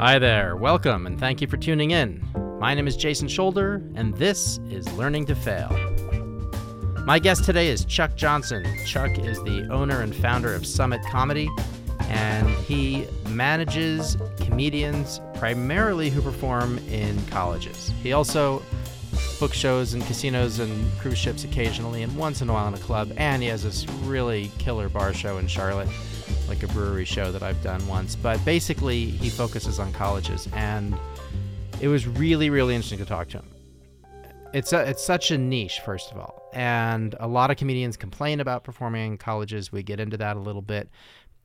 Hi there, welcome, and thank you for tuning in. My name is Jason Scholder, and this is Learning to Fail. My guest today is Chuck Johnson. Chuck is the owner and founder of Summit Comedy, and he manages comedians primarily who perform in colleges. He also books shows in casinos and cruise ships occasionally, and once in a while in a club, and he has this really killer bar show in Charlotte like a brewery show that I've done once. But basically, he focuses on colleges, and it was really, really interesting to talk to him. It's a, it's such a niche, first of all, and a lot of comedians complain about performing in colleges. We get into that a little bit,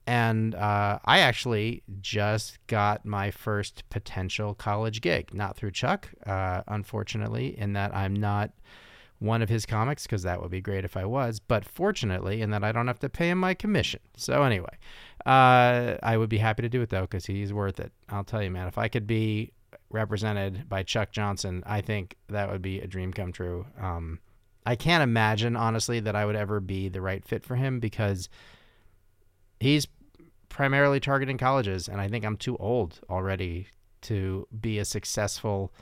and uh, I actually just got my first potential college gig, not through Chuck, uh, unfortunately, in that I'm not one of his comics because that would be great if I was. But fortunately, in that I don't have to pay him my commission. So anyway, uh, I would be happy to do it though because he's worth it. I'll tell you, man. If I could be represented by Chuck Johnson, I think that would be a dream come true. Um, I can't imagine honestly that I would ever be the right fit for him because he's primarily targeting colleges, and I think I'm too old already to be a successful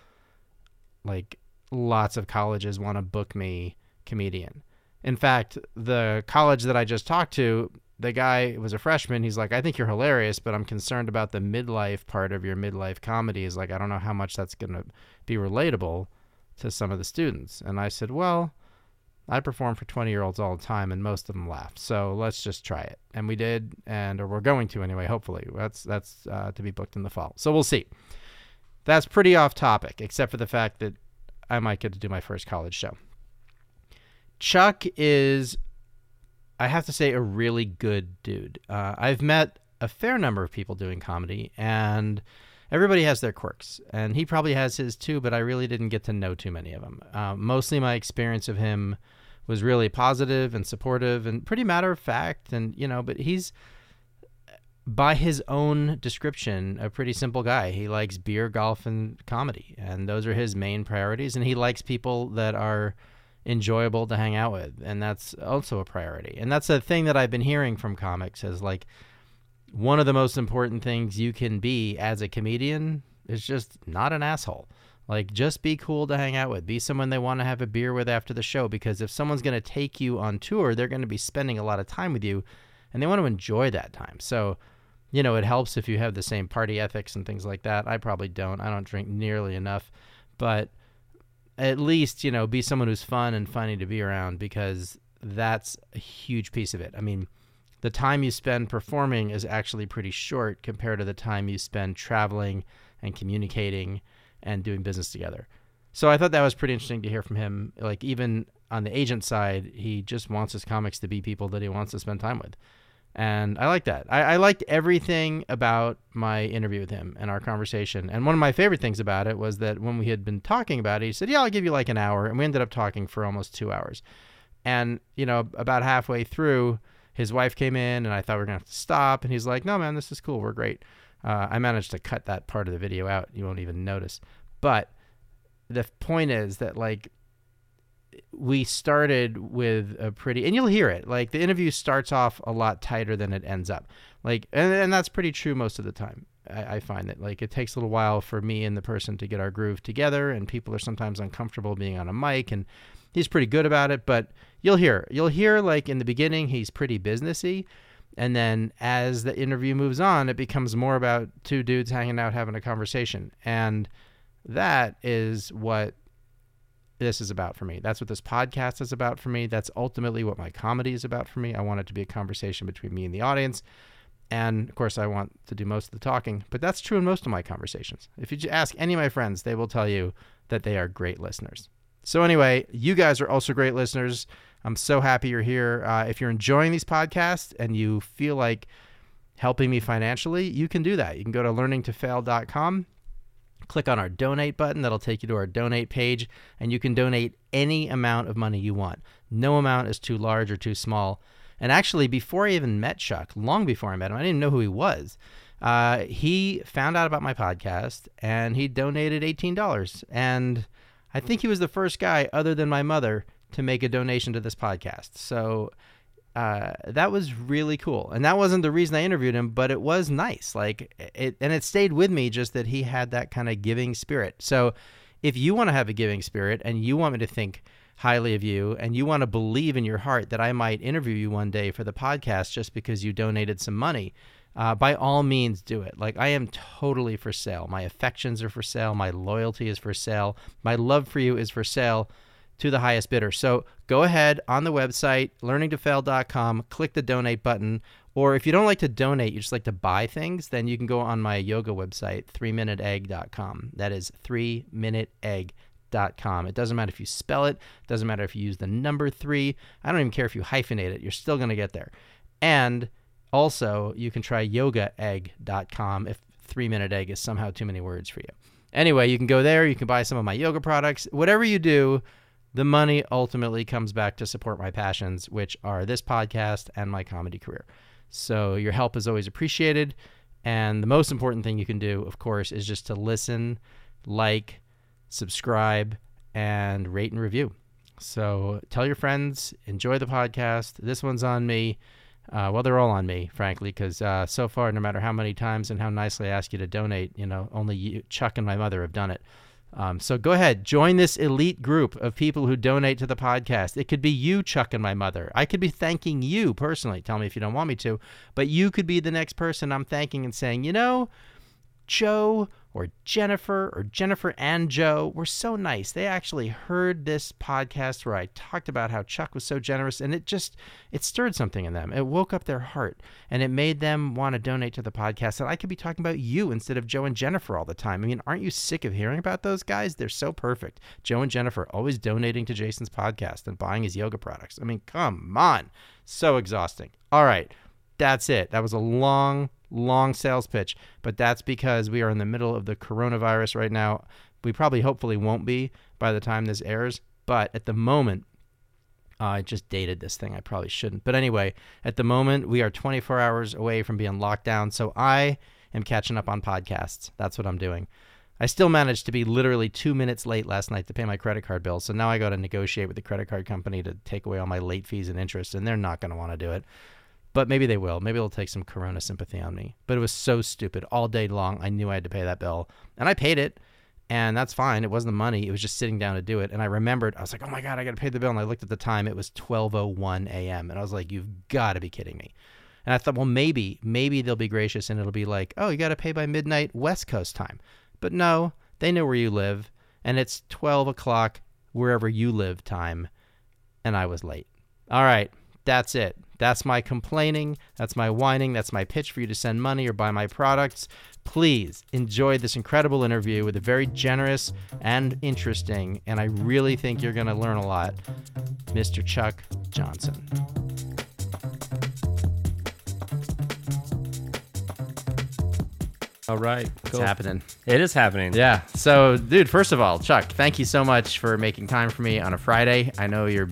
like lots of colleges want to book me comedian. In fact, the college that I just talked to, the guy was a freshman. He's like, I think you're hilarious, but I'm concerned about the midlife part of your midlife comedy. Is like, I don't know how much that's going to be relatable to some of the students. And I said, Well, I perform for 20 year olds all the time, and most of them laugh. So let's just try it. And we did, and or we're going to anyway. Hopefully, that's that's uh, to be booked in the fall. So we'll see. That's pretty off topic, except for the fact that I might get to do my first college show. Chuck is, I have to say, a really good dude. Uh, I've met a fair number of people doing comedy, and everybody has their quirks, and he probably has his too. But I really didn't get to know too many of them. Uh, mostly, my experience of him was really positive and supportive and pretty matter of fact, and you know. But he's by his own description, a pretty simple guy. He likes beer, golf, and comedy, and those are his main priorities. And he likes people that are enjoyable to hang out with, and that's also a priority. And that's a thing that I've been hearing from comics is like one of the most important things you can be as a comedian is just not an asshole. Like just be cool to hang out with. Be someone they want to have a beer with after the show because if someone's going to take you on tour, they're going to be spending a lot of time with you and they want to enjoy that time. So you know, it helps if you have the same party ethics and things like that. I probably don't. I don't drink nearly enough, but at least, you know, be someone who's fun and funny to be around because that's a huge piece of it. I mean, the time you spend performing is actually pretty short compared to the time you spend traveling and communicating and doing business together. So I thought that was pretty interesting to hear from him. Like even on the agent side, he just wants his comics to be people that he wants to spend time with. And I like that. I, I, liked everything about my interview with him and our conversation. And one of my favorite things about it was that when we had been talking about it, he said, Yeah, I'll give you like an hour. And we ended up talking for almost two hours. And, you know, about halfway through, his wife came in and I thought we are going to have to stop. And he's like, No, man, this is cool. We're great. Uh, I managed to cut that part of the video out. You won't even notice. But the point is that, like, we started with a pretty and you'll hear it like the interview starts off a lot tighter than it ends up. Like and, and that's pretty true most of the time I, I, find that like it takes a little while for me and the person to get our groove together and people are sometimes uncomfortable being on a mic and he's pretty good about it but you'll hear you'll hear like in the beginning he's pretty businessy and then as the interview moves on it becomes more about two dudes hanging out having a conversation and that is what this is about for me. That's what this podcast is about for me. That's ultimately what my comedy is about for me. I want it to be a conversation between me and the audience. And of course, I want to do most of the talking, but that's true in most of my conversations. If you ask any of my friends, they will tell you that they are great listeners. So, anyway, you guys are also great listeners. I'm so happy you're here. Uh, if you're enjoying these podcasts and you feel like helping me financially, you can do that. You can go to learningtofail.com click on our donate button. That'll take you to our donate page, and you can donate any amount of money you want. No amount is too large or too small. And actually, before I even met Chuck, long before I met him, I didn't know who he was. Uh, he found out about my podcast and he donated $18. And I think he was the first guy, other than my mother, to make a donation to this podcast. So uh, that was really cool. And that wasn't the reason I interviewed him, but it was nice. Like it, and it stayed with me just that he had that kind of giving spirit. So if you want to have a giving spirit and you want me to think highly of you and you want to believe in your heart that I might interview you one day for the podcast just because you donated some money, uh, by all means do it. Like I am totally for sale. My affections are for sale. My loyalty is for sale. My love for you is for sale to the highest bidder. So go ahead on the website, learningtofail.com, click the donate button. Or if you don't like to donate, you just like to buy things, then you can go on my yoga website, 3minuteegg.com. That is 3minuteegg.com. It doesn't matter if you spell it, doesn't matter if you use the number three. I don't even care if you hyphenate it, you're still going to get there. And also, you can try yogaegg.com if three minute egg is somehow too many words for you. Anyway, you can go there, you can buy some of my yoga products. Whatever you do, the money ultimately comes back to support my passions, which are this podcast and my comedy career. So your help is always appreciated. And the most important thing you can do, of course, is just to listen, like, subscribe, and rate and review. So tell your friends, enjoy the podcast. This one's on me. Uh, well, they're all on me, frankly, because uh, so far, no matter how many times and how nicely I ask you to donate, you know, only you, Chuck and my mother have done it. Um, so go ahead, join this elite group of people who donate to the podcast. It could be you, Chuck, and my mother. I could be thanking you personally. Tell me if you don't want me to, but you could be the next person I'm thanking and saying, you know, Joe or Jennifer or Jennifer and Joe were so nice. They actually heard this podcast where I talked about how Chuck was so generous and it just it stirred something in them. It woke up their heart and it made them want to donate to the podcast and I could be talking about you instead of Joe and Jennifer all the time. I mean, aren't you sick of hearing about those guys? They're so perfect. Joe and Jennifer always donating to Jason's podcast and buying his yoga products. I mean, come on. So exhausting. All right. That's it. That was a long long sales pitch, but that's because we are in the middle of the coronavirus right now. We probably, hopefully, won't be by the time this airs, but at the moment, uh, I just dated this thing. I probably shouldn't. But anyway, at the moment, we are 24 hours away from being locked down. So I am catching up on podcasts. That's what I'm doing. I still managed to be literally two minutes late last night to pay my credit card bill. So now I got to negotiate with the credit card company to take away all my late fees and interest, and they're not going to want to do it. But maybe they will. Maybe they'll take some Corona sympathy on me. But it was so stupid. All day long, I knew I had to pay that bill. And I paid it. And that's fine. It wasn't the money. It was just sitting down to do it. And I remembered, I was like, oh my God, I got to pay the bill. And I looked at the time. It was 12.01 a.m. And I was like, you've got to be kidding me. And I thought, well, maybe, maybe they'll be gracious and it'll be like, oh, you got to pay by midnight West Coast time. But no, they know where you live. And it's 12 o'clock wherever you live time. And I was late. All right. That's it. That's my complaining. That's my whining. That's my pitch for you to send money or buy my products. Please enjoy this incredible interview with a very generous and interesting, and I really think you're going to learn a lot, Mr. Chuck Johnson. All right. It's happening. It is happening. Yeah. So, dude, first of all, Chuck, thank you so much for making time for me on a Friday. I know you're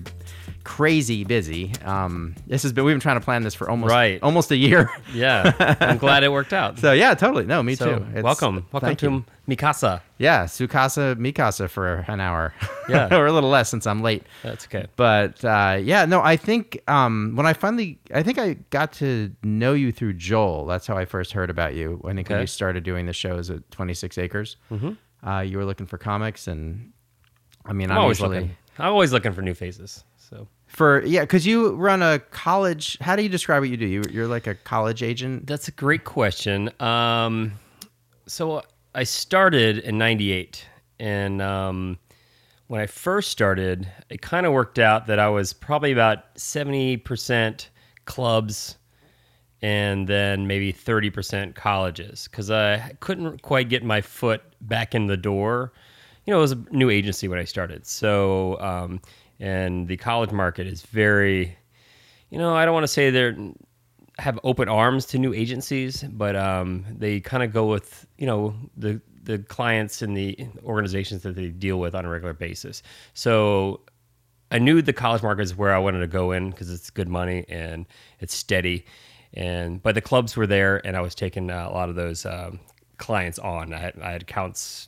crazy busy. Um, this has been we've been trying to plan this for almost Right. almost a year. Yeah. I'm glad it worked out. so yeah, totally. No, me So, too. It's- welcome. Welcome to you. Mikasa. yeah, Sukasa Mikasa for an hour. Yeah. or a little less since I'm late. That's okay. But uh, yeah, no, I think um, when I finally, I think I got to know you through Joel. That's how I first heard about you. I think when you started doing the shows at 26 Acres. Mm-hmm. Uh, you were looking for comics, and I mean, I'm I'm always usually looking. I'm always looking for new faces. For yeah, because you run a college. How do you describe what you do? You, you're like a college agent. that's a great question. Um, so I started in '98, and um, when I first started, it kind of worked out that I was probably about 70% clubs and then maybe 30% colleges because I couldn't quite get my foot back in the door. You know, it was a new agency when I started. So, um, and the college market is very, you know, I don't want to say they're have open arms to new agencies, but um, they kind of go with you know the the clients and the organizations that they deal with on a regular basis. So I knew the college market is where I wanted to go in because it's good money and it's steady. And but the clubs were there, and I was taking uh, a lot of those um, clients on. I had, I had accounts.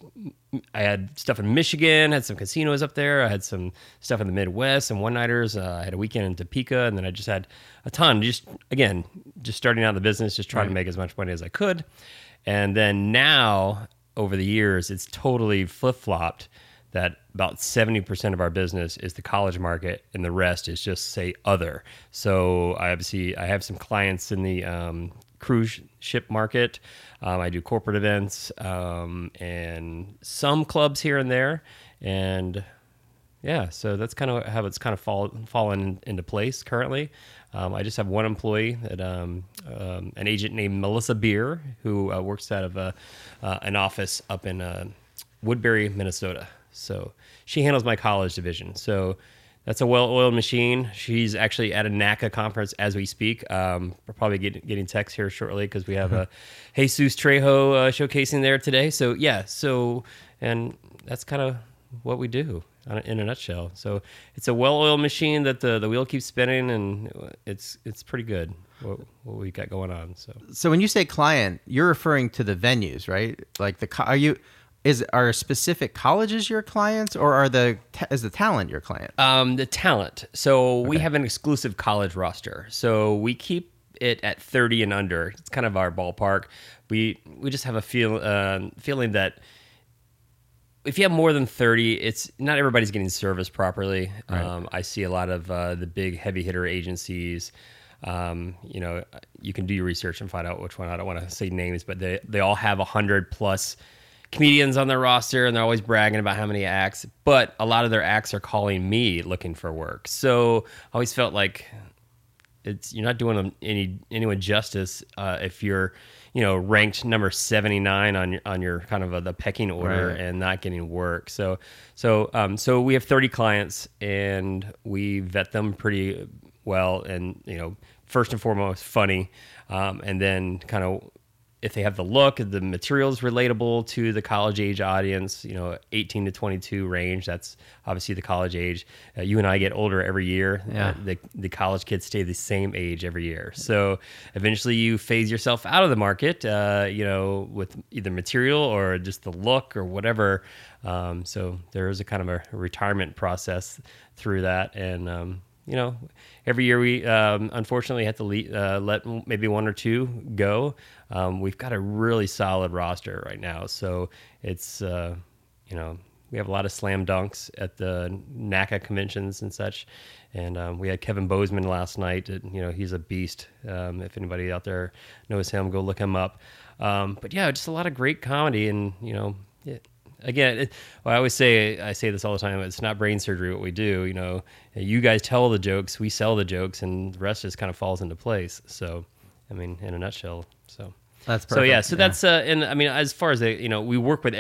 I had stuff in Michigan. Had some casinos up there. I had some stuff in the Midwest and one nighters. Uh, I had a weekend in Topeka, and then I just had a ton. Just again, just starting out the business, just trying to make as much money as I could. And then now, over the years, it's totally flip flopped. That about seventy percent of our business is the college market, and the rest is just say other. So I obviously I have some clients in the um, cruise ship market. Um, I do corporate events um, and some clubs here and there, and yeah, so that's kind of how it's kind of fall, fallen into place currently. Um, I just have one employee, um, um, an agent named Melissa Beer, who uh, works out of a, uh, an office up in uh, Woodbury, Minnesota. So she handles my college division. So that's a well-oiled machine. She's actually at a NACA conference as we speak. Um, we're probably getting, getting text here shortly because we have a Jesus Trejo uh, showcasing there today. So yeah, so and that's kind of what we do in a nutshell. So it's a well-oiled machine that the the wheel keeps spinning, and it's it's pretty good what, what we got going on. So So when you say client, you're referring to the venues, right? Like the are you is are specific colleges your clients or are the is the talent your client? Um, the talent. So we have an exclusive college roster. So we keep it at 30 and under. It's kind of our ballpark. We we just have a feel uh, feeling that if you have more than 30, it's not everybody's getting service properly. Um, I see a lot of uh, the big heavy hitter agencies. Um, you know, you can do your research and find out which one. I don't want to say names, but they they all have a hundred plus comedians on their roster, and they're always bragging about how many acts. But a lot of their acts are calling me looking for work. So I always felt like it's you're not doing them any anyone justice uh, if you're you know ranked number 79 on your on your kind of a, the pecking order Right. and not getting work so so um so we have 30 clients and we vet them pretty well and you know first and foremost funny um, and then kind of if they have the look, the materials relatable to the college age audience, you know, 18 to 22 range. That's obviously the college age. Uh, you and I get older every year. Yeah. Uh, the, the college kids stay the same age every year. So eventually you phase yourself out of the market, uh, you know, with either material or just the look or whatever. Um, so there is a kind of a retirement process through that. And, um, you know, every year we um, unfortunately have to le- uh, let maybe one or two go. Um, we've got a really solid roster right now, so it's uh, you know we have a lot of slam dunks at the NACA conventions and such. And um, we had Kevin Bozeman last night. You know, he's a beast. Um, if anybody out there knows him, go look him up. Um, but yeah, just a lot of great comedy, and you know, again, it, well, I always say I say this all the time. It's not brain surgery what we do. You know, you guys tell the jokes, we sell the jokes, and the rest just kind of falls into place. So, I mean, in a nutshell. So That's perfect. so yeah. So yeah. that's uh, and I mean, as far as the you know, we work with.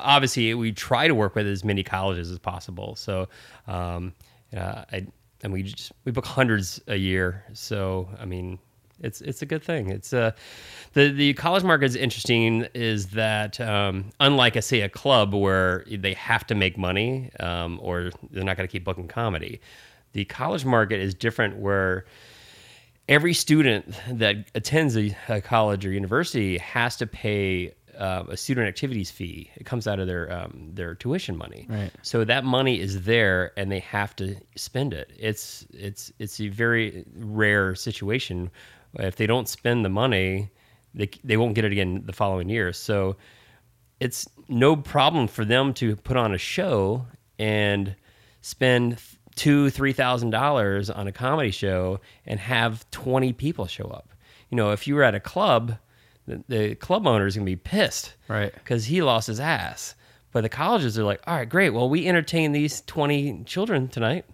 Obviously, we try to work with as many colleges as possible. So, um, uh, I and we just we book hundreds a year. So, I mean, it's it's a good thing. It's uh, the the college market is interesting. Is that um, unlike I say a club where they have to make money um, or they're not going to keep booking comedy. The college market is different where every student that attends a, a college or university has to pay uh, a student activities fee. It comes out of their um, their tuition money. Right. So that money is there, and they have to spend it. It's it's it's a very rare situation. If they don't spend the money, they they won't get it again the following year. So it's no problem for them to put on a show and spend two three thousand dollars on a comedy show and have 20 people show up you know if you were at a club the, the club owner is going to be pissed Right. because he lost his ass but the colleges are like all right great well we entertain these 20 children tonight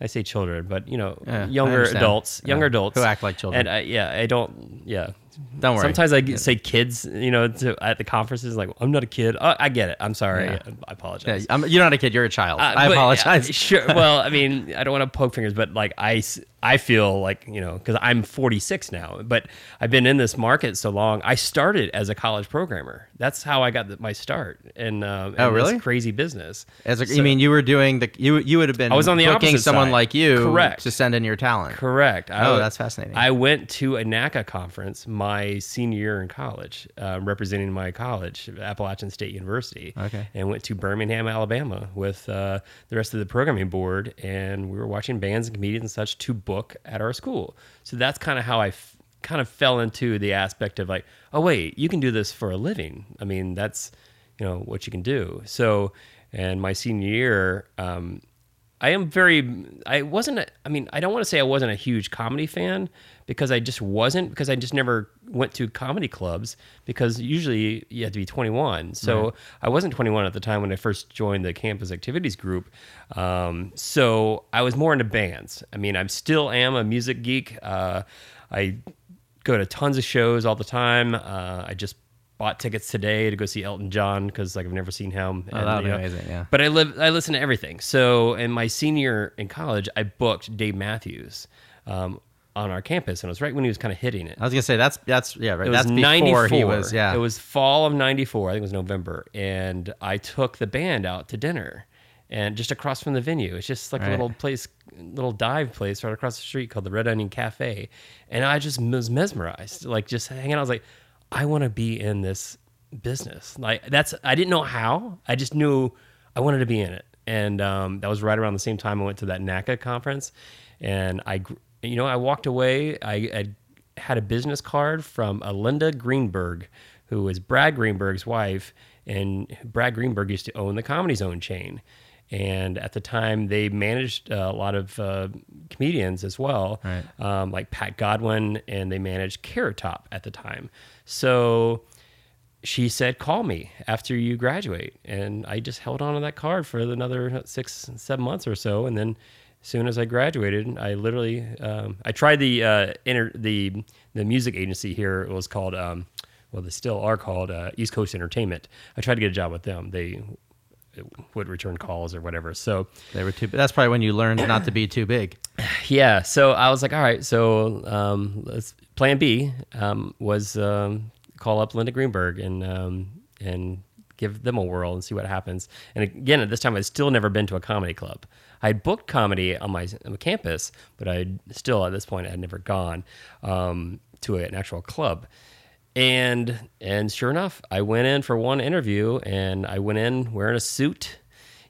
i say children but you know Yeah, younger adults younger Yeah, adults. Who act like children. and I, yeah i don't yeah Don't worry. Sometimes I get- say kids, you know, to, at the conferences, like I'm not a kid. Oh, I get it. I'm sorry. Yeah. I Yeah, apologize. I'm, you're not a kid. You're a child. Uh, I but, apologize. uh, sure. Well, I mean, I don't want to poke fingers, but like I, I feel like you know because I'm 46 now, but I've been in this market so long. I started as a college programmer. That's how I got the, my start in, um, in Oh, really? this crazy business. As a, So- you mean you were doing the you you would have been I was on the booking someone side. like you Correct. to send in your talent. Correct. I Oh, that's fascinating. I went to a NACA conference. My my senior year in college, uh, representing my college, Appalachian State University. Okay. And went to Birmingham, Alabama, with uh, the rest of the programming board, and we were watching bands and comedians and such to book at our school. So that's kind of how I f- kind of fell into the aspect of like, oh wait, you can do this for a living. I mean, that's you know what you can do. So, and my senior year. Um, I am very. I wasn't. A, I mean, I don't want to say I wasn't a huge comedy fan because I just wasn't because I just never went to comedy clubs because usually you have to be 21. So Right. I wasn't 21 at the time when I first joined the campus activities group. Um, so I was more into bands. I mean, I still am a music geek. Uh, I go to tons of shows all the time. Uh, I just bought tickets today to go see Elton John because like I've never seen him. Oh, that'd be you know, amazing, yeah. But I live, I listen to everything. So in my senior in college, I booked Dave Matthews um, on our campus, and it was right when he was kind of hitting it. I was gonna say that's that's yeah right. It was that's before 94. he was yeah. It was fall of 94. I think it was November. And I took the band out to dinner and just across from the venue. It's just like Right. a little place, little dive place right across the street called the Red Onion Cafe. And I just was mesmerized, like just hanging out. I was like, I want to be in this business. Like that's, I didn't know how. I just knew I wanted to be in it. And um, that was right around the same time I went to that NACA conference. And I, you know, I walked away. I, I had a business card from Linda Greenberg, who was Brad Greenberg's wife, and Brad Greenberg used to own the Comedy Zone chain. And at the time, they managed uh, a lot of uh, comedians as well, Right. um, like Pat Godwin, and they managed Carrot Top at the time. So she said, "Call me after you graduate," and I just held on to that card for another six, seven months or so, and then soon as I graduated, I literally um, I tried the uh, inter- the the music agency here. It was called um, well, they still are called uh, East Coast Entertainment. I tried to get a job with them. They would return calls or whatever. So they were too. That's probably when you learned not to be too big. yeah, so I was like, all right, so um, let's plan B um, was um, call up Linda Greenberg and um, and give them a whirl and see what happens. And again, at this time, I'd still never been to a comedy club. I had booked comedy on my, on my campus, but I still at this point I had never gone um, to an actual club. And and sure enough, I went in for one interview, and I went in wearing a suit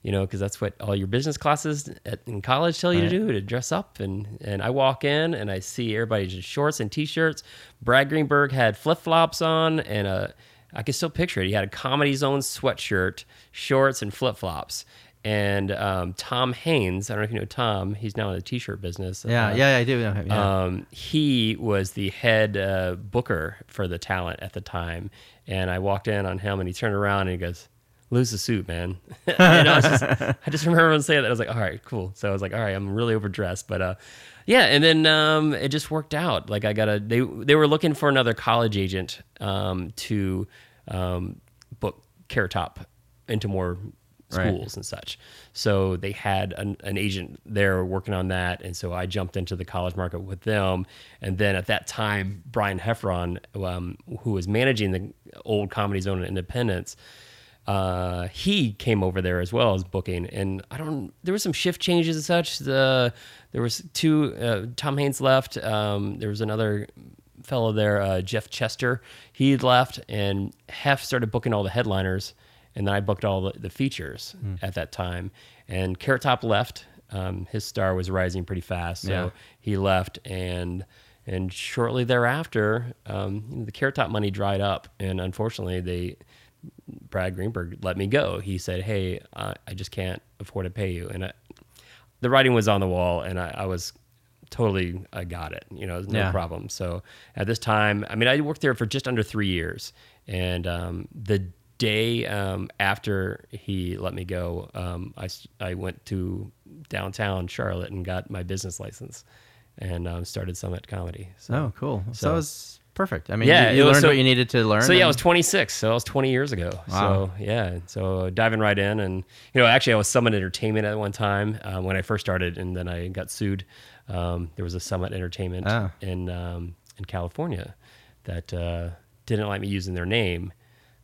you know, because that's what all your business classes at, in college tell you Right. to do to dress up. And and I walk in and I see everybody just shorts and t-shirts. Brad Greenberg had flip flops on and a I can still picture it. He had a Comedy Zone sweatshirt, shorts, and flip flops. And um, Tom Haynes, I don't know if you know Tom. He's now in the t-shirt business. Yeah, Uh, yeah, I do know him. Yeah. um, he was the head uh, booker for the talent at the time, and I walked in on him, and he turned around and he goes, "Lose the suit, man." and I, was just, I just remember him saying that. I was like, "All right, cool." So I was like, "All right, I'm really overdressed," but uh, yeah. And then um, it just worked out. Like I got a they they were looking for another college agent um, to um, book Carrot Top into more Right. schools and such. So they had an, an agent there working on that, and so I jumped into the college market with them. And then at that time, Brian Heffron, um, who was managing the old Comedy Zone and Independence, uh, he came over there as well as booking. And I don't, there was some shift changes and such. The there was two. Uh, Tom Haynes left. Um, there was another fellow there, uh, Jeff Chester. He left, and Heff started booking all the headliners and then I booked all the, the features Hmm. at that time. And Carrot Top left. Um, his star was rising pretty fast, so Yeah. he left, and and shortly thereafter, um, you know, the Carrot Top money dried up, and unfortunately, they Brad Greenberg let me go. He said, "Hey, I, I just can't afford to pay you," and I, the writing was on the wall, and I, I was totally I got it. You know, no Yeah. problem. So at this time, I mean, I worked there for just under three years, and um, the day um, after he let me go, um, I I went to downtown Charlotte and got my business license, and um, started Summit Comedy. So. oh, cool. So, so- it was perfect. I mean, Yeah, you, you learned so- what you needed to learn. So yeah, I was 26. So that was 20 years ago. Wow. So yeah, so diving right in, and you know, actually, I was Summit Entertainment at one time um, when I first started, and then I got sued. Um, there was a Summit Entertainment Ah. in um, in California that uh, didn't like me using their name,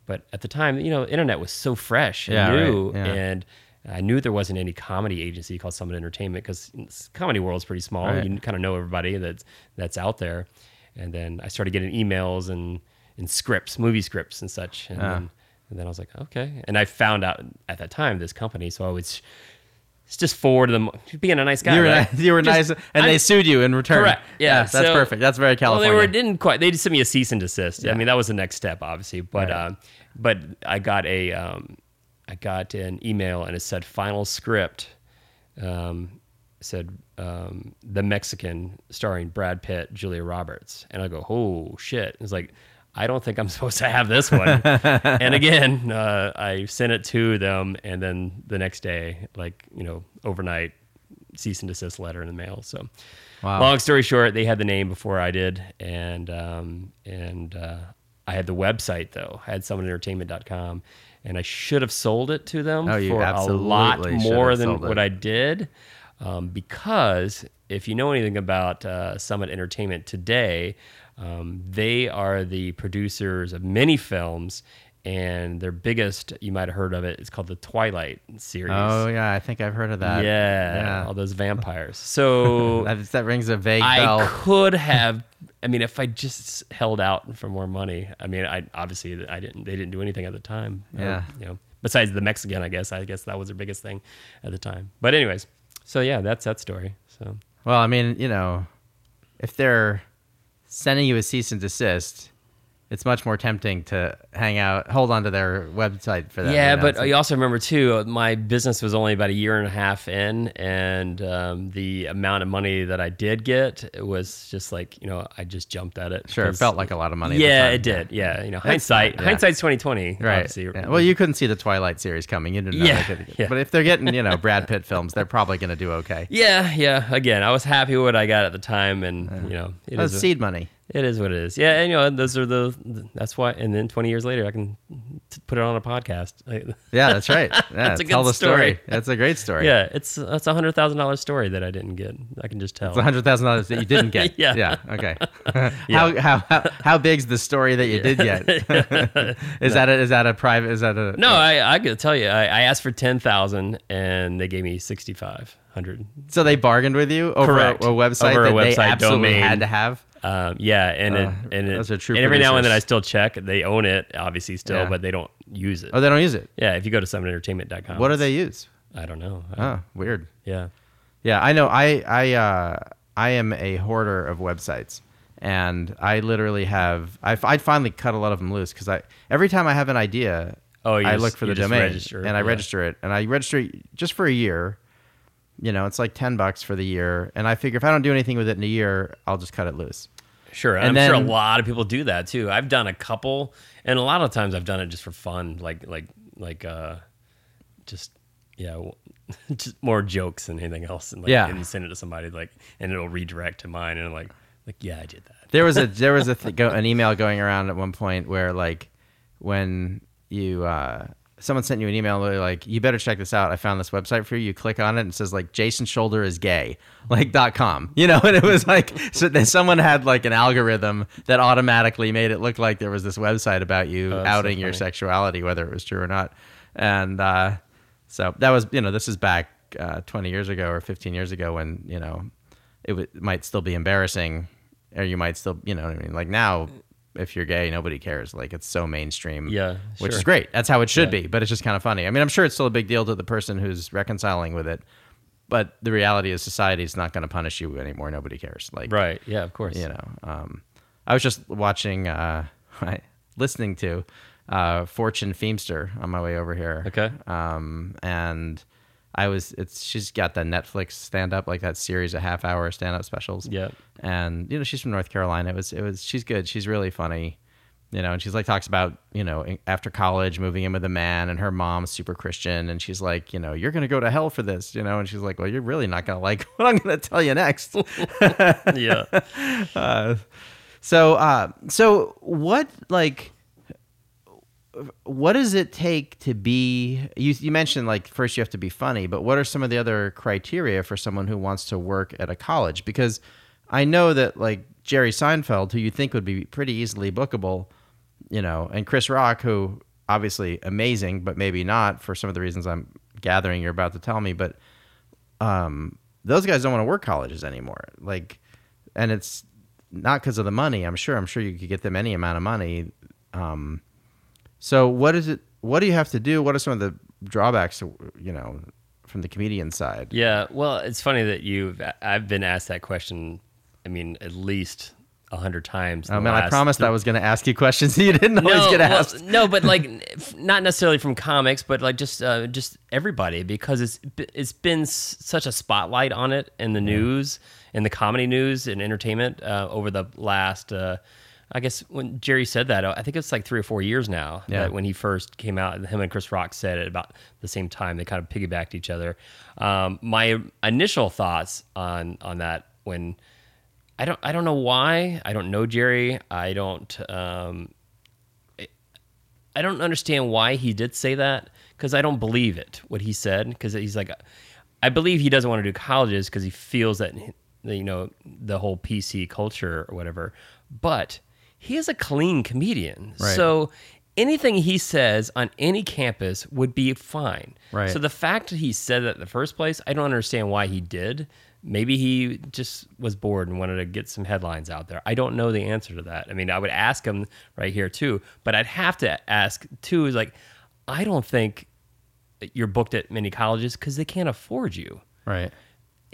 but at the time, you know, internet was so fresh and Yeah, right. new, Yeah. and I knew there wasn't any comedy agency called Summit Entertainment because comedy world's pretty small. Right. You kind of know everybody that's that's out there. and then I started getting emails and and scripts, movie scripts and such, and, Ah. then, and then I was like, okay. And I found out at that time this company, so I would s- just forward them, being a nice guy. You were, right? you were Just- nice, and I- they sued you in return. Correct. Yeah, that's so- perfect. That's very Well, California. they were didn't quite. They just sent me a cease and desist. Yeah. I mean, that was the next step, obviously. But Right. um, but I got a um, I got an email and it said final script. Um, said um, the Mexican starring Brad Pitt, Julia Roberts, and I go, oh shit! It's like. I don't think I'm supposed to have this one. and again, uh, I sent it to them, and then the next day, like you know, overnight, cease and desist letter in the mail. So, Wow. long story short, they had the name before I did, and um, and uh, I had the website though. I had summitentertainment.com, and I should have sold it to them Oh, for a lot more than what I did, um, because if you know anything about uh, Summit Entertainment today, um, they are the producers of many films. And their biggest, you might have heard of it, it, is called the Twilight series. Oh yeah, I think I've heard of that. yeah, yeah. all those vampires. So That, that rings a vague I bell. could have. I mean, if I just held out for more money. I mean, I obviously I didn't. They didn't do anything at the time. or, Yeah. you know, besides the Mexican, I guess. I guess that was their biggest thing at the time. But anyways, so yeah, that's that story. So Well, I mean, you know, if they're sending you a cease and desist, it's much more tempting to hang out, hold on to their website for that. yeah, you know, but like- you also remember too, my business was only about a year and a half in, and um, the amount of money that I did get was just like you know I just jumped at it. sure, it felt like a lot of money. at the Yeah, it did. Yeah, you know, hindsight. yeah. Hindsight's twenty twenty. Right. Yeah. Well, you couldn't see the Twilight series coming. You didn't know. Yeah, could- yeah. But if they're getting, you know, Brad Pitt films, they're probably going to do okay. Yeah, yeah. Again, I was happy with what I got at the time, and you know, it is, seed money. It is what it is. Yeah, and you know, those are the. That's why. And then twenty years later, I can t- put it on a podcast. Yeah, that's right. Yeah, That's a tell good the story. story. That's a great story. yeah, it's that's a hundred thousand dollars story that I didn't get. I can just tell. It's a hundred thousand dollars that you didn't get. Yeah. Yeah. Okay. how, how how how big's the story that you did get? is that a, is that a private? Is that a no, I I gotta tell you, I, I asked for ten thousand, and they gave me sixty five hundred. So they bargained with you over a, Correct. a website Over a that they website absolutely domain. had to have. Um, yeah, and it, Uh, and it, are true and every now and then I still check. They own it, obviously, still, Yeah. but they don't use it. Oh, they don't use it. Yeah, if you go to summitentertainment.com. What do they use? I don't know. Oh, weird. Yeah. Yeah, I know. I I uh, I am a hoarder of websites, and I literally have. I I finally cut a lot of them loose because I every time I have an idea, Oh, I just- look for the domain and I yeah. register it, and I register it just for a year. You know, it's like ten bucks for the year, and I figure if I don't do anything with it in a year, I'll just cut it loose. Sure. And I'm sure a lot of people do that too. I've done a couple and a lot of times I've done it just for fun, like like like uh just yeah, just more jokes than anything else and like Yeah. and you send it to somebody like and it'll redirect to mine and I'm like like yeah, I did that. There was a there was a th- go, an email going around at one point where like when you uh, someone sent you an email they're like you better check this out. I found this website for you. You click on it and it says like Jason Scholder is gay. Like dot com. You know and it was like so then someone had like an algorithm that automatically made it look like there was this website about you Oh, that's so outing your sexuality whether it was true or not. And uh, so that was you know this is back uh, 20 years ago or 15 years ago when you know it w- might still be embarrassing or you might still you know what i mean? Like now if you're gay nobody cares like it's so mainstream Yeah, which sure. is great that's how it should Yeah. be but it's just kind of funny i mean i'm sure it's still a big deal to the person who's reconciling with it but the reality is society is not going to punish you anymore nobody cares like Right. Yeah, of course. you know um, i was just watching uh listening to uh fortune feemster on my way over here Okay. um and i was it's she's got that netflix stand up like that series of half hour stand up specials. Yeah. and you know she's from north carolina. It was it was she's good. She's really funny you know and she's like talks about you know after college moving in with a man and her mom's super christian and she's like you know you're gonna go to hell for this you know? And she's like well you're really not gonna like what i'm gonna tell you next. Yeah. uh, so uh, so what like what does it take to be you, you mentioned like first you have to be funny but what are some of the other criteria for someone who wants to work at a college because i know that like jerry seinfeld who you think would be pretty easily bookable you know and chris rock who obviously amazing but maybe not for some of the reasons i'm gathering you're about to tell me but um, those guys don't want to work colleges anymore like and it's not because of the money. I'm sure. I'm sure you could get them any amount of money. Um, so what is it? What do you have to do? What are some of the drawbacks? You know, from the comedian side. Yeah, well, it's funny that you've. I've been asked that question. I mean, at least a hundred times. Oh man, I promised I was going to ask you questions you didn't know I was no, going to well, ask. no, but like not necessarily from comics, but like just uh, just everybody because it's it's been s- such a spotlight on it in the news, in the comedy news and entertainment uh, over the last. Uh, I guess when Jerry said that, I think it's like three or four years now. Yeah. That when he first came out, him and Chris Rock said it about the same time. They kind of piggybacked each other. Um, my initial thoughts on on that when I don't I don't know why I don't know Jerry. I don't um, I don't understand why he did say that because I don't believe it what he said because he's like I believe he doesn't want to do colleges because he feels that you know the whole PC culture or whatever. But he is a clean comedian, Right. so anything he says on any campus would be fine. Right. So the fact that he said that in the first place, I don't understand why he did. Maybe he just was bored and wanted to get some headlines out there. I don't know the answer to that. I mean, I would ask him right here too, but I'd have to ask too is like, I don't think you're booked at many colleges because they can't afford you. Right.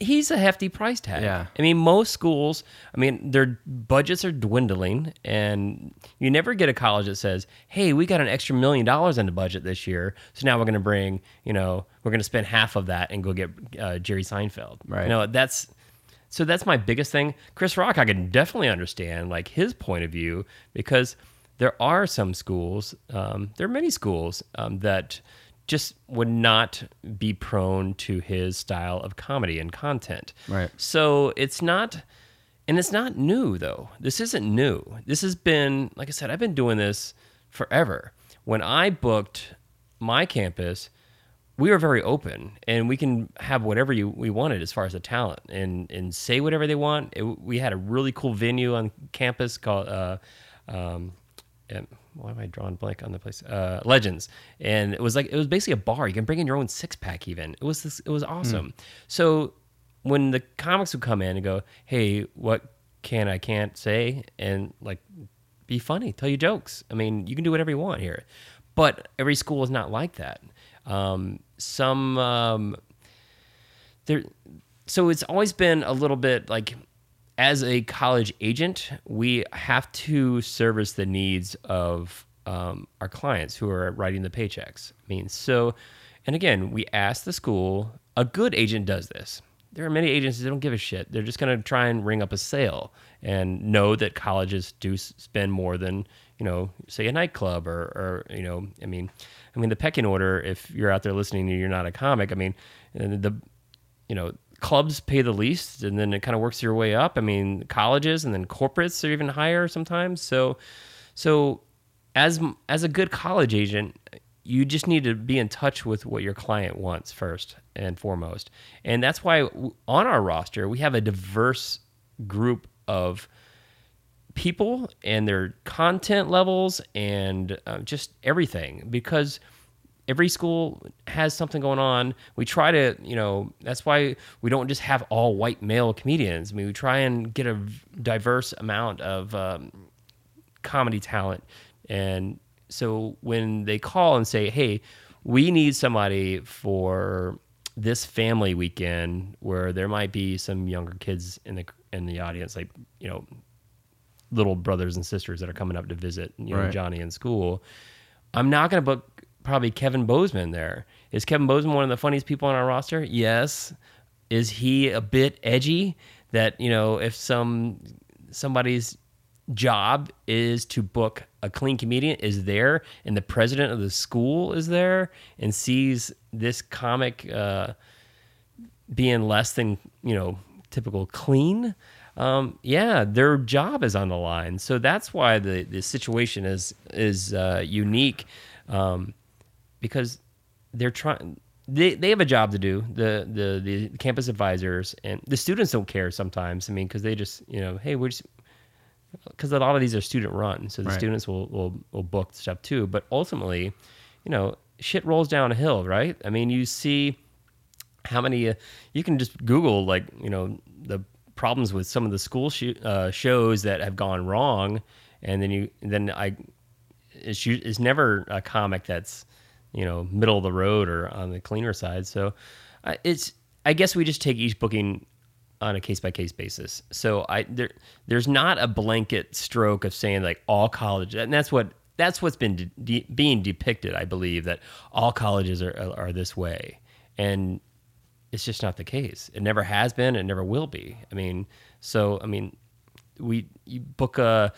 He's a hefty price tag. Yeah. I mean, most schools, I mean, their budgets are dwindling, and you never get a college that says, "Hey, we got an extra million dollars in the budget this year, so now we're going to bring, you know, we're going to spend half of that and go get uh, Jerry Seinfeld." Right. You know, that's so that's my biggest thing. Chris Rock, I can definitely understand like his point of view because there are some schools, um, there are many schools um, that just would not be prone to his style of comedy and content. Right. So it's not, and it's not new though. This isn't new. This has been, like I said, I've been doing this forever. When I booked my campus, we were very open and we can have whatever you we wanted as far as the talent and and say whatever they want. It, we had a really cool venue on campus called. Uh, um, um, why am I drawing blank on the place? Uh, Legends, and it was like it was basically a bar. You can bring in your own six pack. Even it was this. It was awesome. So when the comics would come in and go, "Hey, what can I can't say?" and like be funny, tell you jokes. I mean, you can do whatever you want here, but every school is not like that. Um, some um, there, so it's always been a little bit like as a college agent, we have to service the needs of um, our clients who are writing the paychecks. I mean, so, and again, we ask the school. A good agent does this. There are many agents that don't give a shit. They're just going to try and ring up a sale and know that colleges do spend more than you know, say a nightclub or, or you know, I mean, I mean the pecking order. If you're out there listening and you're not a comic, I mean, the you know clubs pay the least and then it kind of works your way up. I mean colleges and then corporates are even higher sometimes. So so as as a good college agent you just need to be in touch with what your client wants first and foremost. And that's why on our roster we have a diverse group of people and their content levels and uh, just everything because every school has something going on. We try to, you know, that's why we don't just have all white male comedians. I mean, we try and get a diverse amount of um, comedy talent. And so when they call and say, hey, we need somebody for this family weekend where there might be some younger kids in the in the audience like you know little brothers and sisters that are coming up to visit you know Right. Johnny in school I'm not going to book probably Kevin Bozeman there. Is Kevin Bozeman one of the funniest people on our roster? Yes. Is he a bit edgy that, you know, if some somebody's job is to book a clean comedian is there and the president of the school is there and sees this comic uh, being less than you know typical clean um, yeah their job is on the line so that's why the, the situation is is uh, unique um, because they're trying they, they have a job to do the, the the campus advisors and the students don't care sometimes. I mean because they just you know hey we're just because a lot of these are student run so the Right. students will, will will book stuff too. But ultimately you know shit rolls down a hill right? I mean you see how many uh, you can just google like you know the problems with some of the school sh- uh, shows that have gone wrong, and then you then I it's, it's never a comic that's you know middle of the road or on the cleaner side. So uh, it's I guess we just take each booking on a case by case basis. So I there there's not a blanket stroke of saying like all college, and that's what that's what's been de- de- being depicted. I believe that all colleges are are this way, and it's just not the case. It never has been. It never will be. I mean, so I mean, we you book a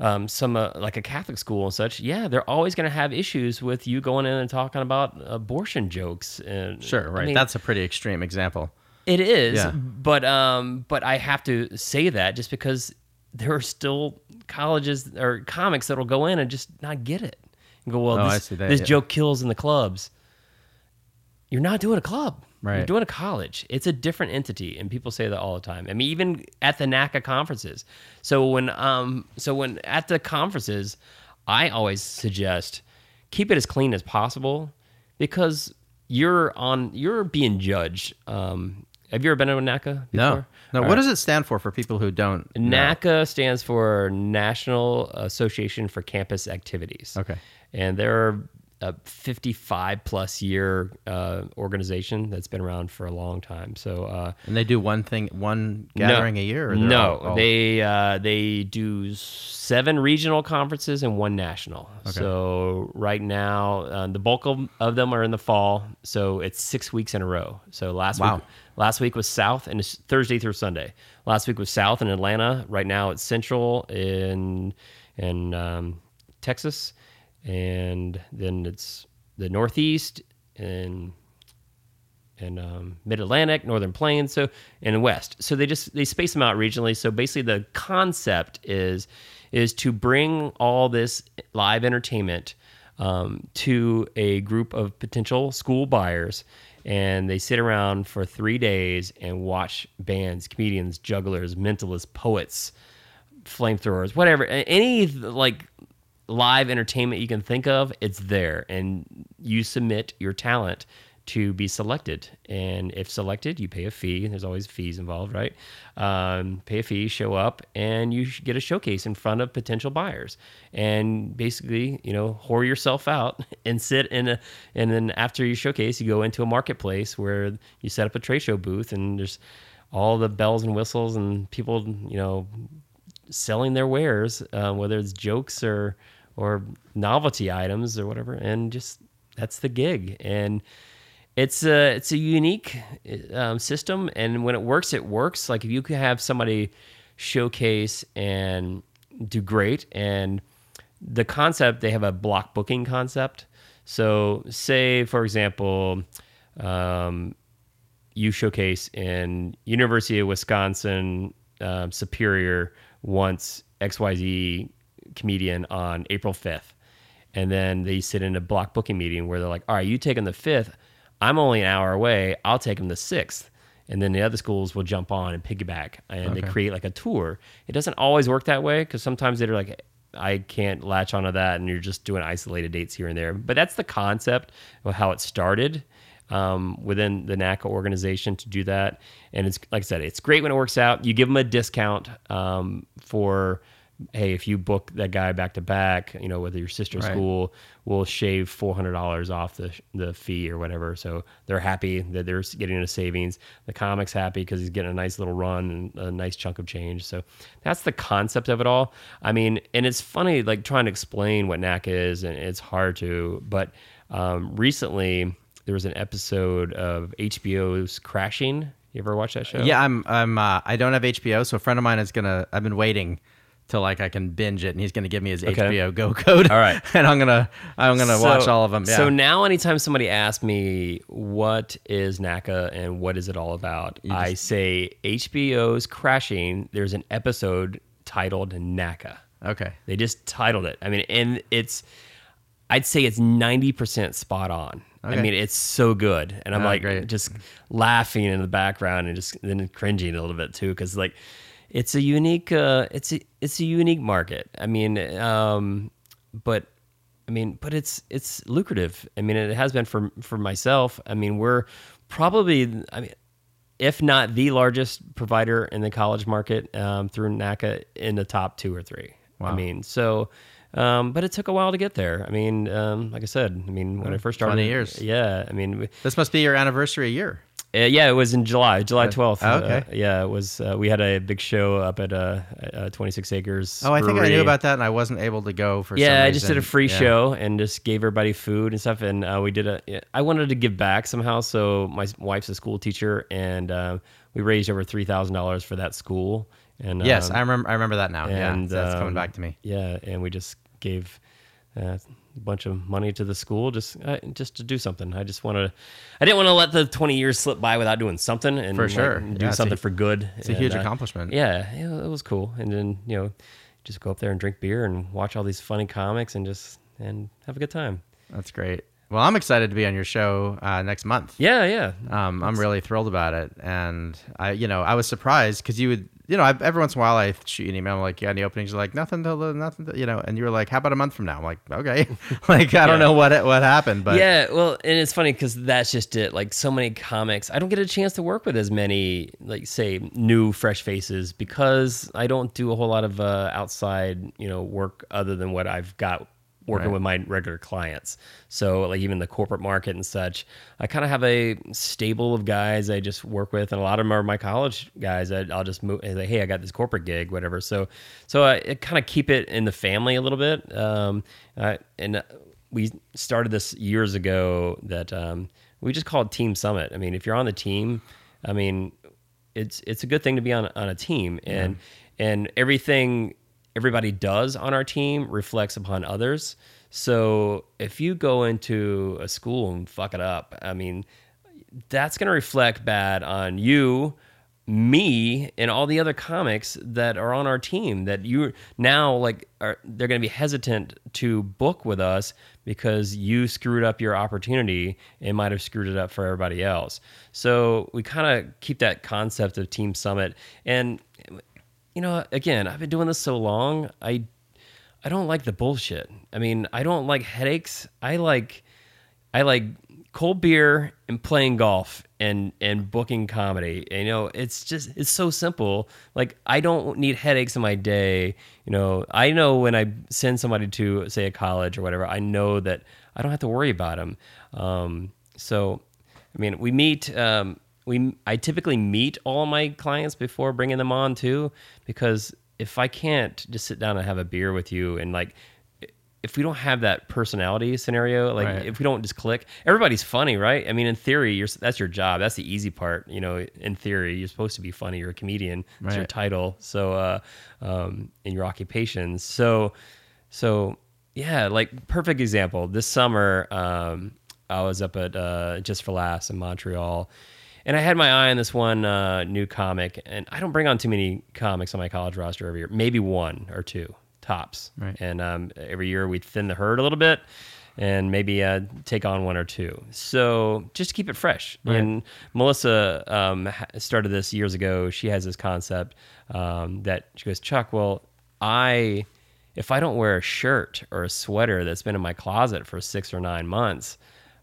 um, some uh, like a Catholic school and such. Yeah, they're always going to have issues with you going in and talking about abortion jokes. And Sure, I right. mean, That's a pretty extreme example. it is, Yeah. but um, but I have to say that just because there are still colleges or comics that'll go in and just not get it and go, well, Oh, I this, that, this yeah. joke kills in the clubs. You're not doing a club. You're Right. doing a college. It's a different entity, and people say that all the time. I mean, even at the NACA conferences. So when um, so when at the conferences, I always suggest keep it as clean as possible because you're on you're being judged. Um, have you ever been to a NACA? Before? No, no. All What right. does it stand for for people who don't? know? NACA stands for National Association for Campus Activities. Okay. And they're a 55 plus year uh, organization that's been around for a long time. So, uh, And they do one thing, one gathering no, a year. Or no, all- all- they uh, they do seven regional conferences and one national. So right now, uh, the bulk of, of them are in the fall. So it's six weeks in a row. So last Wow. week, last week was South and it's Thursday through Sunday. Last week was South in Atlanta. Right now it's Central in in um, Texas, and then it's the Northeast and and um, Mid Atlantic, Northern Plains, so and the West. So they just they space them out regionally. So basically, the concept is is to bring all this live entertainment um, to a group of potential school buyers, and they sit around for three days and watch bands, comedians, jugglers, mentalists, poets, flamethrowers, whatever, any like live entertainment you can think of, it's there, and you submit your talent to be selected. And if selected, you pay a fee. There's always fees involved, right? Um, pay a fee, show up, and you get a showcase in front of potential buyers. And basically, you know, whore yourself out and sit in a. And then after your showcase, you go into a marketplace where you set up a trade show booth, and there's all the bells and whistles and people, you know, selling their wares, uh, whether it's jokes or or novelty items or whatever, and just that's the gig. And it's a it's a unique um, system, and when it works, it works. Like if you could have somebody showcase and do great, and the concept they have a block booking concept. So say for example. Um, you showcase in University of Wisconsin um, Superior once XYZ comedian on April 5th. And then they sit in a block booking meeting where they're like, all right, you take them the 5th. I'm only an hour away. I'll take them the 6th. And then the other schools will jump on and piggyback and they create like a tour. It doesn't always work that way because sometimes they're like, I can't latch onto that and you're just doing isolated dates here and there. But that's the concept of how it started um, within the NACA organization to do that. And it's like I said, it's great when it works out. You give them a discount um, for hey, if you book that guy back to back, you know, whether your sister Right. school will shave four hundred dollars off the the fee or whatever. So they're happy that they're getting a savings. The comic's happy because he's getting a nice little run and a nice chunk of change. So that's the concept of it all. I mean, and it's funny like trying to explain what NACA is, and it's hard to. But um, recently there was an episode of HBO's Crashing. You ever watch that show? Yeah, I'm. I'm. Uh, I don't have HBO, so a friend of mine is gonna. I've been waiting till like I can binge it, and he's gonna give me his Okay. HBO Go code. All right. and I'm gonna. I'm gonna watch all of them. Yeah. So now, anytime somebody asks me what is NACA and what is it all about, I say HBO's Crashing. There's an episode titled NACA. okay. They just titled it. I mean, and it's, I'd say it's 90% spot on. I mean, it's so good. And I'm Ah, like great. just laughing in the background and just then cringing a little bit too. Cause like it's a unique, uh, it's a, it's a unique market. I mean, um, but I mean, but it's, it's lucrative. I mean, it has been for, for myself. I mean, we're probably, I mean, if not the largest provider in the college market um, through NACA in the top two or three. Wow. I mean, so, um, but it took a while to get there. I mean, um, like I said, I mean, when I first started, 20 years. Yeah, I mean, we- This must be your anniversary year. Uh, yeah, it was in July, July twelfth. Oh, okay. yeah, it was. Uh, we had a big show up at uh, uh, Twenty Six Acres. Oh, I think I knew about that, and I wasn't able to go for. Yeah, I just did a free Yeah. show and just gave everybody food and stuff. And uh, we did a. I wanted to give back somehow, so my wife's a school teacher, and uh, we raised over three thousand dollars for that school. And Yes, um, I remember. I remember that now. yeah, and so that's coming um, back to me. Yeah, and we just gave uh, a bunch of money to the school just uh, just to do something. I just want to. I didn't want to let the twenty years slip by without doing something and For like, sure. do Yeah, it's a- something for good. It's a huge accomplishment. Yeah, yeah, it was cool. And then you know, just go up there and drink beer and watch all these funny comics and just and have a good time. That's great. Well, I'm excited to be on your show uh, next month. Yeah, yeah. Um, I'm really thrilled about it, and I, you know, I was surprised because you would, you know, I, every once in a while I shoot you an email I'm like, yeah, any openings? You're like, nothing till the, nothing, till, you know, and you were like, how about a month from now? I'm like, okay, like I don't know what what happened, but yeah, well, and it's funny because that's just it. Like so many comics, I don't get a chance to work with as many, like say, new fresh faces because I don't do a whole lot of uh, outside, you know, work other than what I've got working Right. with my regular clients. So like even the corporate market and such, I kind of have a stable of guys I just work with, and a lot of them are my college guys. I, I'll just move and say, hey, I got this corporate gig, whatever. So so I, I kind of keep it in the family a little bit, um, I, and we started this years ago that um, we just called Team Summit. I mean, if you're on the team, I mean, it's it's a good thing to be on on a team, and and everything everybody does on our team reflects upon others. So if you go into a school and fuck it up, I mean, that's going to reflect bad on you me and all the other comics that are on our team that you now like are they're going to be hesitant to book with us because you screwed up your opportunity and might have screwed it up for everybody else so we kind of keep that concept of team summit and you know again i've been doing this so long i i don't like the bullshit i mean i don't like headaches i like I like cold beer and playing golf and and booking comedy. You know, it's just it's so simple. Like I don't need headaches in my day. You know, I know when I send somebody to say a college or whatever, I know that I don't have to worry about them. Um, so, I mean, we meet. Um, we I typically meet all my clients before bringing them on too, because if I can't just sit down and have a beer with you and like if we don't have that personality scenario, like Right. if we don't just click, everybody's funny, right? I mean, in theory, you're that's your job. That's the easy part, you know. In theory, you're supposed to be funny. You're a comedian. It's your title. So, uh, um, in your occupations. So, so yeah, like perfect example. This summer, um, I was up at uh, Just for Laughs in Montreal. And I had my eye on this one uh, new comic, and I don't bring on too many comics on my college roster every year. Maybe one or two tops. Right. And um, every year we thin the herd a little bit, and maybe uh, take on one or two. So just to keep it fresh. And Melissa um, started this years ago. She has this concept um, that she goes, Chuck, well, I if I don't wear a shirt or a sweater that's been in my closet for six or nine months,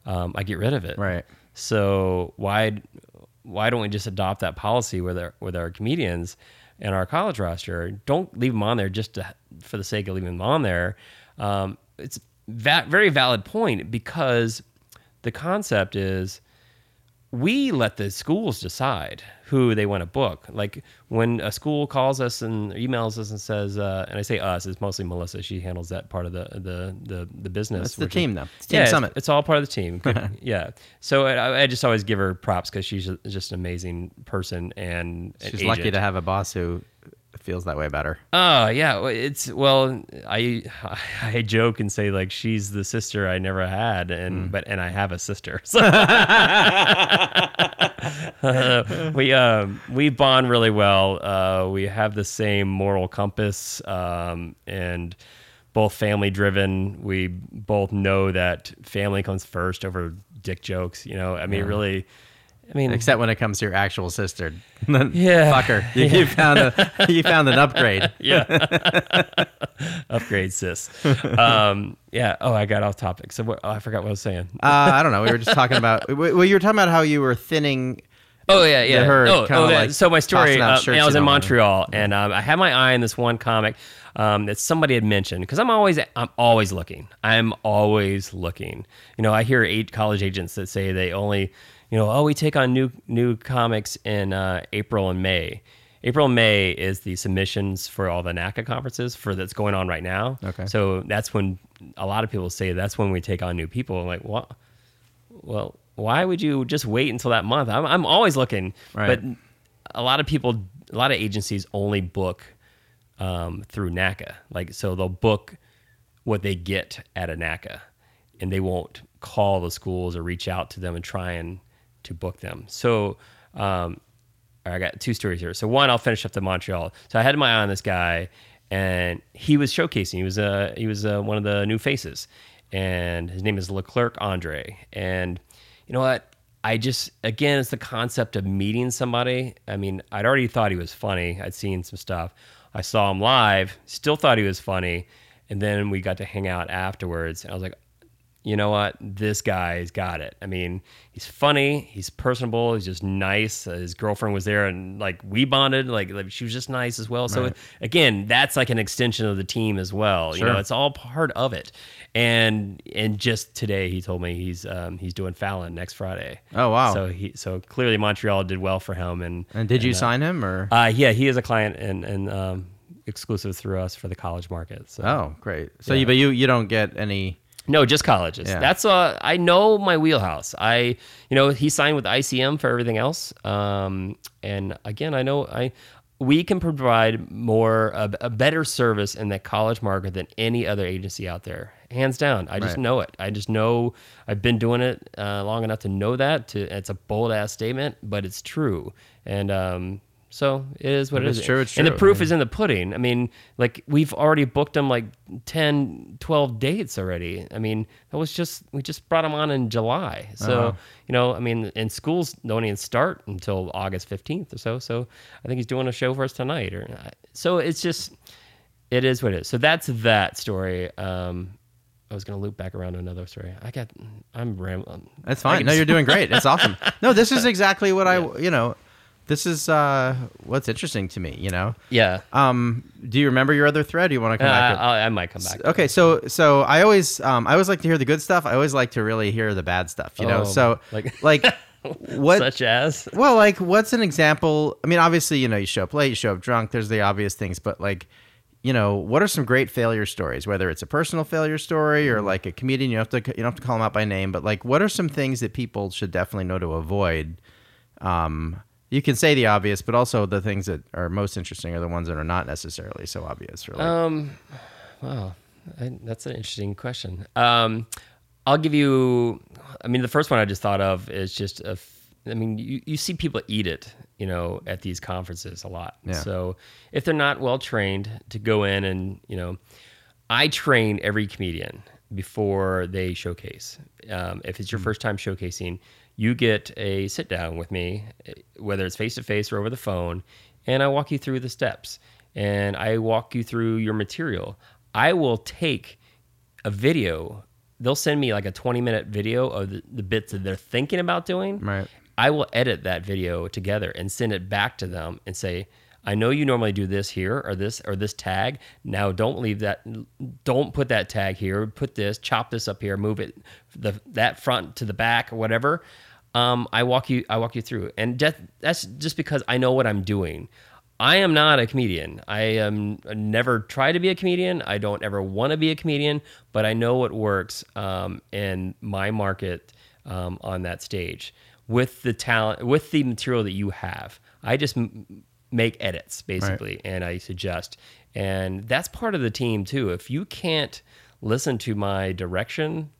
um, I get rid of it. Right. So why why don't we just adopt that policy with our with our comedians and our college roster? Don't leave them on there just to, for the sake of leaving them on there. Um, it's va- very valid point because the concept is we let the schools decide who they want to book. Like when a school calls us and emails us and says, uh, and I say us, it's mostly Melissa. She handles that part of the the the, the business. It's the team, though. It's Team yeah, Summit. It's, all part of the team. Good- yeah. So I, I just always give her props because she's just an amazing person and an she's lucky agent. to have a boss who feels that way about her. Oh yeah, it's well, I I joke and say like she's the sister I never had, and but and I have a sister. So we um we bond really well. Uh, we have the same moral compass, um, and both family driven. We both know that family comes first over dick jokes. You know, I mean, really. I mean, Except when it comes to your actual sister. Yeah. Fucker. You, you found a you found an upgrade. yeah. Upgrade, sis. Um, yeah. Oh, I got off topic. So what, oh, I forgot what I was saying. Uh, I don't know. We were just talking about. Well, you were talking about how you were thinning Oh yeah, yeah. her oh, oh, yeah. like so my story. Uh, I was in. Montreal, and um, I had my eye on this one comic um, that somebody had mentioned because I'm always I'm always looking. I'm always looking. You know, I hear eight college agents that say they only, you know, oh, we take on new new comics in uh, April and May. April and May is the submissions for all the NACA conferences for that's going on right now. Okay. So that's when a lot of people say that's when we take on new people. I'm like, what? well, why would you just wait until that month? I'm, I'm always looking, Right. but a lot of people, a lot of agencies only book um, through NACA. Like, so they'll book what they get at a NACA, and they won't call the schools or reach out to them and try and to book them. So, um, I got two stories here. So one, I'll finish up the Montreal. So I had my eye on this guy, and he was showcasing. He was uh, he was uh, one of the new faces, and his name is Leclerc Andre. And you know what? I just again, it's the concept of meeting somebody. I mean, I'd already thought he was funny. I'd seen some stuff. I saw him live, still thought he was funny, and then we got to hang out afterwards. And I was like, you know what? This guy's got it. I mean, he's funny, he's personable, he's just nice. Uh, his girlfriend was there and like we bonded, like, like she was just nice as well. So again, that's like an extension of the team as well. You know, it's all part of it. And and just today he told me he's um he's doing Fallon next Friday. Oh, wow. So he so clearly Montreal did well for him and And did you uh, sign him or? uh yeah, he is a client and and um exclusive through us for the college market. So oh, great. So yeah. you, but you you don't get any. No, just colleges. Yeah. That's uh I know my wheelhouse. I you know, he signed with ICM for everything else. Um and again, I know I we can provide more a, a better service in that college market than any other agency out there. Hands down. I just Right. know it. I just know I've been doing it uh, long enough to know that. To it's a bold ass statement, but it's true. And um so it is what it it's true, it's And the true. proof is in the pudding. I mean, like we've already booked them like 10, 12 dates already. I mean, that was just we just brought them on in July. So, wow. you know, I mean, and schools don't even start until August 15th or so. So, I think he's doing a show for us tonight or so it's just it is what it is. So that's that story. Um I was going to loop back around to another story. I got I'm rambling. That's fine. No, you're doing great. It's awesome. No, this is exactly what I you know. This is uh what's interesting to me. You know. Yeah. Um, do you remember your other thread? Do you want to Uh, come back? I'll, I might come back. to okay, so so I always um I always like to hear the good stuff. I always like to really hear the bad stuff. You know. Oh, so like- like what Such as Well, like, what's an example? I mean, obviously, you know, you show up late, you show up drunk. There's the obvious things, but like, you know, what are some great failure stories? Whether it's a personal failure story or like a comedian, you don't have to you don't have to call them out by name, but like, what are some things that people should definitely know to avoid? Um, you can say the obvious, but also the things that are most interesting are the ones that are not necessarily so obvious. Really, Um, wow, I, that's an interesting question. Um, I'll give you. I mean, the first one I just thought of is just a. I mean, you, you see people eat it, you know, at these conferences a lot. Yeah. So if they're not well trained to go in and you know, I train every comedian before they showcase. Um, if it's your first time showcasing, you get a sit down with me, whether it's face to face or over the phone, and I walk you through the steps and I walk you through your material. I will take a video. They'll send me like a 20 minute video of the, the bits that they're thinking about doing. Right. I will edit that video together and send it back to them and say, I know you normally do this here or this or this tag. Now don't leave that don't put that tag here. Put this, chop this up here, move it the that front to the back or whatever. Um, I walk you I walk you through. And that, that's just because I know what I'm doing. I am not a comedian. I am I never try to be a comedian. I don't ever want to be a comedian, but I know what works um, in my market um, on that stage with the talent, with the material that you have. I just make edits basically, and I suggest, and that's part of the team too. If you can't listen to my direction,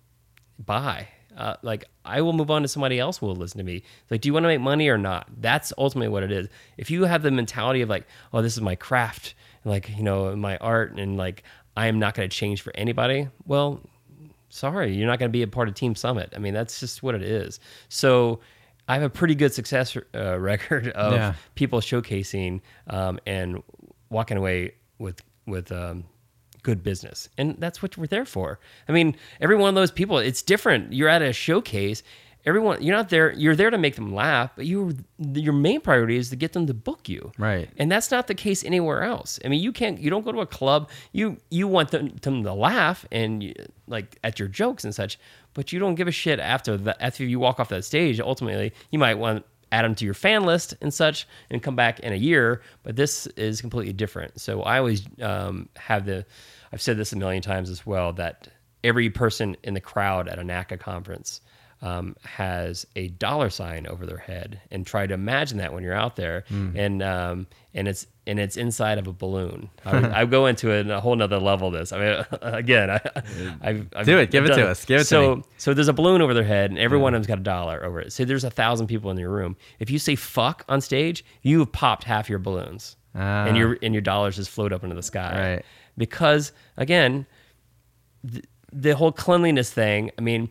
bye. Uh, like I will move on to somebody else who will listen to me. Like, do you want to make money or not? That's ultimately what it is. If you have the mentality of like, oh, this is my craft, and like you know, my art, and like I am not going to change for anybody. Well, sorry, you're not going to be a part of Team Summit. I mean, that's just what it is. So. I have a pretty good success uh, record of Yeah. people showcasing um, and walking away with with um, good business, and that's what we're there for. I mean, every one of those people, it's different. You're at a showcase, everyone you're not there you're there to make them laugh but you your main priority is to get them to book you Right. and that's not the case anywhere else i mean you can't you don't go to a club you you want them, them to laugh and you, like at your jokes and such but you don't give a shit after that after you walk off that stage. Ultimately you might want to add them to your fan list and such and come back in a year but this is completely different. So i always um, have the i've said this a million times as well that every person in the crowd at a NACA conference um, has a dollar sign over their head, and try to imagine that when you're out there, and um, and it's and it's inside of a balloon. I, would- I go into it in a whole nother level. This, I mean, again, I, I've, I've Do it. Give it to us. Give it to so, me. So there's a balloon over their head, and every one of them's got a dollar over it. Say there's a thousand people in your room. If you say "fuck" on stage, you have popped half your balloons, Ah. and your and your dollars just float up into the sky. Right. Because again, the whole cleanliness thing. I mean,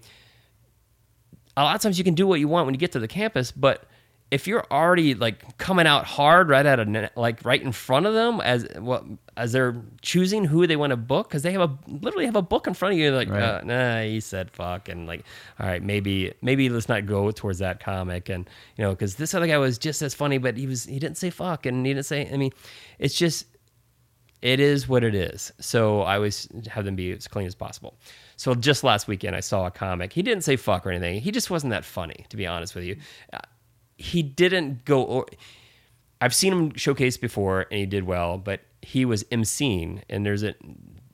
a lot of times you can do what you want when you get to the campus, but if you're already like coming out hard right at a like right in front of them as what as they're choosing who they want to book because they have a literally have a book in front of you like Right. uh, nah he said fuck and like all right maybe maybe let's not go towards that comic and you know because this other guy was just as funny but he was he didn't say fuck and he didn't say I mean it's just it is what it is. So I always have them be as clean as possible. So just last weekend, I saw a comic. He didn't say fuck or anything. He just wasn't that funny, to be honest with you. Uh, he didn't go. Or, I've seen him showcase before, and he did well. But he was emceeing, and there's a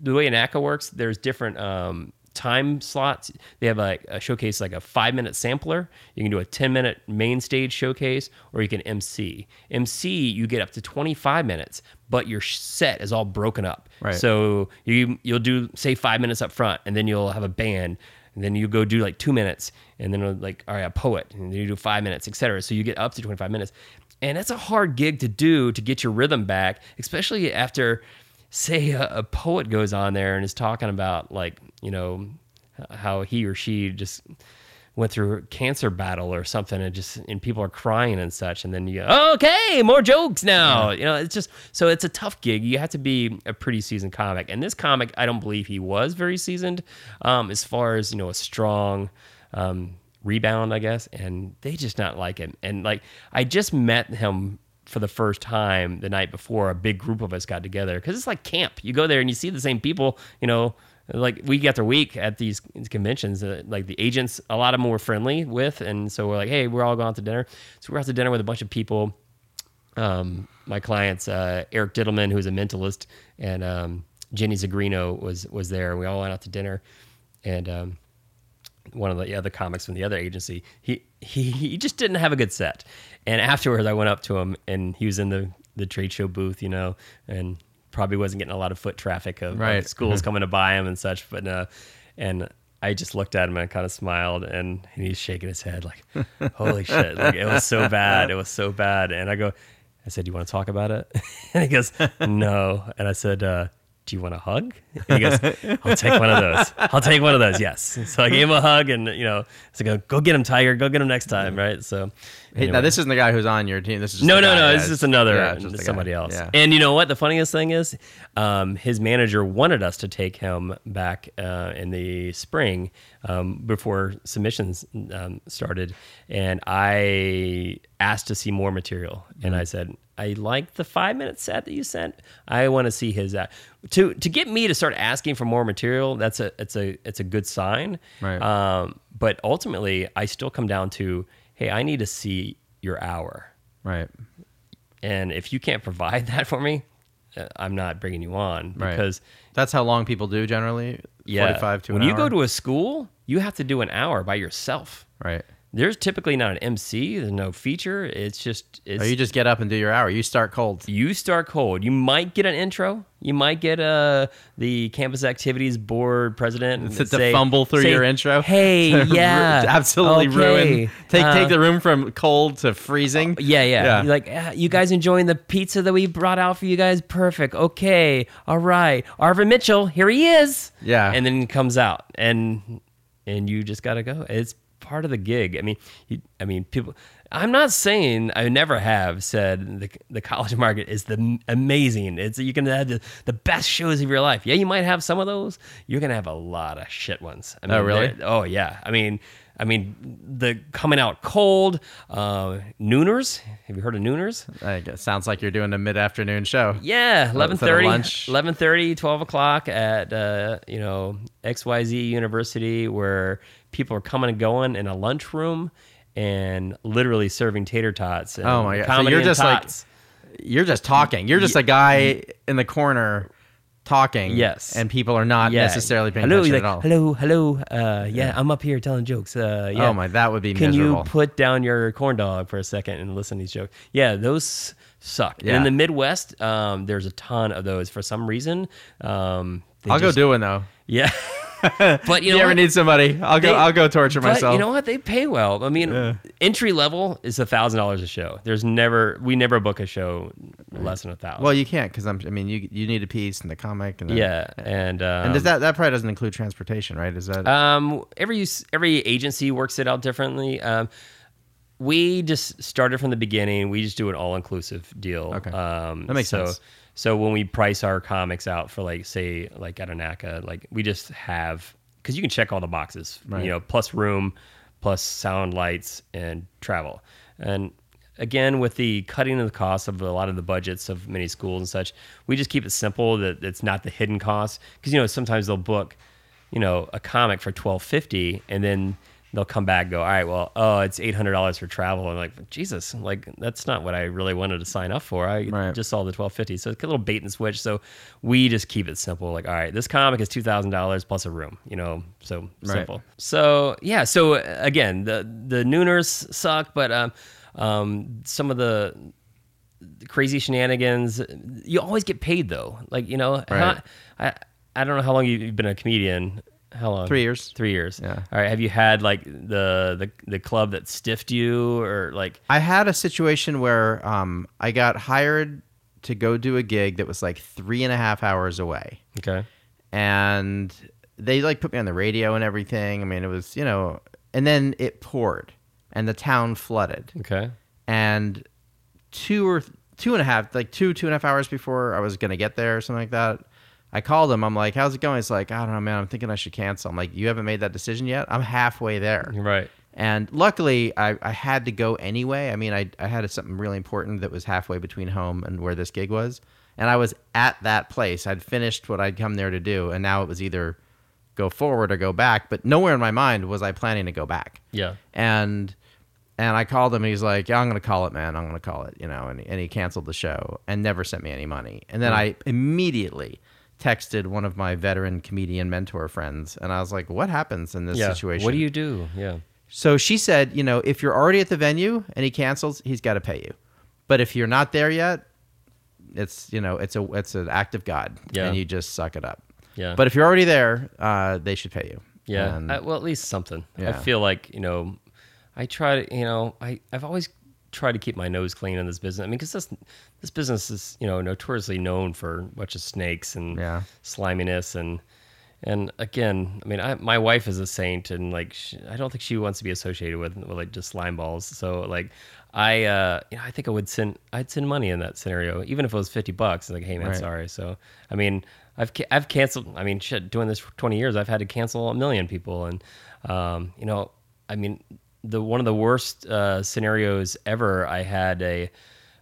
the way NACA works. There's different um, time slots. They have like a showcase, like a five minute sampler. You can do a ten minute main stage showcase, or you can MC. MC, you get up to twenty five minutes, but your set is all broken up. Right. So you you'll do say five minutes up front, and then you'll have a band. And then you go do like two minutes, and then like all right, a poet, and then you do five minutes, etc. So you get up to twenty five minutes, and that's a hard gig to do to get your rhythm back, especially after, say, a, a poet goes on there and is talking about like you know how he or she just went through a cancer battle or something and just and people are crying and such. And then you go okay more jokes now. You know it's just so it's a tough gig. You have to be a pretty seasoned comic. And this comic i don't believe he was very seasoned um, as far as you know a strong um, rebound i guess. And they just not like him. And like i just met him for the first time the night before a big group of us got together because it's like camp you go there and you see the same people you know like week after week at these conventions, like the agents, a lot of them were friendly with, and so we're like, hey, we're all going out to dinner. So we're out to dinner with a bunch of people. Um, my clients, uh, Eric Dittelman, who's a mentalist, and um, Jenny Zigrino was was there. We all went out to dinner, and um, one of the other comics from the other agency, he he he just didn't have a good set. And afterwards, I went up to him, and he was in the the trade show booth, you know, and probably wasn't getting a lot of foot traffic of, of schools coming to buy him and such. But uh, and I just looked at him and kind of smiled, and, and he's shaking his head like, "Holy shit! Like it was so bad. It was so bad." And I go, I said, "Do you want to talk about it?" and he goes, "No." And I said, uh, "Do you want a hug?" And he goes, "I'll take one of those. I'll take one of those." Yes. So I gave him a hug, and you know, so go go get him, Tiger. Go get him next time, right? So. Hey, now this isn't the guy who's on your team. This is just No, no, no. It's just another yeah, just guy. somebody else. Yeah. And you know what? The funniest thing is, um, his manager wanted us to take him back uh, in the spring um, before submissions um, started, and I asked to see more material, and Mm-hmm. I said. I like the five minute set that you sent. I want to see his uh, to to get me to start asking for more material. That's a it's a it's a good sign. Right. Um, but ultimately, I still come down to, hey, I need to see your hour. Right. And if you can't provide that for me, uh, I'm not bringing you on Right. because That's how long people do generally. yeah, 45 to when you go to a school, you have to do an hour by yourself. Right. There's typically not an MC. There's no feature. It's just it's Or you just get up and do your hour. You start cold. you start cold. You might get an intro. You might get uh, the campus activities board president To, say- fumble through say, your intro. Hey, yeah, absolutely okay, ruin. Take uh, take the room from cold to freezing. Yeah, yeah. Yeah. Like, "Ah, you guys enjoying the pizza that we brought out for you guys? Perfect. Okay. All right. Arvin Mitchell, here he is. Yeah. And then he comes out, and and you just gotta go. It's part of the gig. I mean, you, I mean, people. I'm not saying I never have said the the college market is the amazing. It's you can have the, the best shows of your life. Yeah, you might have some of those. You're gonna have a lot of shit ones. I mean, Oh, really? Oh yeah. I mean, I mean, the coming out cold, uh, nooners. Have you heard of nooners? I guess, sounds like you're doing a mid-afternoon show. Yeah, Well, instead of 11:30, lunch. 11:30, 12 o'clock at uh, you know XYZ University, where people are coming and going in a lunchroom and literally serving tater tots. And Oh my God. So you're just like- You're just talking. You're just a guy in the corner talking. Yes. And people are not Yeah. necessarily paying hello, attention like, at all. Hello, hello. Uh, yeah, I'm up here telling jokes. Uh, yeah. Oh my, that would be Can miserable. you put down your corn dog for a second and listen to these jokes? Yeah, those suck. And in the Midwest, um, there's a ton of those for some reason. Um, I'll just- go do one though. Yeah. but you You, ever need somebody? I'll go. They- I'll go torture But myself. you know what? They pay well. I mean, entry level is a thousand dollars a show. There's never we never book a show less than a thousand. well, you can't because I'm. I mean, you you need a piece and the comic and the, yeah, and um, And does that that probably doesn't include transportation, right? Is that Um, every every agency works it out differently. Um, we just started from the beginning. We just do an all inclusive deal. Okay. um, That makes so, sense. So when we price our comics out for like say like at a NACA, like we just have because you can check all the boxes, Right. you know, plus room, plus sound, lights, and travel, and. Again, with the cutting of the cost of a lot of the budgets of many schools and such, we just keep it simple. That it's not the hidden costs because you know sometimes they'll book you know, a comic for twelve fifty, and then they'll come back and go, all right, well, oh, it's eight hundred dollars for travel. I'm like, Jesus, like that's not what I really wanted to sign up for. I Right. just saw the twelve fifty, so it's a little bait and switch. So we just keep it simple. Like, all right, this comic is two thousand dollars plus a room. You know, so Right. simple. So yeah, so uh, again, the the nooners suck, but um, um, some of the crazy shenanigans. You always get paid though. Like you know, Right. how- I I don't know how long you've been a comedian. How long? Three years. Three years. Yeah. All right. Have you had like the the the club that stiffed you or like? I had a situation where um, I got hired to go do a gig that was like three and a half hours away, Okay. and they like put me on the radio and everything. I mean, it was you know, and then it poured, and the town flooded, Okay. and two or two and a half, like two two and a half hours before I was gonna get there or something like that. I called him. I'm like, "How's it going?" He's like, "I don't know, man. I'm thinking I should cancel." I'm like, "You haven't made that decision yet. I'm halfway there." Right. And luckily, I, I had to go anyway. I mean, I, I had something really important that was halfway between home and where this gig was. And I was at that place. I'd finished what I'd come there to do. And now it was either go forward or go back. But nowhere in my mind was I planning to go back. Yeah. And and I called him. And he's like, "Yeah, I'm gonna call it, man. I'm gonna call it." You know. And and he canceled the show and never sent me any money. And then mm. I immediately texted one of my veteran comedian mentor friends, and I was like, "What happens in this Yeah. situation?" What do you do? Yeah. So she said, you know, if you're already at the venue and he cancels, he's got to pay you. But if you're not there yet, it's you know, it's a it's an act of God, Yeah. and you just suck it up. Yeah. But if you're already there, uh, they should pay you. Yeah. And- I, well, at least something. I feel like, you know, I try to, you know, I, I've always tried to keep my nose clean in this business. I mean, because this, this business is, you know, notoriously known for a bunch of snakes and Yeah. sliminess. And, and again, I mean, I, my wife is a saint and like, she, I don't think she wants to be associated with, with like just slime balls. So like, I, uh, you know, I think I would send, I'd send money in that scenario, even if it was 50 bucks. Like, hey man, Right. sorry. So, I mean, I've ca- I've canceled. I mean, shit, doing this for 20 years, I've had to cancel a million people, and um, you know, I mean, the one of the worst uh, scenarios ever. I had a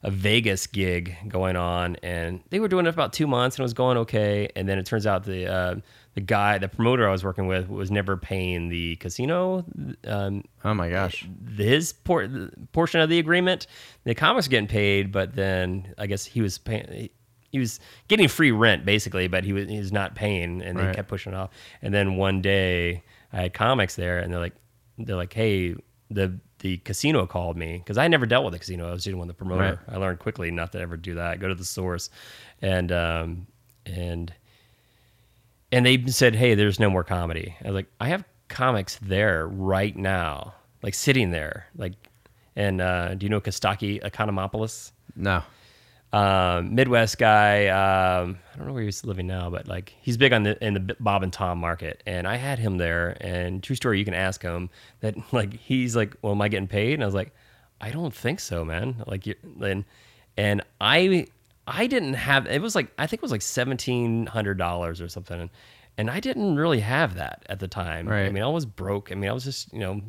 a Vegas gig going on, and they were doing it for about two months, and it was going okay. And then it turns out the uh, the guy, the promoter I was working with, was never paying the casino. Um, oh my gosh, his por- portion of the agreement. The comics were getting paid, but then I guess he was paying. He was getting free rent basically, but he was he was not paying, and they Right. kept pushing it off. And then one day, I had comics there, and they're like, they're like, hey, the the casino called me because I never dealt with the casino. I was dealing with the promoter. Right. I learned quickly not to ever do that. Go to the source, and um and and they said, "Hey, there's no more comedy." I was like, "I have comics there right now, like sitting there, like." And uh, do you know Kostaki Economopoulos? no, Um, Midwest guy. Um, I don't know where he's living now, but like he's big on the in the Bob and Tom market. And I had him there. And true story, you can ask him that. Like he's like, "Well, am I getting paid?" And I was like, "I don't think so, man." Like you and and I I didn't have. It was like I think it was like seventeen hundred dollars or something. And, and I didn't really have that at the time. I mean, I was broke. I mean, I was just you know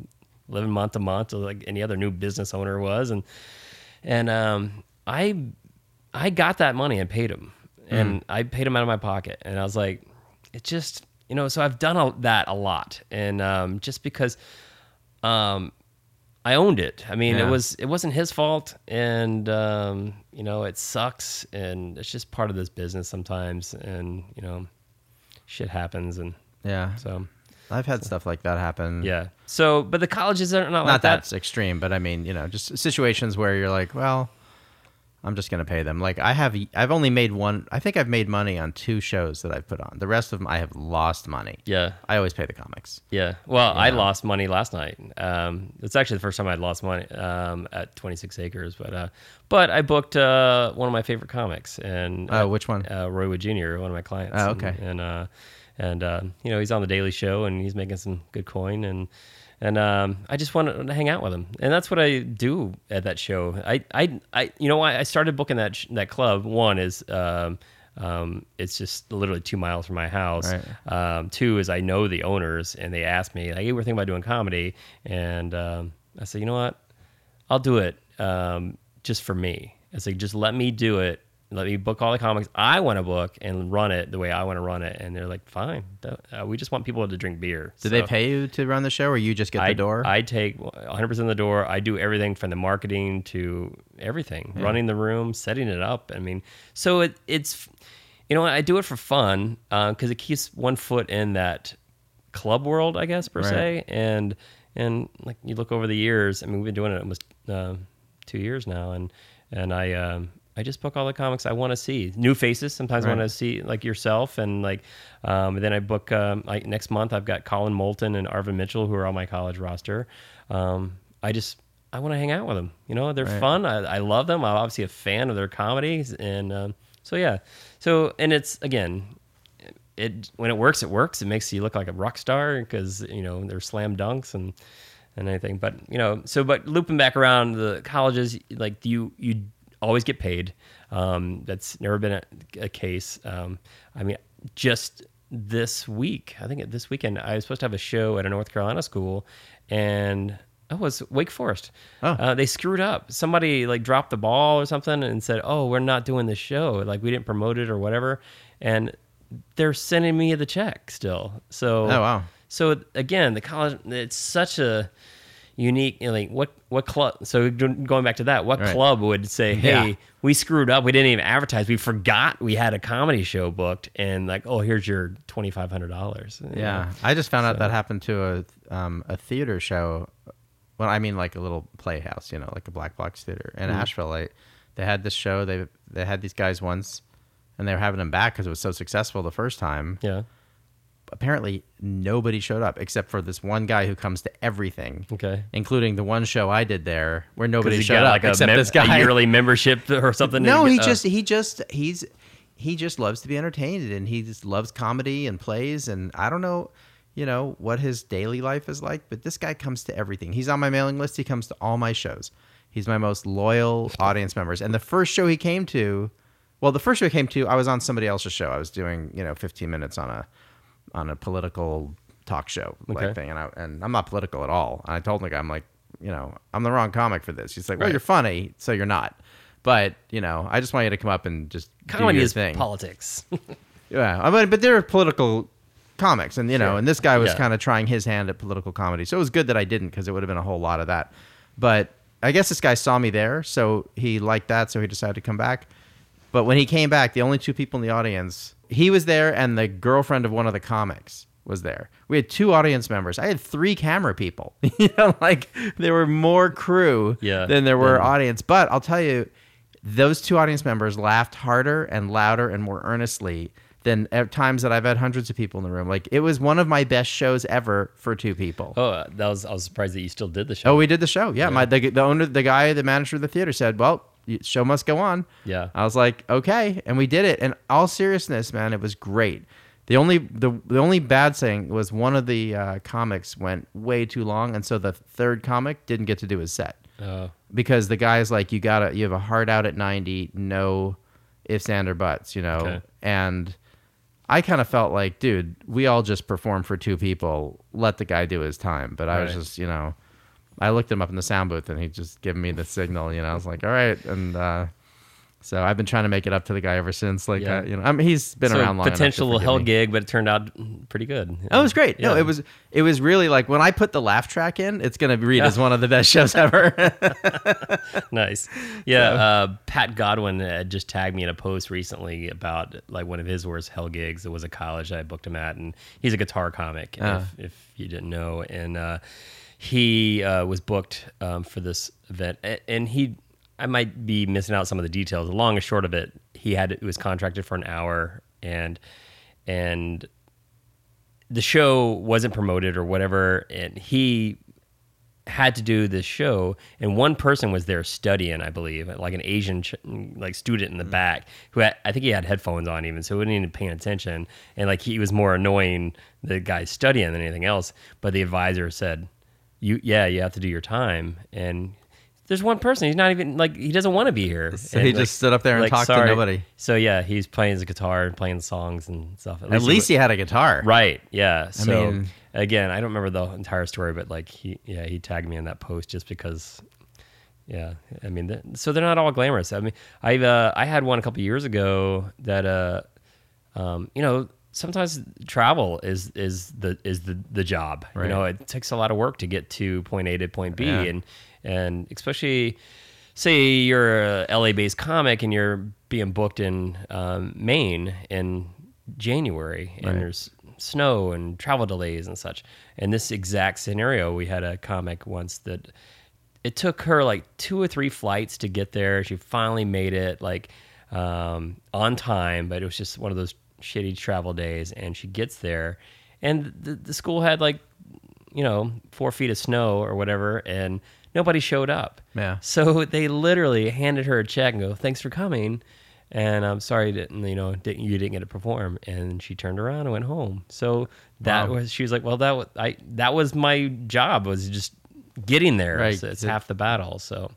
living month to month, like any other new business owner was, and and um, I I got that money and paid him, and I paid him out of my pocket, and I was like, it just you know, so I've done that a lot, and um, just because um, I owned it. I mean, Yeah. it was it wasn't his fault, and um, you know, it sucks, and it's just part of this business sometimes, and you know, shit happens, and Yeah. so I've had stuff like that happen. yeah. So, but the colleges are not, Not like that. that's extreme, but I mean, you know, just situations where you're like, well, I'm just gonna pay them. Like I have, I've only made one. I think I've made money on two shows that I've put on. The rest of them, I have lost money. Yeah, I always pay the comics. yeah. Well, I lost money last night. Um, it's actually the first time I'd lost money um, at 26 Acres, but uh, but I booked uh, one of my favorite comics, and Oh, which one? uh, Roy Wood Jr., one of my clients. Oh, And- okay. And uh, and uh, you know he's on the Daily Show and he's making some good coin and and um, I just wanted to hang out with him and that's what I do at that show. I I, I you know why I started booking that sh- that club. One is. Um, um, it's just literally two miles from my house. Right. Um, two is I know the owners, and they asked me, like, "Hey, we're thinking about doing comedy," and um, I said, "You know what? I'll do it um, just for me. It's like just let me do it. Let me book all the comics I want to book and run it the way I want to run it. And they're like, fine. Uh, we just want people to drink beer. Did they pay you to run the show, or you just get I, the door? I take 100% of the door. I do everything from the marketing to everything, running the room, setting it up. I mean, so it, it's, you know, I do it for fun because it keeps one foot in that club world, I guess per Right. se. And and like you look over the years, I mean, we've been doing it almost uh, two years now, and and I um, I just book all the comics I want to see, new faces. Sometimes I want to see like yourself, and like um, and then I book um, like next month I've got Collin Moulton and Arvin Mitchell who are on my college roster. Um, I just I want to hang out with them. You know, they're Right. fun. I, I love them. I'm obviously a fan of their comedies, and um, so yeah. So and it's again, it when it works, it works. It makes you look like a rock star because you know they're slam dunks and and anything. But you know, so but looping back around the colleges, like you you always get paid. Um, that's never been a, a case. Um, I mean, just this week, I think this weekend, I was supposed to have a show at a North Carolina school, and oh, it was Wake Forest. Oh. Uh, they screwed up. Somebody like dropped the ball or something and said, "Oh, we're not doing the show. Like we didn't promote it or whatever." And they're sending me the check still. So Oh, wow. So again, the college it's such a unique you know, like what what club so going back to that what Right. club would say hey Yeah. we screwed up we didn't even advertise we forgot we had a comedy show booked and like oh here's your $2500 Yeah, I just found out that happened to a um, a theater show. Well, I mean, like a little playhouse, you know, like a black box theater in Asheville. I, they had this show. They they had these guys once, and they were having them back because it was so successful the first time. yeah Apparently, nobody showed up except for this one guy who comes to everything, okay including the one show I did there where nobody showed up like except mem- this guy. a yearly membership or something No, he uh, just he just he's he just loves to be entertained and he just loves comedy and plays and I don't know, you know, what his daily life is like, but this guy comes to everything. He's on my mailing list, he comes to all my shows. He's my most loyal audience members. And the first show he came to, well, the first show he came to, I was on somebody else's show. I was doing, you know, 15 minutes on a on a political talk show like Okay. thing and I and I'm not political at all. And I told the guy I'm like, you know, I'm the wrong comic for this. He's like, "Well, Right. you're funny, so you're not." But you know, I just want you to come up and just do comedy your is thing. politics yeah, uh, I mean, but they're political comics, and you know, Sure. and this guy was Yeah. kind of trying his hand at political comedy, so it was good that I didn't because it would have been a whole lot of that. But I guess this guy saw me there, so he liked that, so he decided to come back. But when he came back, the only two people in the audience, he was there, and the girlfriend of one of the comics was there. We had two audience members. I had three camera people. you know, like there were more crew Yeah. than there were Yeah. audience. But I'll tell you, those two audience members laughed harder and louder and more earnestly than at times that I've had hundreds of people in the room. Like it was one of my best shows ever for two people. Oh, oh that was i was surprised that you still did the show Oh, we did the show. Yeah, my the, the owner, the guy, the manager of the theater said, "Well, show must go on." Yeah. I was like, "Okay," and we did it. And all seriousness, man, it was great. The only the the only bad thing was one of the uh, comics went way too long, and so the third comic didn't get to do his set Oh, because the guy's like, you gotta, you have a hard out at ninety, no ifs and or buts, you know. Okay. And I kind of felt like, dude, we all just performed for two people. Let the guy do his time. But I was just, you know, I looked him up in the sound booth, and he just gave me the signal. You know, I was like, all right, and uh, so I've been trying to make it up to the guy ever since. Like, Yeah. uh, you know, I mean, he's been so around long potential hell me. gig, but it turned out pretty good. Oh, it was great. No, it was it was really like when I put the laugh track in, it's gonna read as one of the best shows ever. nice. Yeah, uh, Pat Godwin uh, just tagged me in a post recently about like one of his worst hell gigs. It was a college I booked him at, and he's a guitar comic. Ah. If, if you didn't know, and uh, he uh, was booked um, for this event, and he. I might be missing out some of the details. The long and short of it, he had it was contracted for an hour, and and the show wasn't promoted or whatever, and he had to do this show, and one person was there studying, I believe, like an Asian ch- like student in the back who had, I think he had headphones on even, so he wasn't even paying attention, and like he was more annoying the guy studying than anything else. But the advisor said, "You, yeah, you have to do your time." And there's one person he's not even like he doesn't want to be here. So And, he like- just stood up there and like, talked to nobody. So yeah, he's playing his guitar and playing songs and stuff. At least he had a guitar. Right. Yeah. So mean- again, I don't remember the entire story, but like he, yeah, he tagged me in that post just because. Yeah, I mean, so they're not all glamorous. I mean, I uh, I had one a couple years ago that uh, um, you know, sometimes travel is is the is the the job. Right. You know, it takes a lot of work to get to point A to point B, Yeah. and and especially say you're a LA based comic and you're being booked in um, Maine in January and Right. there's snow and travel delays and such. In this exact scenario, we had a comic once that it took her like two or three flights to get there. She finally made it like um, on time, but it was just one of those shitty travel days. And she gets there, and the, the school had like you know four feet of snow or whatever, and nobody showed up. Yeah. So they literally handed her a check and go, "Thanks for coming." And I'm sorry that you know didn't, you didn't get to perform. And she turned around and went home. So that Wow. was she was like, well, that was I that was my job was just getting there. Right. So it's It- half the battle. So,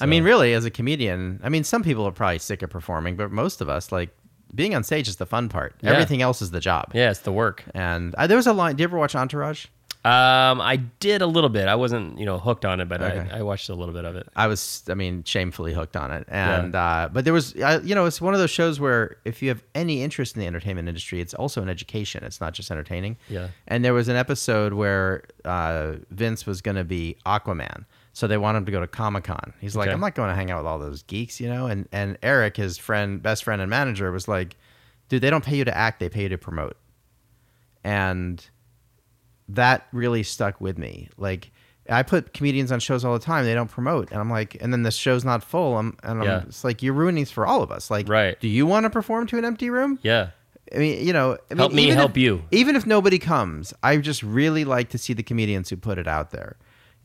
I mean, really, as a comedian, I mean, some people are probably sick of performing, but most of us, like, being on stage is the fun part. Yeah. Everything else is the job. yeah, it's the work. And uh, there was a line. Do you ever watch Entourage? Um, I did a little bit. I wasn't, you know, hooked on it, but Okay. I, I watched a little bit of it. I was, I mean, shamefully hooked on it. And, uh, but there was, I, you know, it's one of those shows where if you have any interest in the entertainment industry, it's also an education. It's not just entertaining. Yeah. And there was an episode where uh, Vince was going to be Aquaman. So they want him to go to Comic Con. He's like, Okay. I'm not going to hang out with all those geeks, you know? And, and Eric, his friend, best friend and manager, was like, dude, they don't pay you to act, they pay you to promote. And that really stuck with me. Like I put comedians on shows all the time; they don't promote, and I'm like, and then the show's not full. I'm, and I'm, Yeah. it's like you're ruining this for all of us. Like, Right. Do you want to perform to an empty room? Yeah. I mean, you know, I mean, Help me help if- you. Even if nobody comes, I just really like to see the comedians who put it out there.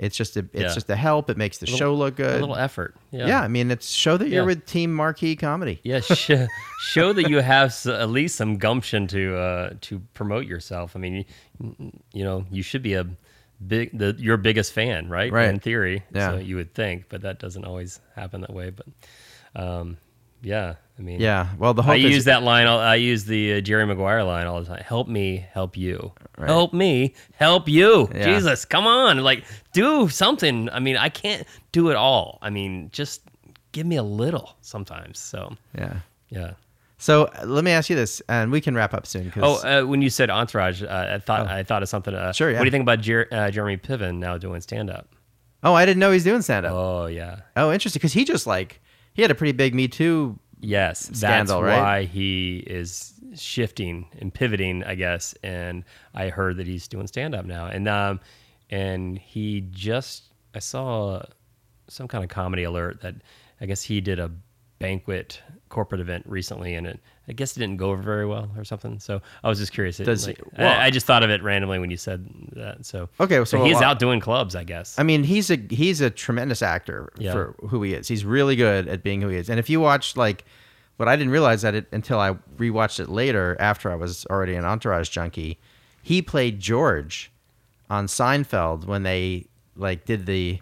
It's just a, it's Yeah. just a help. It makes the Little- show look good. A little effort. Yeah. yeah. I mean, it's show that you're Yeah. with Team Marquee Comedy. Yeah, sh- show that you have s- at least some gumption to uh, to promote yourself. I mean, you, you know, you should be a big the your biggest fan, right? Right. In theory, Yeah. so you would think, but that doesn't always happen that way. But um, yeah, I mean, Yeah. Well, the hope I is use that line. I use the uh, Jerry Maguire line all the time. Help me, help you. Right. Help me, help you. Yeah. Jesus, come on, like do something. I mean, I can't do it all. I mean, just give me a little sometimes. So Yeah. yeah. So uh, let me ask you this, and we can wrap up soon. 'cause- Oh, uh, when you said Entourage, uh, I thought I thought of something. Uh, Sure, yeah. What do you think about Jer- uh, Jeremy Piven now doing stand up? oh, I didn't know he's doing stand up. Oh yeah, Oh, interesting. Because he just like he had a pretty big Me Too. Yes. Scandal, that's right? why he is shifting and pivoting, I guess. And I heard that he's doing stand up now, and um, and he just I saw some kind of comedy alert that I guess he did a banquet corporate event recently, and it I guess it didn't go over very well or something. So I was just curious. It, Does- like, well- I, I just thought of it randomly when you said that. So Okay, so he's lot- out doing clubs, I guess. I mean, he's a he's a tremendous actor Yeah. for who he is. He's really good at being who he is. And if you watch like what I didn't realize that it until I rewatched it later after I was already an Entourage junkie, he played George on Seinfeld when they like did the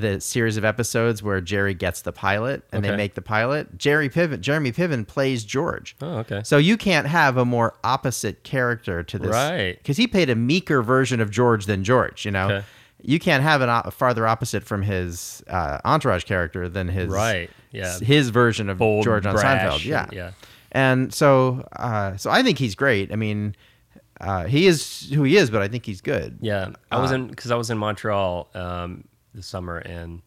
the series of episodes where Jerry gets the pilot and they make the pilot. Jerry Piven, Jeremy Piven plays George. oh, okay. So you can't have a more opposite character to this, Right. Because he played a meeker version of George than George, you know. Okay. you can't have an o- farther opposite from his uh, entourage character than his Right. Yeah. his version of Bold, George on Seinfeld. Yeah, yeah. And so, uh, so I think he's great. I mean, uh, he is who he is, but I think he's good. Yeah, I was Uh, in because I was in Montreal um, this summer, and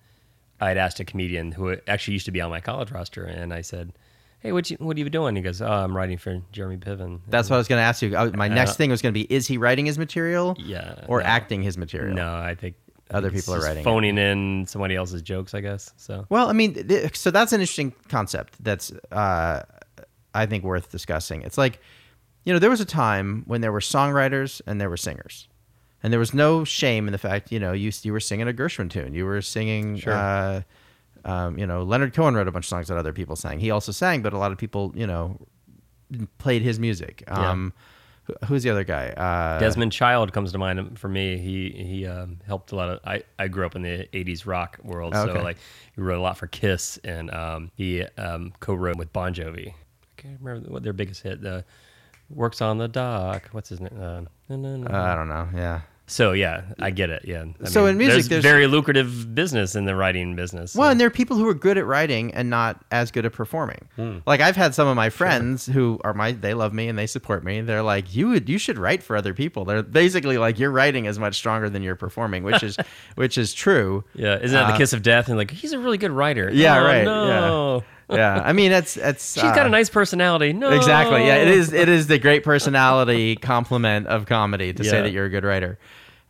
I had asked a comedian who actually used to be on my college roster, and I said, "Hey, what you what are you doing?" He goes, "Oh, I'm writing for Jeremy Piven." That's what I was going to ask you. Uh, My next Uh, thing was going to be: Is he writing his material, Yeah, or no. acting his material? No, I think Other people are writing it. phoning in somebody else's jokes, I guess. So Well, I mean, th- so that's an interesting concept. That's uh, I think worth discussing. It's like, you know, there was a time when there were songwriters and there were singers, and there was no shame in the fact, you know, you you were singing a Gershwin tune, you were singing. Sure. Uh, um, you know, Leonard Cohen wrote a bunch of songs that other people sang. He also sang, but a lot of people, you know, played his music. Yeah. Um, who- Who's the other guy? Uh, Desmond Child comes to mind for me. He he um, helped a lot of. I, I grew up in the '80s rock world, Okay. so like he wrote a lot for Kiss, and um, he um, co-wrote with Bon Jovi. I can't remember what their biggest hit. The works on the dock. What's his name? Uh, na, na. Uh, I don't know. Yeah. So yeah, I get it. Yeah. I So in music, there's, there's- very lucrative business in the writing business. Well, and there are people who are good at writing and not as good at performing. Hmm. Like I've had some of my friends who are my they love me and they support me. They're like, you would you should write for other people. They're basically like your writing is much stronger than your performing, which is which is true. yeah, isn't that uh, the kiss of death? And like he's a really good writer. Yeah, Oh, right, No. Yeah, I mean it's it's She's got uh, a nice personality. No. Exactly. Yeah, it is. It is the great personality complement of comedy to say that you're a good writer.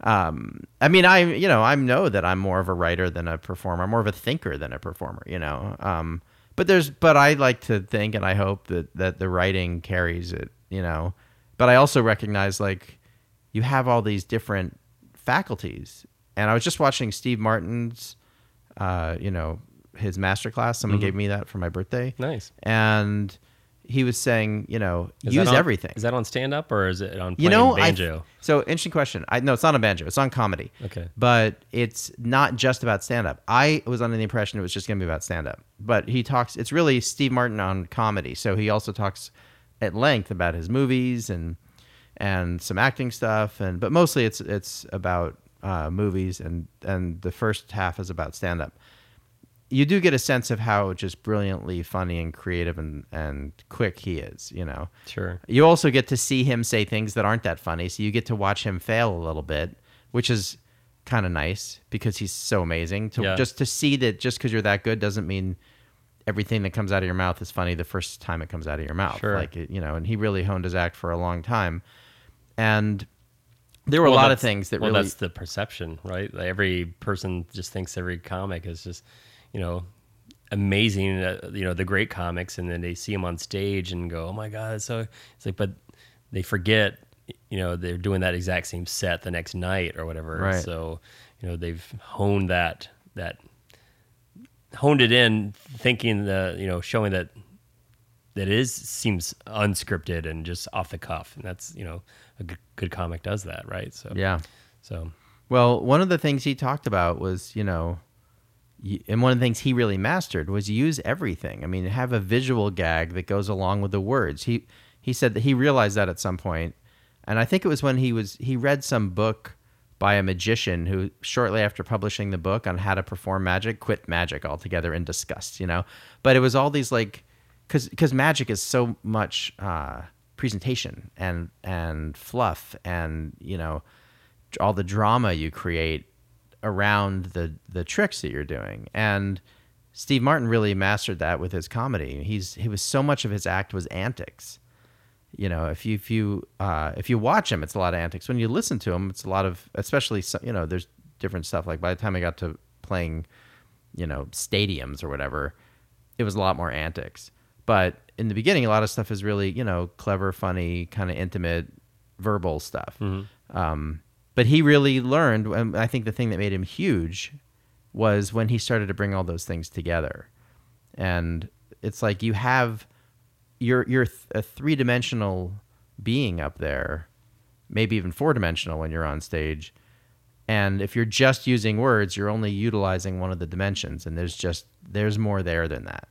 Um, I mean, I you know I know that I'm more of a writer than a performer. I'm more of a thinker than a performer. You know. Um, but there's but I like to think and I hope that that the writing carries it. You know. But I also recognize like you have all these different faculties, and I was just watching Steve Martin's, uh, you know, his masterclass. Someone Mm-hmm. gave me that for my birthday Nice. and he was saying, you know, Is use on- everything. Is that on stand up or is it on you know, I- banjo? so interesting question. I no, it's not on banjo. It's on comedy. Okay. but it's not just about stand up. I was under the impression it was just going to be about stand up, but he talks. It's really Steve Martin on comedy. So he also talks at length about his movies and and some acting stuff, and but mostly it's it's about uh, movies, and and the first half is about stand up you do get a sense of how just brilliantly funny and creative and, and quick he is, you know. Sure. You also get to see him say things that aren't that funny, so you get to watch him fail a little bit, which is kind of nice because he's so amazing. To Yeah. just to see that just because you're that good doesn't mean everything that comes out of your mouth is funny the first time it comes out of your mouth. Sure. Like you know, and he really honed his act for a long time, and there were Well, a lot of things that well, really that's the perception, right? Like every person just thinks every comic is just, you know, amazing. Uh, you know, the great comics, and then they see them on stage and go, "Oh my god!" So it's like, but they forget, you know, they're doing that exact same set the next night or whatever. Right. So you know, they've honed that that honed it in, thinking the you know, showing that that it is seems unscripted and just off the cuff, and that's you know, a good, good comic does that, right? So yeah. so Well, one of the things he talked about was, you know, and one of the things he really mastered was use everything. I mean, have a visual gag that goes along with the words. He he said that he realized that at some point, and I think it was when he was he read some book by a magician who shortly after publishing the book on how to perform magic quit magic altogether in disgust, you know. But it was all these like cuz cuz magic is so much uh presentation and and fluff and, you know, all the drama you create around the the tricks that you're doing and Steve Martin really mastered that with his comedy. He's he was so much of his act was antics. You know, if you if you uh, if you watch him, it's a lot of antics. When you listen to him, it's a lot of especially you know there's different stuff. Like by the time I got to playing, you know, stadiums or whatever, it was a lot more antics. But in the beginning, a lot of stuff is really you know clever, funny, kind of intimate, verbal stuff. Um, but he really learned, and I think the thing that made him huge was when he started to bring all those things together. And it's like you have you're you're a three dimensional being up there, maybe even four dimensional when you're on stage. And if you're just using words, you're only utilizing one of the dimensions, and there's just there's more there than that.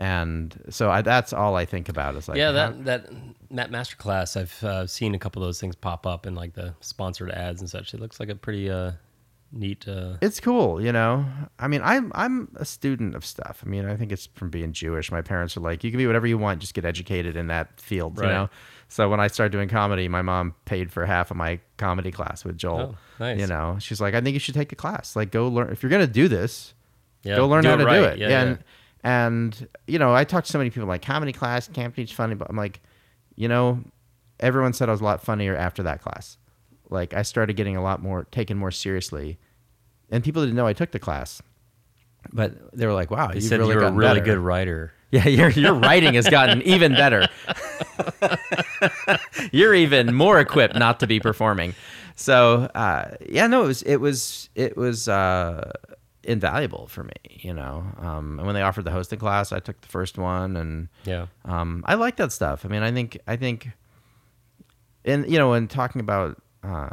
And so I, that's all I think about is like yeah, how- that that that masterclass, I've uh, seen a couple of those things pop up in like the sponsored ads and such. It looks like a pretty uh, neat. Uh, it's cool, you know. I mean, I'm I'm a student of stuff. I mean, I think it's from being Jewish. My parents are like, you can be whatever you want, just get educated in that field, Right. you know. So when I started doing comedy, my mom paid for half of my comedy class with Joel. Oh, nice. You know, she's like, I think you should take a class. Like, go learn. If you're gonna do this, yeah, go learn how to do it. Yeah, and and you know, I talked to so many people like comedy class can't teach funny, but I'm like, you know, everyone said I was a lot funnier after that class. Like I started getting a lot more taken more seriously, and people didn't know I took the class, but they were like, "Wow, you've said really you're a really better." good writer. Yeah, your your writing has gotten even better. You're even more equipped not to be performing. So uh, yeah, no, it was it was it was uh, invaluable for me. You know, um, and when they offered the hosting class, I took the first one, and Yeah. um, I like that stuff. I mean, I think I think, and you know, when talking about uh,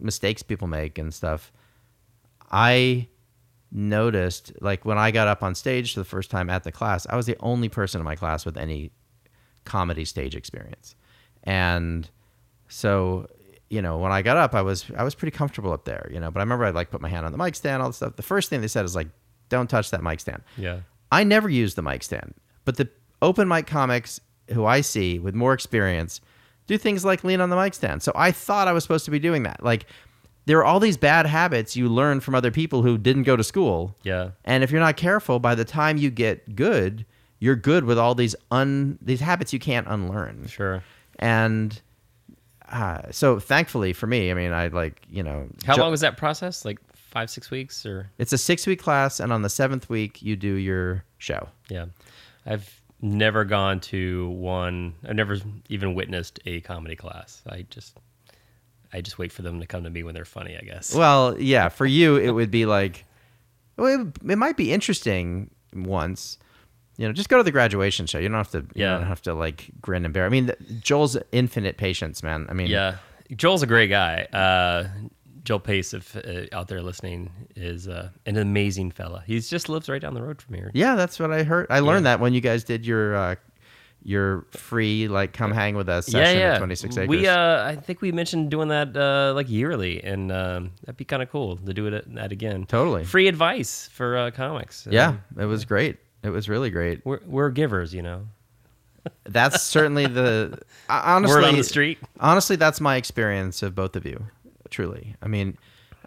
mistakes people make and stuff, I noticed like when I got up on stage for the first time at the class, I was the only person in my class with any comedy stage experience, and so you know when I got up, I was I was pretty comfortable up there, you know. But I remember I like put my hand on the mic stand, all the stuff. The first thing they said is like, "Don't touch that mic stand." Yeah. I never use the mic stand, but the open mic comics who I see with more experience do things like lean on the mic stand. So I thought I was supposed to be doing that. Like there are all these bad habits you learn from other people who didn't go to school. Yeah. And if you're not careful, by the time you get good, you're good with all these un these habits you can't unlearn. Sure. And uh, so thankfully for me, I mean, I like you know How long was that process? Like five, six weeks, or It's a six week class, and on the seventh week you do your show. yeah. I've never gone to one. I've never even witnessed a comedy class. I just, I just wait for them to come to me when they're funny. I guess. Well, yeah, for you it would be like, well, it, it might be interesting once. You know, just go to the graduation show. You don't have to. Yeah. You don't have to like grin and bear. I mean, Joel's infinite patience, man. I mean, Yeah, Joel's a great guy. Uh, Joel Pace, if uh, out there listening, is uh, an amazing fella. He just lives right down the road from here. yeah, that's what I heard. I learned that when you guys did your uh, your free like come hang with us session at Twenty Six Acres. We, uh, I think we mentioned doing that uh, like yearly, and um, that'd be kind of cool to do it at, that again. Totally. free advice for uh, comics. yeah, Um, it was great. It was really great. we're we're givers, you know. That's certainly the honestly Word on the street. honestly, that's my experience of both of you. Truly, I mean,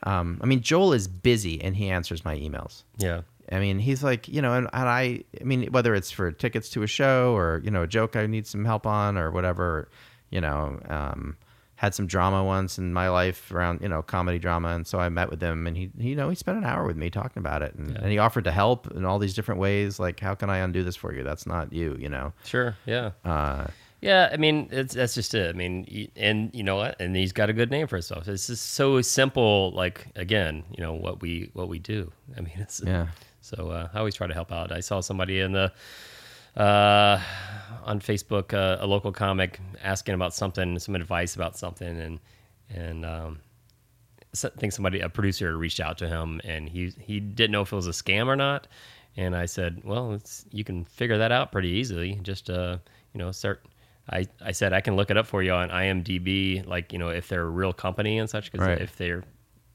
um, I mean, Joel is busy and he answers my emails. Yeah, I mean, he's like, you know, and, and I, I mean, whether it's for tickets to a show or you know a joke I need some help on or whatever, you know, um, had some drama once in my life around you know comedy drama, and so I met with him, and he, he you know, he spent an hour with me talking about it, and, and he offered to help in all these different ways. Like, how can I undo this for you? That's not you, you know. sure, yeah. Uh, Yeah, I mean, it's that's just it. I mean, and you know what? And he's got a good name for himself. It's just so simple. Like again, you know what we what we do. I mean, it's Yeah. So uh, I always try to help out. I saw somebody in the uh, on Facebook, uh, a local comic, asking about something, some advice about something, and and um, I think somebody, a producer, reached out to him, and he he didn't know if it was a scam or not. And I said, well, it's, you can figure that out pretty easily. Just uh, you know, start. I, I said I can look it up for you on IMDb, like you know if they're a real company and such. Because Right. if they're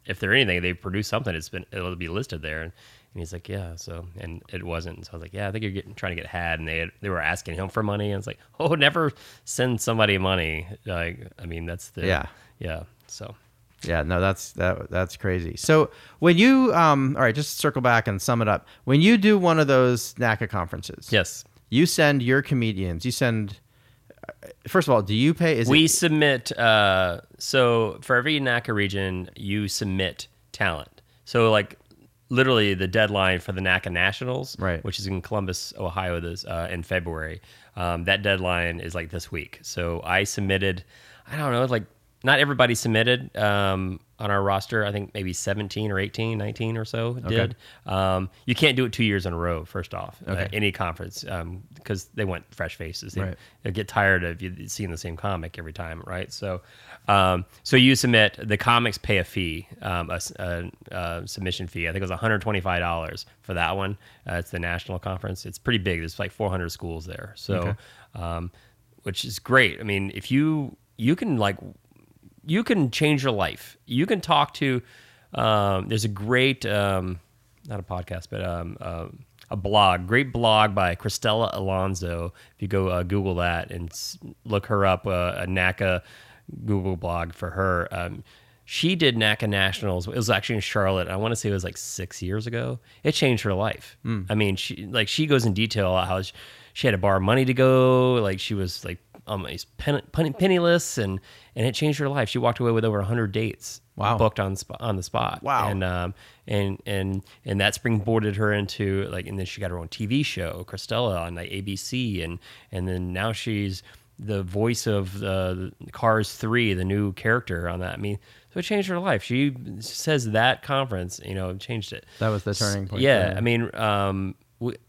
if they're anything, they produce something. It's been it'll be listed there. And, and he's like, yeah. So and it wasn't. So I was like, yeah, I think you're getting trying to get had. And they had, they were asking him for money. And it's like, oh, never send somebody money. Like I mean, that's the Yeah. yeah. So Yeah, no, that's that that's crazy. So when you um all right, just circle back and sum it up. When you do one of those NACA conferences, yes, you send your comedians. You send uh, first of all, do you pay? Is we it, submit. Uh, so for every NACA region, you submit talent. So like literally the deadline for the NACA Nationals, Right. which is in Columbus, Ohio, this uh, in February. Um, that deadline is like this week. So I submitted. I don't know, like not everybody submitted um, on our roster. I think maybe 17 or 18, 19 or so did. Um, you can't do it two years in a row. First off, Okay. any conference because they want fresh faces. They, Right. they get tired of you seeing the same comic every time, right? So, um, so you submit. The comics pay a fee, um, a, a- a submission fee. I think it was one hundred twenty-five dollars for that one. Uh, it's the national conference. It's pretty big. There's like four hundred schools there. So, um, which is great. I mean, if you you can like you can change your life. You can talk to um, there's a great, um, not a podcast, but um, um, a blog, great blog by Cristela Alonzo. If you go uh, Google that and look her up, uh, a NACA Google blog for her. Um, she did NACA Nationals. It was actually in Charlotte. I want to say it was like six years ago. It changed her life. I mean, she like she goes in detail how she, she had to borrow money to go. Like she was like almost pen, pen, penniless, and and it changed her life. She walked away with over hundred dates. Wow. booked on spot, on the spot. Wow. and um and and and that springboarded her into like, and then she got her own TV show, Cristela on like ABC, and and then now she's the voice of the Cars Three, the new character on that. I mean, so it changed her life. She says that conference, you know, changed it. That was the turning point. Yeah, I mean, um,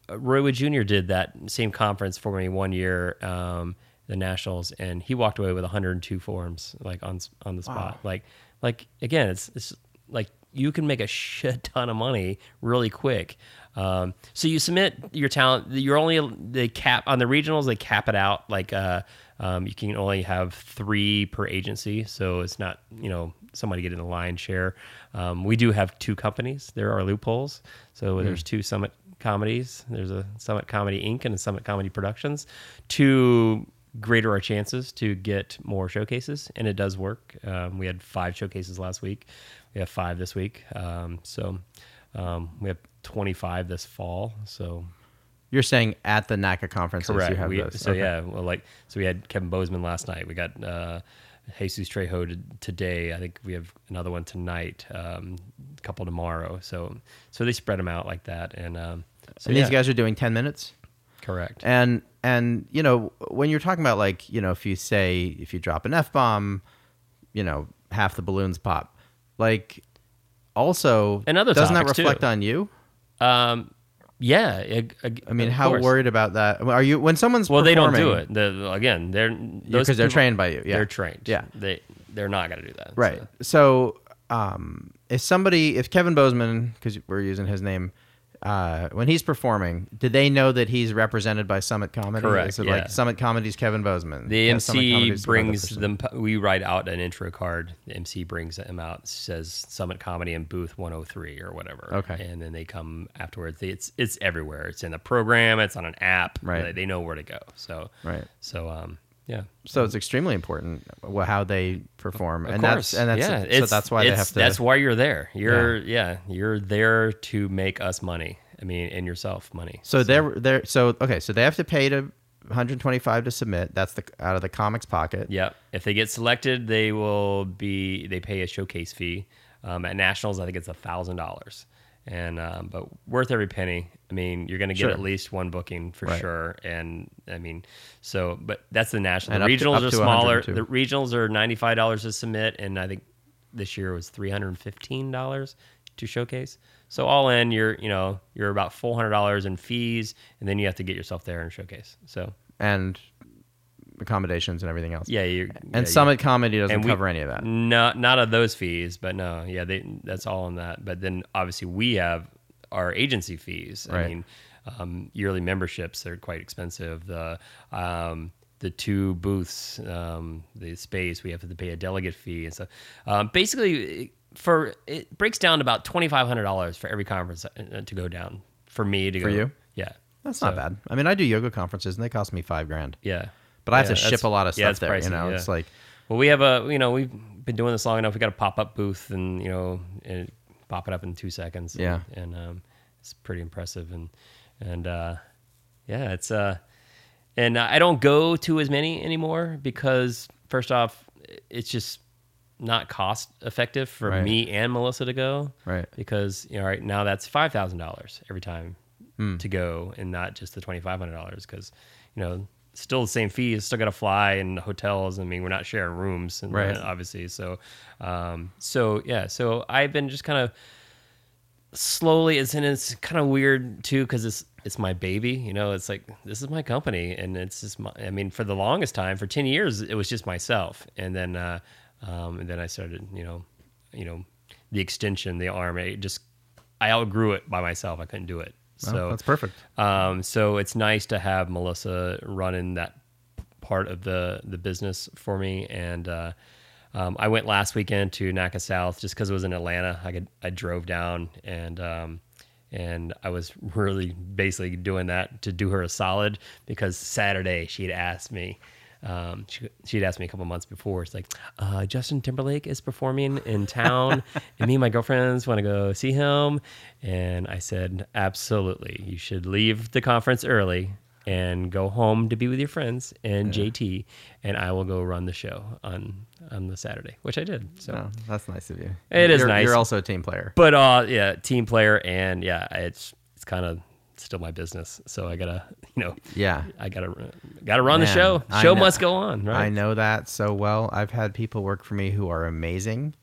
Roy Wood Jr. did that same conference for me one year, um, the Nationals, and he walked away with 102 forms, like on on the spot. Like, like again, it's it's like you can make a shit ton of money really quick. Um, so you submit your talent. You're only they cap on the regionals. They cap it out like uh, um, you can only have three per agency. So it's not you know somebody getting a lion's share. Um, we do have two companies. There are loopholes. So there's two Summit comedies. There's a Summit Comedy Inc. and a Summit Comedy Productions to greater our chances to get more showcases, and it does work. Um, we had five showcases last week. We have five this week. Um, so um, we have 25 this fall. So You're saying at the NACA conference, correct. you have We- those. So Okay. yeah, well, like so we had Kevin Bozeman last night. We got uh, Jesus Trejo today. I think we have another one tonight. Um, a couple tomorrow. So so they spread them out like that, and um, so And yeah, these guys are doing 10 minutes. correct. And and you know when you're talking about like you know if you say if you drop an f bomb, you know half the balloons pop. Like also And other doesn't that topics, too. reflect on you? Um, yeah. I mean, how course. worried about that? Are you when someone's Well, they don't do it. The, again, they're because they're trained by you. Yeah, They're trained. Yeah, They they're not going to do that. right. So- So, um, if somebody, if Kevin Bozeman, because we're using his name, uh, when he's performing, do they know that he's represented by Summit Comedy? Correct, Is it yeah. like Summit Comedy's Kevin Bozeman? The Yeah, MC Comedy's some other brings them. We write out an intro card. The MC brings them out. Says Summit Comedy in booth 103 or whatever. Okay. And then they come afterwards. It's it's everywhere. It's in the program. It's on an app. Right. They, they know where to go. So Right. So um yeah. So it's extremely important how they perform, Of and course. that's and that's yeah. so it's- that's why they have to. That's why you're there. You're yeah. You're there to make us money. I mean, and yourself money. so they're they're so okay. So they have to pay to 125 to submit. That's the out of the comics pocket. Yep. If they get selected, they will be they pay a showcase fee. Um, at nationals, I think it's a thousand dollars, and um, but worth every penny. I mean, you're going to get Sure. at least one booking for Right. sure, and I mean, so but that's the national. And The up to- regionals are smaller. The regionals are ninety five dollars to submit, and I think this year was three hundred and fifteen dollars to showcase. So all in, you're you know you're about four hundred dollars in fees, and then you have to get yourself there and showcase. So and accommodations and everything else. yeah, you're And yeah, you- Summit Comedy doesn't we- cover any of that. Not not of those fees, but no, yeah, they, that's all in that. But then obviously we have our agency fees. I Right. mean, um, yearly memberships they're quite expensive. The um, the two booths, um, the space we have to pay a delegate fee and stuff. Um, basically, for it breaks down to about twenty five hundred dollars for every conference uh, to go down for me to For go. you? Yeah, That's So, not bad. I mean, I do yoga conferences and they cost me five grand, Yeah, but I have Yeah, to ship a lot of stuff it's there. pricey, you know, yeah. it's like Well, we have a you know we've been doing this long enough. We got a pop up booth and you know and pop it up in two seconds. and- Yeah. and, um, it's pretty impressive and and uh, yeah, it's uh, and I don't go to as many anymore because first off, it's just not cost effective for Right. me and Melissa to go. Right. Because you know, right now that's five thousand dollars every time Hmm. to go, and not just the twenty five hundred dollars. Because you know, still the same fees. Still got to fly and hotels. I mean, we're not sharing rooms, and Right. obviously. So, um, so yeah. So I've been just kind of slowly it's and it's kind of weird too because it's it's my baby you know it's like this is my company and it's just my i mean for the longest time for 10 years it was just myself and then uh um and then i started you know you know the extension the arm it just i outgrew it by myself i couldn't do it so that's perfect. um, so it's nice to have Melissa running that part of the the business for me, and uh, um, I went last weekend to NACA South just because it was in Atlanta. I could I drove down and um, and I was really basically doing that to do her a solid because Saturday she had asked me. Um, she, she'd asked me a couple months before. It's like, uh, Justin Timberlake is performing in town, and me and my girlfriends want to go see him. And I said, absolutely, you should leave the conference early and go home to be with your friends and yeah. JT, and I will go run the show on on the Saturday, which I did. So that's nice of you. It is you're, nice. You're also a team player, but uh, yeah, team player, and yeah, it's it's kind of still my business. So I gotta, you know, yeah, I gotta gotta run Man, the show. Show must go on, right? I know that so well. I've had people work for me who are amazing,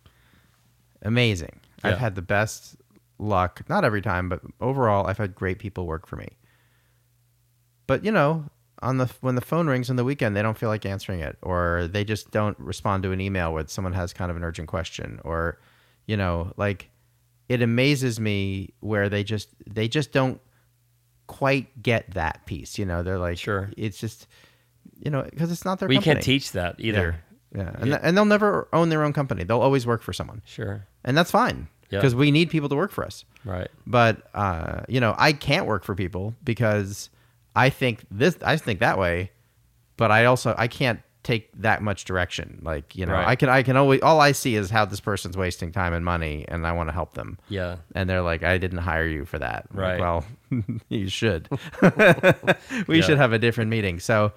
amazing. Yeah. I've had the best luck. Not every time, but overall, I've had great people work for me. But you know, on the when the phone rings on the weekend, they don't feel like answering it, or they just don't respond to an email where someone has kind of an urgent question, or you know, like it amazes me where they just they just don't quite get that piece. You know, they're like, sure, it's just you know because it's not their. We company. can't teach that either. Yeah, yeah. and yeah. and they'll never own their own company. They'll always work for someone. Sure, and that's fine because we need people to work for us. Right. But uh, you know, I can't work for people because I think this, I think that way, but I also I can't take that much direction. Like you know, right. I can I can always all I see is how this person's wasting time and money, and I want to help them. Yeah, and they're like, I didn't hire you for that. I'm right. Like, well, you should. we yeah. should have a different meeting. So,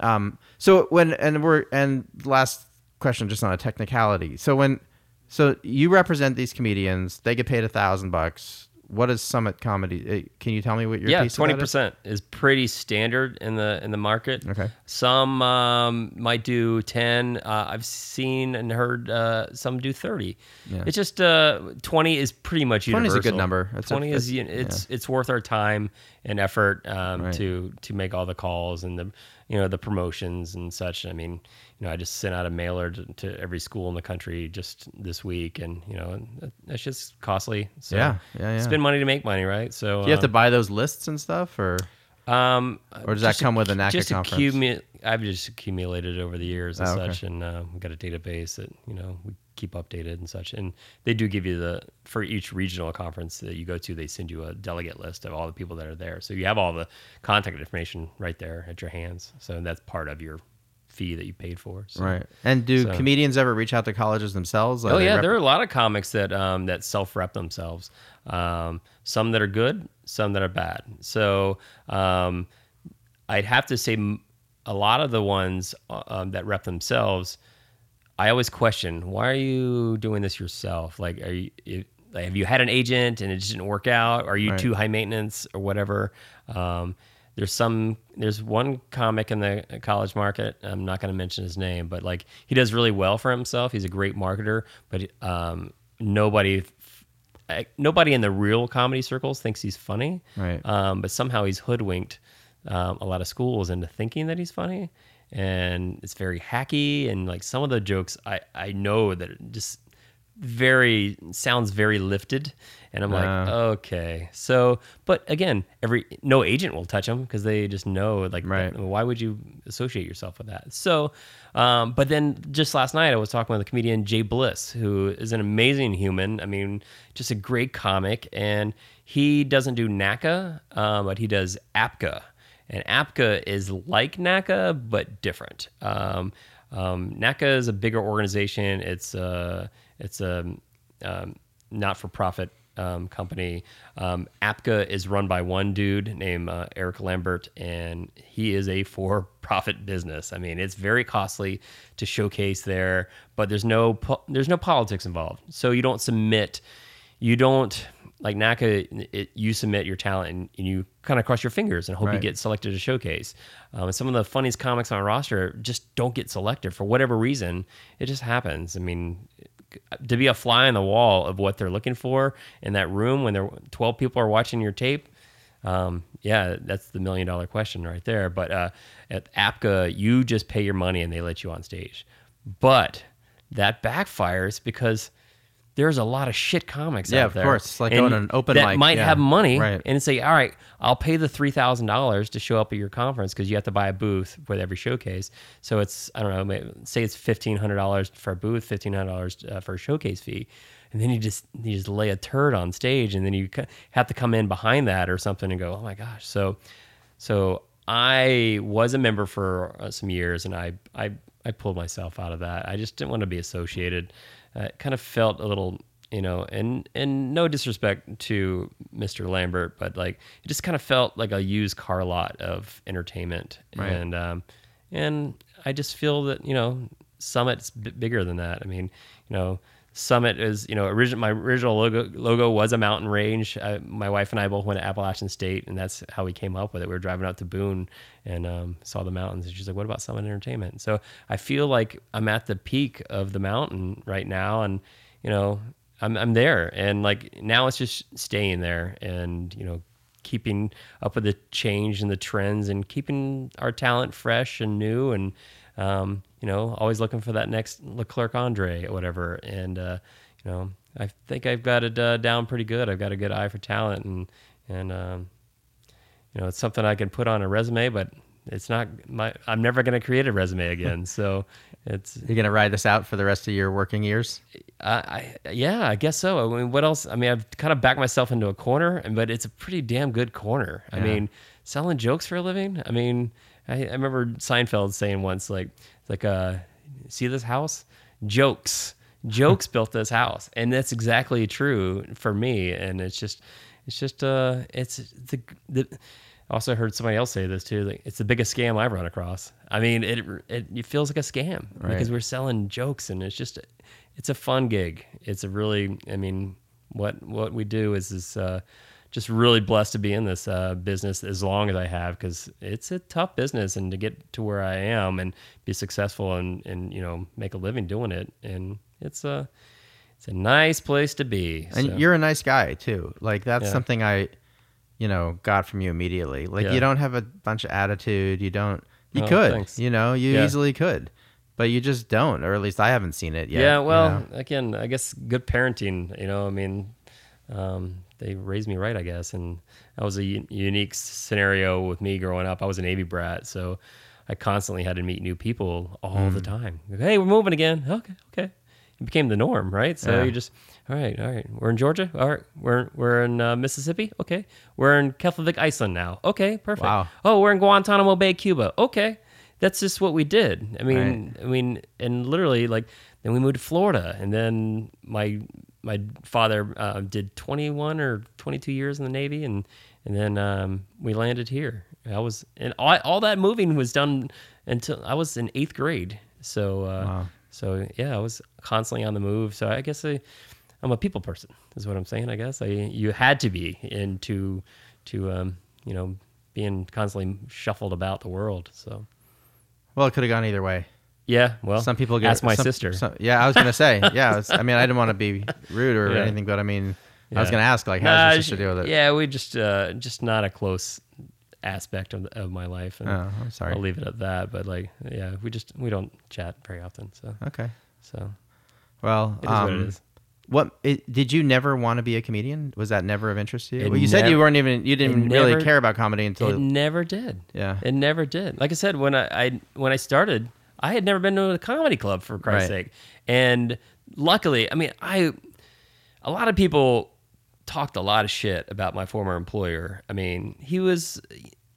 um, so when and we're and last question just on a technicality. So when so you represent these comedians, they get paid a thousand bucks what is Summit Comedy? Uh, can you tell me what your yeah twenty percent is pretty standard in the in the market. Okay, some um, might do ten. Uh, I've seen and heard uh, some do thirty. Yeah. It's just uh, twenty is pretty much universal. Twenty is a good number. It's twenty a, is it's yeah. it's worth our time and effort um, right. to to make all the calls and the you know the promotions and such. I mean, you know, I just sent out a mailer to, to every school in the country just this week, and you know, that's just costly. So yeah, yeah, yeah. Spend money to make money, right? So do you have to um, buy those lists and stuff, or um, or does that come with a NACA just conference? Accumu- I've just accumulated over the years and oh, such, and uh, we've got a database that you know we keep updated and such. And they do give you the for each regional conference that you go to, they send you a delegate list of all the people that are there. So you have all the contact information right there at your hands. So that's part of your fee that you paid for. So, right. And do so. comedians ever reach out to colleges themselves? Are oh yeah, rep- there are a lot of comics that um, that self rep themselves. Um, some that are good, some that are bad. So um, I'd have to say a lot of the ones uh, um, that rep themselves I always question why are you doing this yourself? Like, are you like, have you had an agent and it just didn't work out? Are you right. too high maintenance or whatever? Um, there's some there's one comic in the college market. I'm not going to mention his name, but like he does really well for himself. He's a great marketer, but um, nobody nobody in the real comedy circles thinks he's funny. Right. Um, but somehow he's hoodwinked um, a lot of schools into thinking that he's funny and it's very hacky and like some of the jokes I I know that just very sounds very lifted. And i'm uh, like okay. So but again every no agent will touch them because they just know like right. that, why would you associate yourself with that? So um, but then just last night i was talking with a comedian jay bliss who is an amazing human. I mean just a great comic. And he doesn't do naca um, but he does apca and APCA is like NACA but different. Um, um, NACA is a bigger organization. It's a it's a um, not for profit um, company. Um, APCA is run by one dude named uh, Eric Lambert, and he is a for profit business. I mean, it's very costly to showcase there, but there's no po- there's no politics involved. So you don't submit, you don't like NACA, it, you submit your talent and, and you kind of cross your fingers and hope right. you get selected to showcase. Um, some of the funniest comics on roster just don't get selected for whatever reason. It just happens. I mean, to be a fly on the wall of what they're looking for in that room when there 12 people are watching your tape. Um, yeah, that's the million dollar question right there. But uh, at APCA, you just pay your money and they let you on stage. But that backfires because there's a lot of shit comics Yeah, out there. Yeah, of course. It's like going to an open that mic, might yeah. have money Right. and say, all right, I'll pay the three thousand dollars to show up at your conference because you have to buy a booth with every showcase. So it's I don't know, maybe, say it's fifteen hundred dollars for a booth, fifteen hundred dollars uh, for a showcase fee, and then you just you just lay a turd on stage, and then you have to come in behind that or something and go, oh my gosh. So so I was a member for uh, some years, and I, I I pulled myself out of that. I just didn't want to be associated. Uh, it kind of felt a little, you know, and and no disrespect to Mr. Lambert, but like it just kind of felt like a used car lot of entertainment, Right. and um, and I just feel that you know Summit's b- bigger than that. I mean, you know. Summit is, you know, original. My original logo logo was a mountain range. My wife and I both went to Appalachian State, and that's how we came up with it. We were driving out to Boone and um, saw the mountains, and she's like, "What about Summit Entertainment?" So I feel like I'm at the peak of the mountain right now, and you know, I'm I'm there, and like now it's just staying there, and you know, keeping up with the change and the trends, and keeping our talent fresh and new, and um, you know, always looking for that next Leclerc Andre or whatever. And uh, you know, I think I've got it uh, down pretty good. I've got a good eye for talent, and and um, you know, it's something I can put on a resume, but it's not my. I'm never going to create a resume again. So it's You're gonna ride this out for the rest of your working years. I, I yeah, I guess so. I mean, what else? I mean, I've kind of backed myself into a corner, and but it's a pretty damn good corner. I mean, selling jokes for a living. I mean, I, I remember Seinfeld saying once, like, like, uh, see this house? Jokes, jokes built this house, and that's exactly true for me. And it's just, it's just, uh, it's the the. I Also heard somebody else say this too. Like, it's the biggest scam I've run across. I mean, it it, it feels like a scam Right. because we're selling jokes, and it's just it's a fun gig. It's a really, I mean, what what we do is is uh, just really blessed to be in this uh, business as long as I have because it's a tough business, and to get to where I am and be successful and and you know make a living doing it, and it's a it's a nice place to be. And So, you're a nice guy too. Like that's Yeah. something I, you know, got from you immediately. Like Yeah. you don't have a bunch of attitude. You don't. You Oh, could. thanks. You know, you Yeah. easily could, but you just don't, or at least I haven't seen it yet. yeah, you well, know? again, I guess good parenting. You know, I mean, um, they raised me right, I guess, and that was a u- unique scenario with me growing up. I was a Navy brat, so I constantly had to meet new people all Mm. the time. Hey, we're moving again. Okay, okay. It became the norm, right? So Yeah. you just, all right, all right. We're in Georgia. All right, we're we're in uh, Mississippi. Okay, we're in Keflavik, Iceland now. Okay, perfect. Wow. Oh, we're in Guantanamo Bay, Cuba. Okay, that's just what we did. I mean, I mean, and literally, like, then we moved to Florida, and then my my father uh, did 21 or 22 years in the Navy, and and then um, we landed here. I was, and all, all that moving was done until I was in eighth grade. So, uh, Wow. so yeah, I was constantly on the move. So I guess I, I'm a people person, is what I'm saying. I guess I you had to be into to um, you know being constantly shuffled about the world. So Well, it could have gone either way. Yeah, well, some people get ask my some- sister. some- yeah, I was gonna say. Yeah, it's- I mean, I didn't want to be rude or Yeah. anything, but I mean, I was gonna ask, like, how Nah, does your sister she- deal with it? Yeah, we just uh, just not a close aspect of, of my life. And Oh, I'm sorry. I'll leave it at that. But like, yeah, we just we don't chat very often. So Okay. so Well, it is what um, it is. What it, did you never want to be a comedian? Was that never of interest to you? Well, you said you weren't even you didn't really never- care about comedy until It never did. yeah. It never did. Like I said, when I, I when I started, I had never been to a comedy club for Christ's Right. sake. And luckily, I mean, I a lot of people talked a lot of shit about my former employer. I mean, he was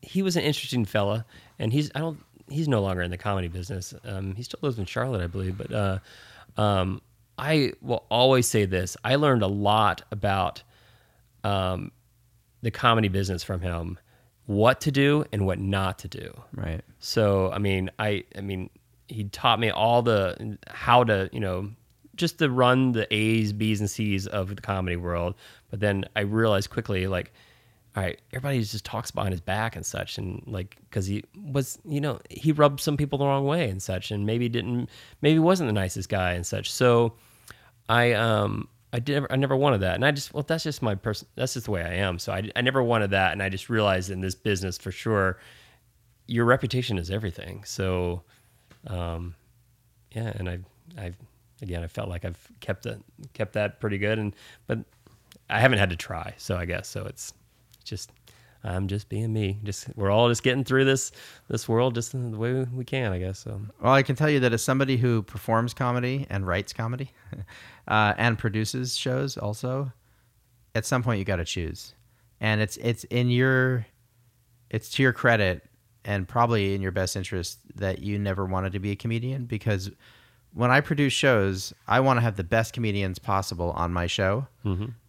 he was an interesting fella, and he's I don't he's no longer in the comedy business. Um, he still lives in Charlotte, I believe, but uh, um, I will always say this: I learned a lot about um, the comedy business from him, what to do and what not to do. right. So I mean, I I mean, he taught me all the how to you know just to run the A's, B's, and C's of the comedy world. But then I realized quickly, like, all right, everybody just talks behind his back and such, and like, because he was, you know, he rubbed some people the wrong way and such, and maybe didn't, maybe wasn't the nicest guy and such. So I um I did I never wanted that, and I just well that's just my person that's just the way I am. So I I never wanted that, and I just realized in this business for sure, your reputation is everything. So, um, yeah, and I I again, I felt like I've kept that kept that pretty good, and but I haven't had to try, so I guess so. It's just I'm just being me. Just we're all just getting through this this world just the way we can, I guess. So Well, I can tell you that as somebody who performs comedy and writes comedy uh, and produces shows also, at some point you got to choose, and it's it's in your it's to your credit and probably in your best interest that you never wanted to be a comedian because when I produce shows, I want to have the best comedians possible on my show,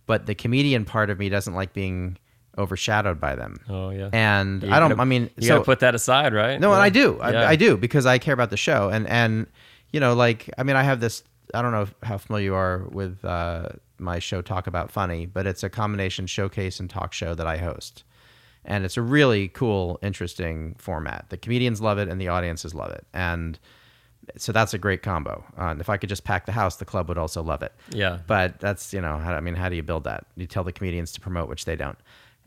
but the comedian part of me doesn't like being overshadowed by them. oh yeah, And You I don't. gotta- I mean, you so gotta put that aside, right? no, Yeah. and I do. Yeah. I, I do because I care about the show, and and you know, like I mean, I have this. I don't know how familiar you are with uh, my show, Talk About Funny, but it's a combination showcase and talk show that I host, and it's a really cool, interesting format. The comedians love it, and the audiences love it, and so that's a great combo. Uh, and if I could just pack the house, the club would also love it. Yeah. But that's you know, how, I mean, how do you build that? You tell the comedians to promote, which they don't.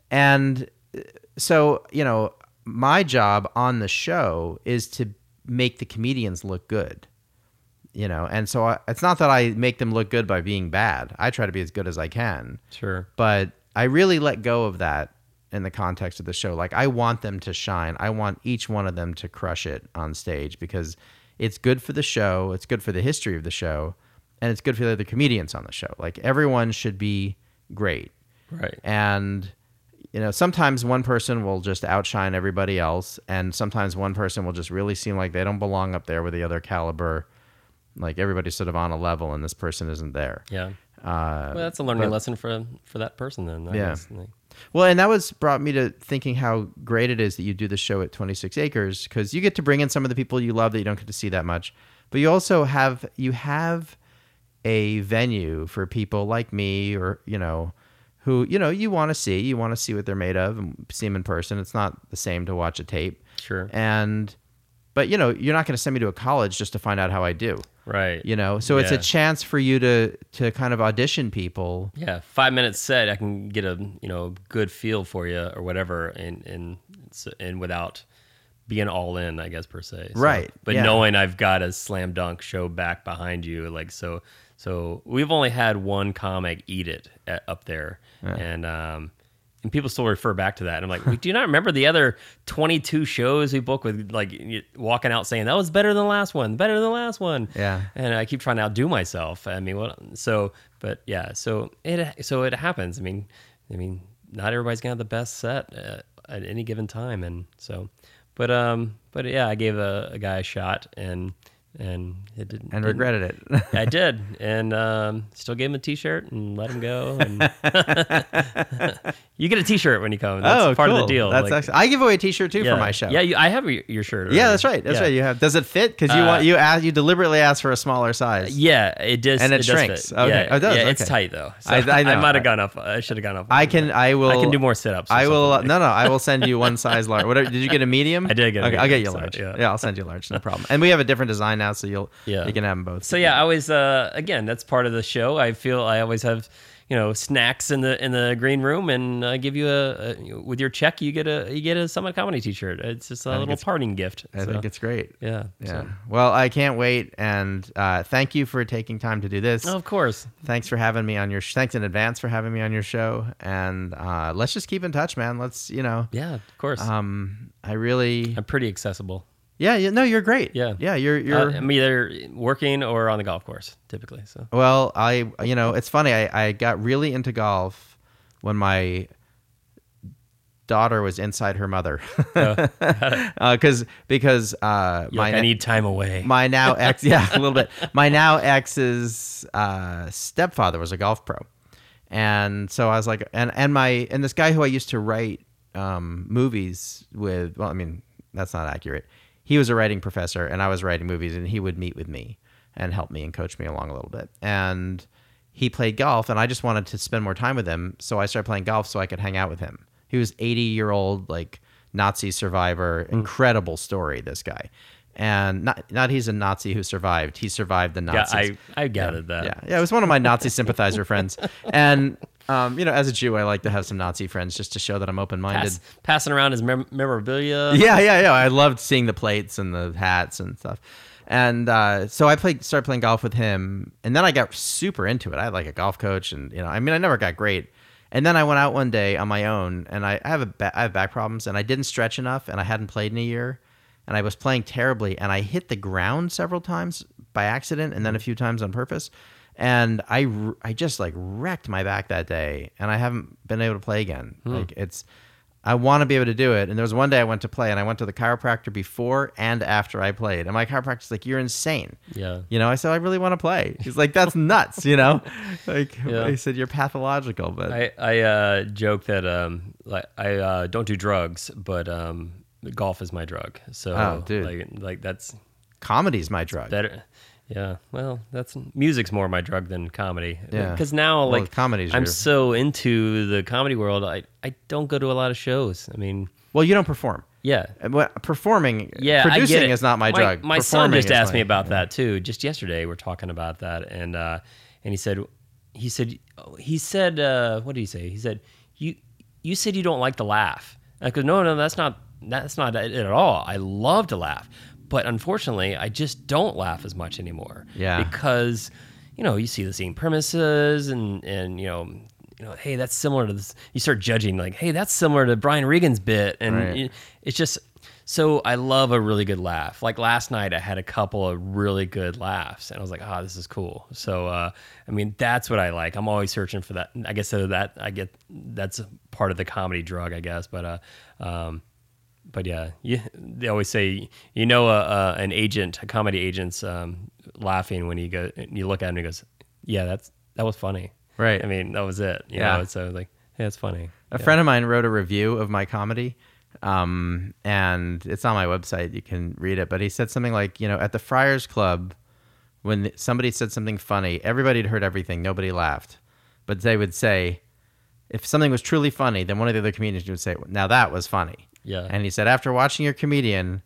And uh, so you know, my job on the show is to make the comedians look good. You know, and so I, it's not that I make them look good by being bad. I try to be as good as I can Sure. but I really let go of that in the context of the show. Like I want them to shine. I want each one of them to crush it on stage because it's good for the show, it's good for the history of the show, and it's good for the other comedians on the show. Like everyone should be great. Right. And you know, sometimes one person will just outshine everybody else, and sometimes one person will just really seem like they don't belong up there with the other caliber. Like everybody's sort of on a level, and this person isn't there. Yeah. Uh, Well, that's a learning but- lesson for for that person then. I Yeah. Like, Well, and that was brought me to thinking how great it is that you do the show at 26 Acres because you get to bring in some of the people you love that you don't get to see that much, but you also have you have a venue for people like me or you know who you know you want to see you want to see what they're made of and see them in person. It's not the same to watch a tape, Sure. and but you know you're not going to send me to a college just to find out how I do. Right. You know, so it's a chance for you to to kind of audition people Yeah, five minutes set, I can get a you know good feel for you or whatever, and and and without being all in, I guess per se. So- Right, But yeah. knowing I've got a slam dunk show back behind you, like so, so we've only had one comic eat it at, up there, and um. And people still refer back to that. And I'm like, do you not remember the other 22 shows we booked with like walking out saying that was better than the last one, better than the last one? Yeah. and I keep trying to outdo myself. I mean, what? So, but yeah, so it so it happens. I mean, I mean, not everybody's gonna have the best set at, at any given time, and so, but um, but yeah, I gave a, a guy a shot, and and it didn't and regretted it. I did, and um, still gave him a T-shirt and let him go. And you get a T-shirt when you come. That's part of the cool. deal. That's Like, excellent. I give away a T-shirt too yeah. for my show. Yeah, you, I have your, your shirt. Yeah, that's right. That's Yeah. right. You have. Does it fit? Because you Uh, want you ask you deliberately ask for a smaller size. Yeah, it does. And it does shrinks. Okay. Yeah, Oh, it does? yeah, it's tight though. So I- I know. might have gone up. I should have gone up. I can. I will. I can do more sit-ups. I will. something. No, no. I will send you one size large. Whatever. Did you get a medium? I did get a Okay, I'll get you a large. yeah. yeah. I'll send you a large. No problem. And we have a different design now, so you'll. Yeah. You can have them both. So yeah, I always uh, again that's part of the show. I feel I always have you know snacks in the in the green room, and I give you a, a with your check you get a you get a Summit Comedy T-shirt. It's just a little parting gift. I So, think it's great. yeah Yeah. so- Well, I can't wait, and uh, thank you for taking time to do this. of course. Thanks for having me on your. Sh- thanks in advance for having me on your show, and uh, let's just keep in touch, man. Let's you know. Yeah, of course. Um, I really. I'm pretty accessible. Yeah, yeah, no, you're great. Yeah. yeah, you're you're. Uh, I'm either working or on the golf course typically. So well, I you know it's funny. I I got really into golf when my daughter was inside her mother, because because uh, You're my like, I need time away. my now ex yeah a little bit my now ex's uh, stepfather was a golf pro and so i was like and and my and this guy who i used to write um, movies with well i mean that's not accurate he was a writing professor and i was writing movies and he would meet with me and help me and coach me along a little bit. And he played golf and i just wanted to spend more time with him. So i started playing golf so i could hang out with him. He was 80 year old like nazi survivor mm. incredible story this guy. And not not he's a nazi who survived. He survived the yeah, nazis. I I gathered that. yeah, yeah, it was one of my Nazi sympathizer friends, and um, you know, as a Jew, I like to have some Nazi friends just to show that I'm open minded. Pass, passing around his mem- memorabilia. Yeah, yeah, yeah. I loved seeing the plates and the hats and stuff. And uh, so I played, started playing golf with him, and then I got super into it. I had like a golf coach, and you know, I mean, I never got great. And then I went out one day on my own, and I, I have a ba- I have back problems, and I didn't stretch enough, and I hadn't played in a year, and I was playing terribly, and I hit the ground several times by accident, and then a few times on purpose, and I, I just like wrecked my back that day, and I haven't been able to play again. Like it's. I want to be able to do it. And there was one day I went to play and I went to the chiropractor before and after I played. And my chiropractor's like, You're insane. Yeah. You know, I said, I really want to play. He's like, That's nuts, you know? Like Yeah. he said, You're pathological. But I I uh, joke that um like I uh, don't do drugs, but um golf is my drug. So Oh, dude. like like that's comedy's my drug. better. Yeah, well, that's music's more my drug than comedy. Yeah. because now Well, like comedy's I'm your- so into the comedy world. I I don't go to a lot of shows. I mean, well, you don't perform. yeah, Performing, yeah, producing is not my, drug. My son just asked my- me about that too. Just yesterday, we're talking about that, and uh, and he said, he said, he said, uh, what did he say? He said, you you said you don't like to laugh. I go, no, no, that's not that's not it at all. I love to laugh, but unfortunately, I just don't laugh as much anymore. Yeah. because you know you see the same premises, and and you know. You know, hey, that's similar to this. You start judging, like, hey, that's similar to Brian Regan's bit, and Right. you- it's just so I love a really good laugh. Like last night, I had a couple of really good laughs, and I was like, "Oh, this is cool." So, uh, I mean, that's what I like. I'm always searching for that. I guess so that I get that's part of the comedy drug, I guess. But, uh, um, but yeah, you, they always say you know a, a, an agent, a comedy agent's um, laughing when you go, you look at him and he goes, "Yeah, that's that was funny." Right. I mean, that was it. You Yeah. know? So like, yeah, it's funny. A friend of mine wrote a review of my comedy, um, and it's on my website. You can read it. But he said something like, you know, at the Friars Club, when somebody said something funny, everybody had heard everything. Nobody laughed, but they would say, if something was truly funny, then one of the other comedians would say, "Now that was funny." Yeah. And he said, after watching your comedian,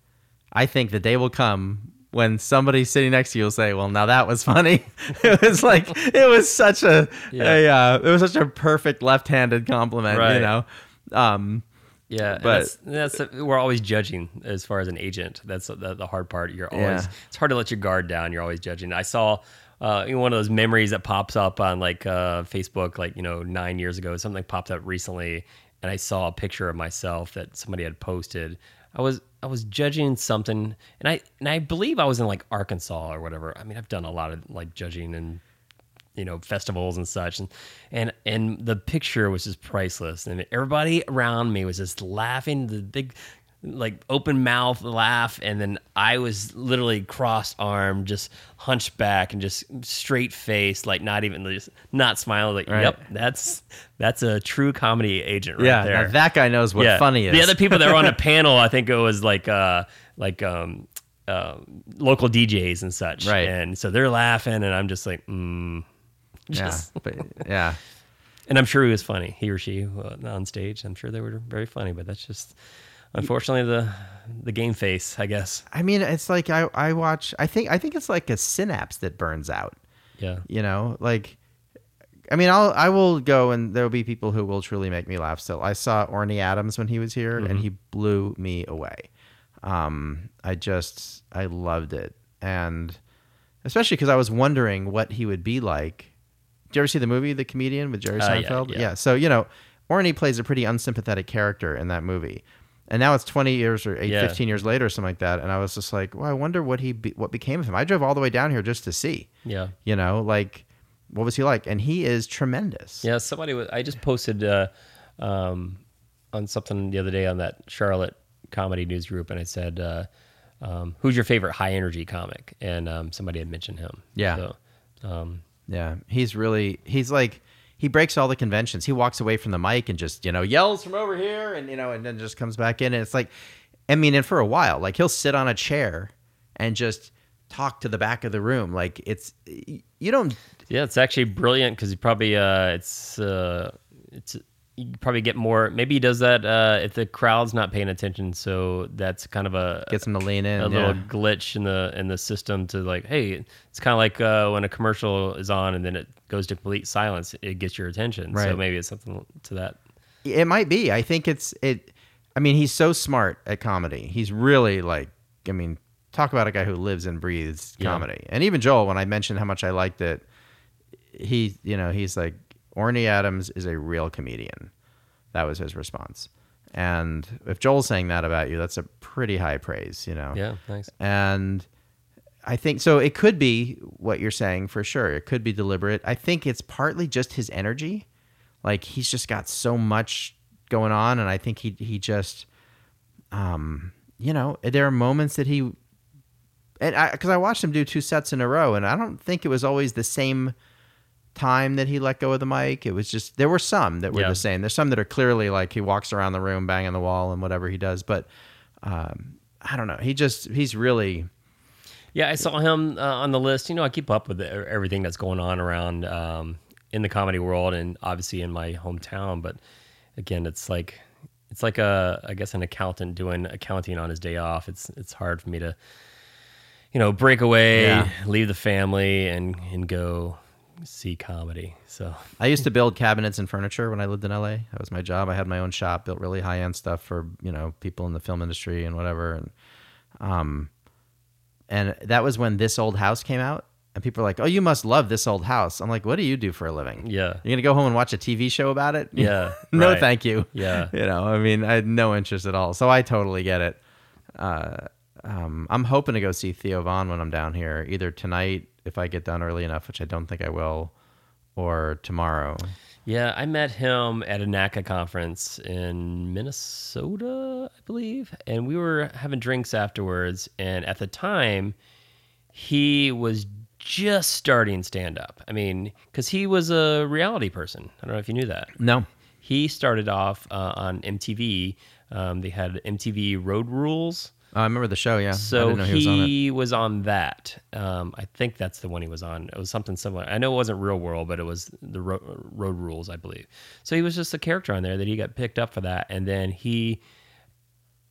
I think the day will come when somebody sitting next to you will say, "Well, now that was funny." it was like it was such a, Yeah. a uh, it was such a perfect left-handed compliment, you know. Um, Yeah, But- that's, that's we're always judging as far as an agent. That's the, the hard part. You're always Yeah. it's hard to let your guard down. You're always judging. I saw uh, one of those memories that pops up on like uh, Facebook, like you know, nine years ago. Something popped up recently, and I saw a picture of myself that somebody had posted. I was I was judging something, and I and I believe I was in like Arkansas or whatever. I mean, I've done a lot of like judging and you know festivals and such and and and the picture was just priceless and everybody around me was just laughing the big like open mouth laugh and then i was literally crossed armed just hunched back and just straight face like not even just not smiling like Right. yep that's that's a true comedy agent right yeah, there that guy knows what funny is. the other people that were on the panel, I think it was like uh like um uh, local DJs and such. Right. And so they're laughing and I'm just like, mm. yeah, but, yeah. and I'm sure he was funny, he or she uh, on stage. I'm sure they were very funny, but that's just unfortunately the the game face, I guess. I mean, it's like I I watch. I think I think it's like a synapse that burns out. Yeah. You know, like. I mean, I'll I will go and there will be people who will truly make me laugh. Still, I saw Orny Adams when he was here, and he blew me away. Um, I just I loved it, and especially because I was wondering what he would be like. Did you ever see the movie The Comedian with Jerry Uh, yeah, Seinfeld? yeah. So you know, Orny plays a pretty unsympathetic character in that movie, and now it's twenty years or eight, Yeah. 15 years later, or something like that. And I was just like, well, I wonder what he be, what became of him. I drove all the way down here just to see. Yeah. You know, like what was he like? And he is tremendous. Yeah, somebody was. I just posted uh, um, on something the other day on that Charlotte comedy news group, and I said, uh, um, "Who's your favorite high energy comic?" And um, somebody had mentioned him. Yeah. So, um, Yeah, he's really he's like he breaks all the conventions. He walks away from the mic and just you know yells from over here, and you know, and then just comes back in. And it's like, I mean, and for a while, like he'll sit on a chair and just talk to the back of the room. Like it's you don't. yeah, it's actually brilliant because he probably uh, it's uh, it's you probably get more. Maybe he does that uh, if the crowd's not paying attention. So that's kind of a Gets him to lean in. a yeah. little glitch in the in the system to like, hey, it's kind of like uh, when a commercial is on and then it goes to complete silence, it gets your attention. So maybe it's something to that. It might be. I think it's it. I mean, he's so smart at comedy. He's really like. I mean, talk about a guy who lives and breathes Yeah. comedy. And even Joel, when I mentioned how much I liked it, he, you know, he's like, Orny Adams is a real comedian. That was his response. And if Joel's saying that about you, that's a pretty high praise, you know. Yeah, thanks. And I think so. It could be what you're saying for sure. It could be deliberate. I think it's partly just his energy. Like he's just got so much going on, and I think he he just, um, you know, there are moments that he, and I because I watched him do two sets in a row, and I don't think it was always the same time that he let go of the mic. It was just there were some that were Yeah. the same. There's some that are clearly like he walks around the room banging the wall and whatever he does, but um, I don't know. He just he's really. Yeah, I saw him uh, on the list. You know, I keep up with everything that's going on around um, in the comedy world, and obviously in my hometown. But again, it's like it's like a I guess an accountant doing accounting on his day off. It's it's hard for me to you know break away, Yeah. leave the family, and and go see comedy. So I used to build cabinets and furniture when I lived in LA. That was my job. I had my own shop, built really high end stuff for you know people in the film industry and whatever. And um, and that was when this old house came out, and people were like, "Oh, you must love this old house." I'm like, "What do you do for a living? yeah, You're gonna go home and watch a TV show about it? Yeah, no, right. thank you. Yeah. you know, I mean, I had no interest at all. So I totally get it. Uh, um, I'm hoping to go see Theo Von when I'm down here, either tonight if I get done early enough, which I don't think I will, or tomorrow. Yeah, I met him at a NACA conference in Minnesota, I believe, and we were having drinks afterwards. And at the time, he was just starting stand up. I mean, because he was a reality person. I don't know if you knew that. No. He started off uh, on MTV. Um, they had MTV Road Rules. Oh, I remember the show. Yeah, I So he, was on he was on that. Um, I think that's the one he was on. It was something similar. I know it wasn't Real World, but it was the Ro- Road Rules, I believe. So he was just a character on there that he got picked up for that, and then he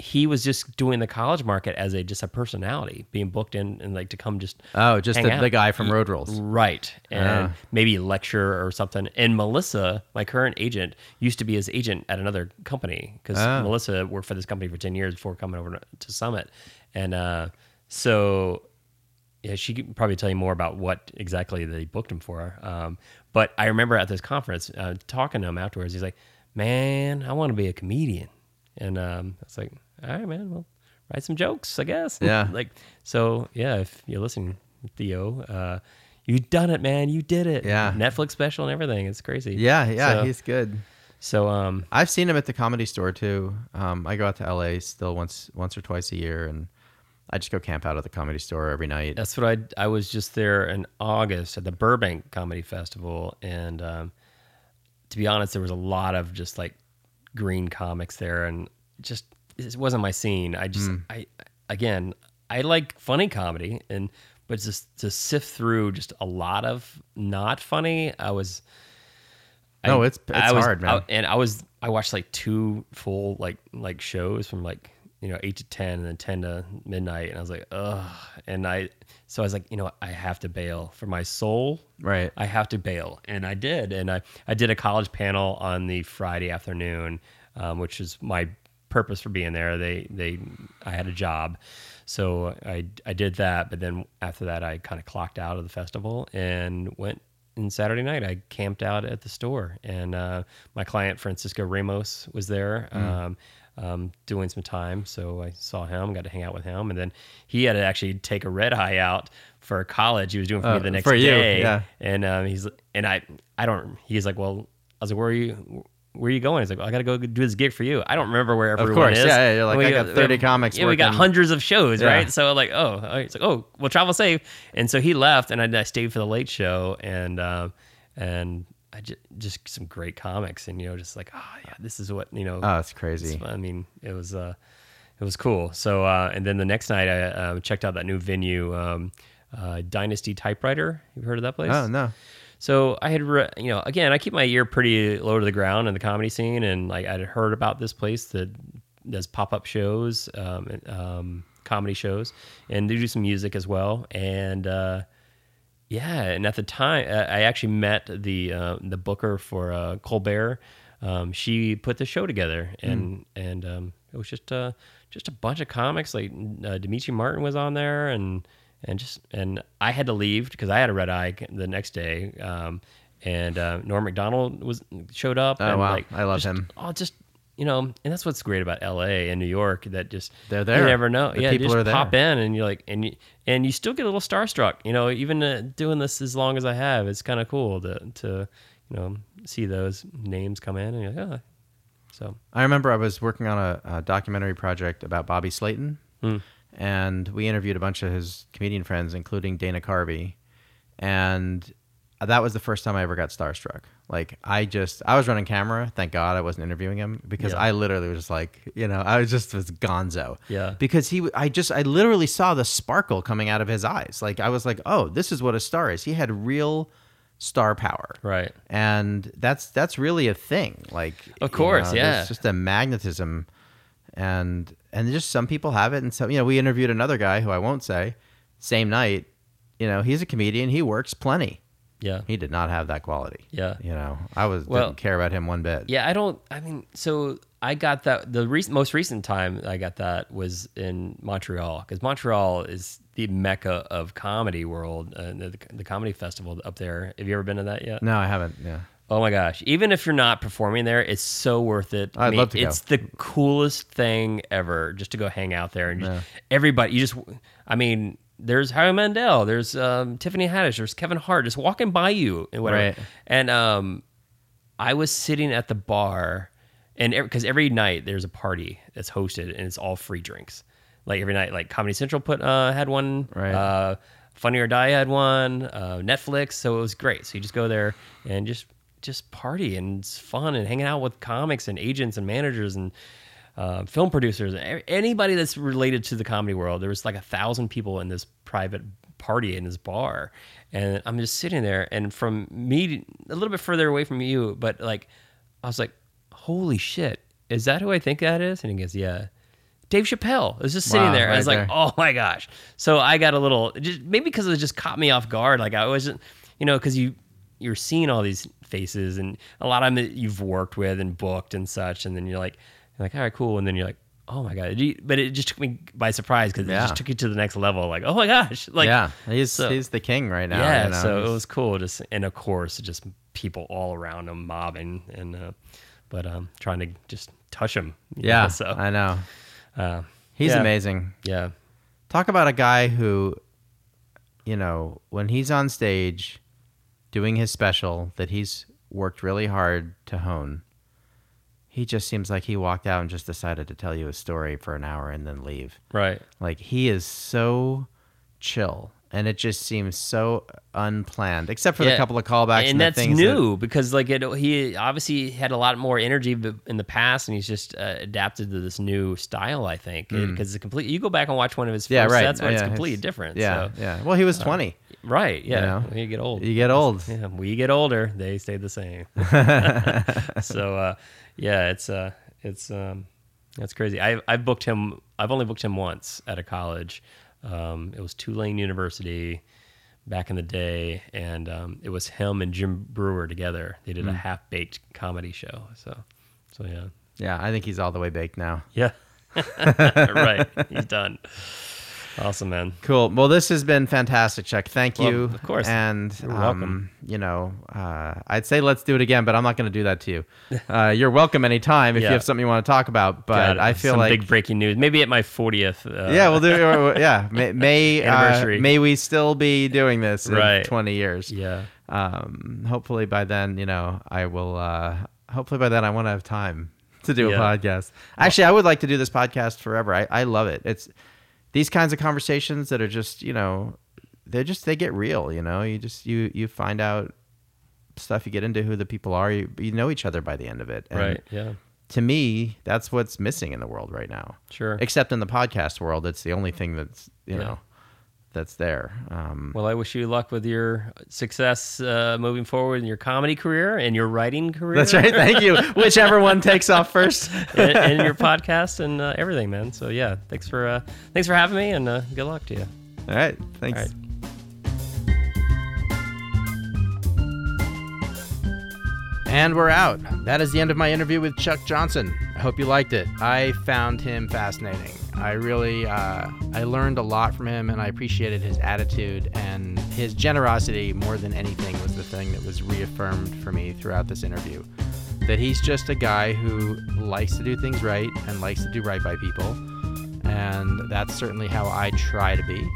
he was just doing the college market as a just a personality, being booked in and like to come just Oh, just the, the guy from Road Rules. Right. And Ah. maybe lecture or something. And Melissa, my current agent, used to be his agent at another company because Ah. Melissa worked for this company for 10 years before coming over to, to Summit. And uh, so, yeah, she could probably tell you more about what exactly they booked him for. Um, but I remember at this conference uh, talking to him afterwards. He's like, man, I want to be a comedian. And um, I was like, all right, man, well, write some jokes, I guess. Yeah. like, so yeah, if you're listening, Theo, uh, you done it, man. You did it. Yeah. Netflix special and everything. It's crazy. Yeah, yeah, So, he's good. so um, I've seen him at the comedy store too. Um, I go out to LA still once once or twice a year, and I just go camp out at the comedy store every night. That's what I I was just there in August at the Burbank Comedy Festival, and um, to be honest, there was a lot of just like green comics there, and just it wasn't my scene. I just I again I like funny comedy, and but just to sift through just a lot of not funny, I was. No, it's- it's I was- hard, man. I- and I was I watched like two full like like shows from like you know eight to ten and then ten to midnight, and I was like, ugh. And I so I was like, you know. I have to bail for my soul. Right. I have to bail, and I did. And I I did a college panel on the Friday afternoon, um, which is my purpose for being there. They they I had a job. So I, I did that, but then after that, I kind of clocked out of the festival and went and Saturday night. I camped out at the store and uh, my client Francisco Ramos was there um, um, doing some time. So I saw him got to hang out with him. And then he had to actually take a red eye out for college. He was doing for Uh, me the next for you, day. yeah. and um, he's and I I don't he's like well I was like where are you where are you going? He's like, well, I got to go do this gig for you. I don't remember where everyone was. of course, is. yeah, yeah, you're like, And I got 30 comics Yeah, we got hundreds of shows, Yeah. right? So like, oh, it's like, oh, well, travel safe. And so he left, and I, I stayed for the late show, and um, and I just just some great comics, and you know, just like, oh yeah, this is what you know. Oh, it's crazy. it's- I mean, it was uh, it was cool. So uh, and then the next night, I uh, checked out that new venue, um, uh, Dynasty Typewriter. You've heard of that place? Oh no. So I had, re- you know, again, I keep my ear pretty low to the ground in the comedy scene, and like I'd heard about this place that does pop up shows, um, and, um, comedy shows, and they do some music as well. And uh, yeah, and at the time, uh, I actually met the uh, the booker for uh, Colbert. Um, she put the show together, and and um, it was just uh, just a bunch of comics. Like uh, Demetri Martin was on there, and and just and I had to leave because I had a red eye the next day. Um, and uh, Norm Macdonald was showed up. Oh, and wow. like, I love just- him. Oh, just you know, and that's what's great about L.A. and New York that just They're there. You never know. The yeah, people just are there. pop in and you're like, and you and you still get a little starstruck. You know, even uh, doing this as long as I have, it's kind of cool to to you know see those names come in and you're like, oh. So I remember I was working on a, a documentary project about Bobby Slayton, Hmm. And we interviewed a bunch of his comedian friends, including Dana Carvey, and that was the first time I ever got starstruck. Like I just, I was running camera. Thank God I wasn't interviewing him because Yeah. I literally was just like, you know, I was just was Gonzo. Yeah. Because he, I just, I literally saw the sparkle coming out of his eyes. Like I was like, oh, this is what a star is. He had real star power right, and that's that's really a thing like Of you course, know, yeah. there's just a magnetism and and just some people have it and so you know we interviewed another guy who i won't say same night you know he's a comedian he works plenty yeah, he did not have that quality Yeah. you know i was Well- didn't care about him one bit yeah. I don't. I mean, so I got that. The recent, most recent time I got that was in Montreal because Montreal is the mecca of comedy world, uh, the, the comedy festival up there. Have you ever been to that yet? no i haven't yeah Oh my gosh! Even if you're not performing there, it's so worth it. I'd love to go. It's the coolest thing ever, just to go hang out there and just, everybody. You just, I mean, there's Howie Mandel, there's um, Tiffany Haddish, there's Kevin Hart, just walking by you and whatever. Right. And um, I was sitting at the bar, and because every night there's a party that's hosted, and it's all free drinks. Like every night, like Comedy Central put uh, had one. Right. Uh, Funny or Die had one. Uh, Netflix, so it was great. So you just go there and just just party and it's fun and hanging out with comics and agents and managers and uh, film producers anybody that's related to the comedy world. There was like a thousand people in this private party in this bar, and I'm just sitting there. And from me, a little bit further away from you, but like I was like, "Holy shit, is that who I think that is?" And he goes, "Yeah." Dave Chappelle was just sitting Wow, there. I was like, there. "Oh my gosh!" So I got a little, just, maybe because it just caught me off guard. Like I wasn't, you know, because you you're seeing all these faces and a lot of them that you've worked with and booked and such, and then you're like, you're like, all right, cool, and then you're like, oh my god, but it just took me by surprise because it just took you to the next level. Like, oh my gosh, like yeah he's so- he's the king right now yeah, you know? so it was cool. Just and of course, just people all around him mobbing and, uh, but um, trying to just touch him. yeah know, so i know uh, he's yeah. amazing yeah, talk about a guy who you know when he's on stage doing his special that he's worked really hard to hone he just seems like he walked out and just decided to tell you a story for an hour and then leave right. like he is so chill and it just seems so unplanned except for the couple of callbacks and, and that's things that- new because like it, he obviously had a lot more energy in the past, and he's just uh, adapted to this new style. I think because it's complete. You go back and watch one of his Mm. yeah first right sets, where it's Yeah, completely different. yeah so. yeah well he was 20 right. Yeah, know? you get old, you get old Yeah, we get older, they stay the same. so uh, yeah, it's uh, it's um, that's crazy. I I've booked him. I've only booked him once at a college. Um, it was Tulane University back in the day, and um, it was him and Jim Breuer together. They did a half baked comedy show. So so yeah yeah i think he's all the way baked now yeah right. He's done. Awesome, man. Cool. Well, this has been fantastic, Chuck. Thank Well, you. of course. And You're um, welcome. you know, uh, I'd say let's do it again, but I'm not going to do that to you. Uh, you're welcome anytime if Yeah. you have something you want to talk about. But I feel some like big breaking news. Maybe at my 40th. Uh, yeah, we'll do. yeah, may may, uh, Anniversary. may we still be doing this in Right. 20 years? Yeah. Um, hopefully by then, you know, I will. Uh, hopefully by then, I want to have time to do a Yeah. podcast. Actually, I would like to do this podcast forever. I, I love it. It's these kinds of conversations that are just, you know, they're just they get real. You know, you just you you find out stuff. You get into who the people are. You, you know each other by the end of it. And Right. Yeah. To me, that's what's missing in the world right now. Sure. Except in the podcast world, it's the only thing that's you Yeah. know that's there. Um, Well, I wish you luck with your success uh, moving forward in your comedy career and your writing career. that's right. Thank you. Whichever one takes off first. and, and your podcast and uh, everything, man. So yeah, thanks for uh, thanks for having me, and uh, good luck to you. All right. Thanks. All right. And we're out. That is the end of my interview with Chuck Johnson. I hope you liked it. I found him fascinating. I really, uh, I learned a lot from him, and I appreciated his attitude and his generosity more than anything was the thing that was reaffirmed for me throughout this interview. That he's just a guy who likes to do things right and likes to do right by people, and that's certainly how I try to be.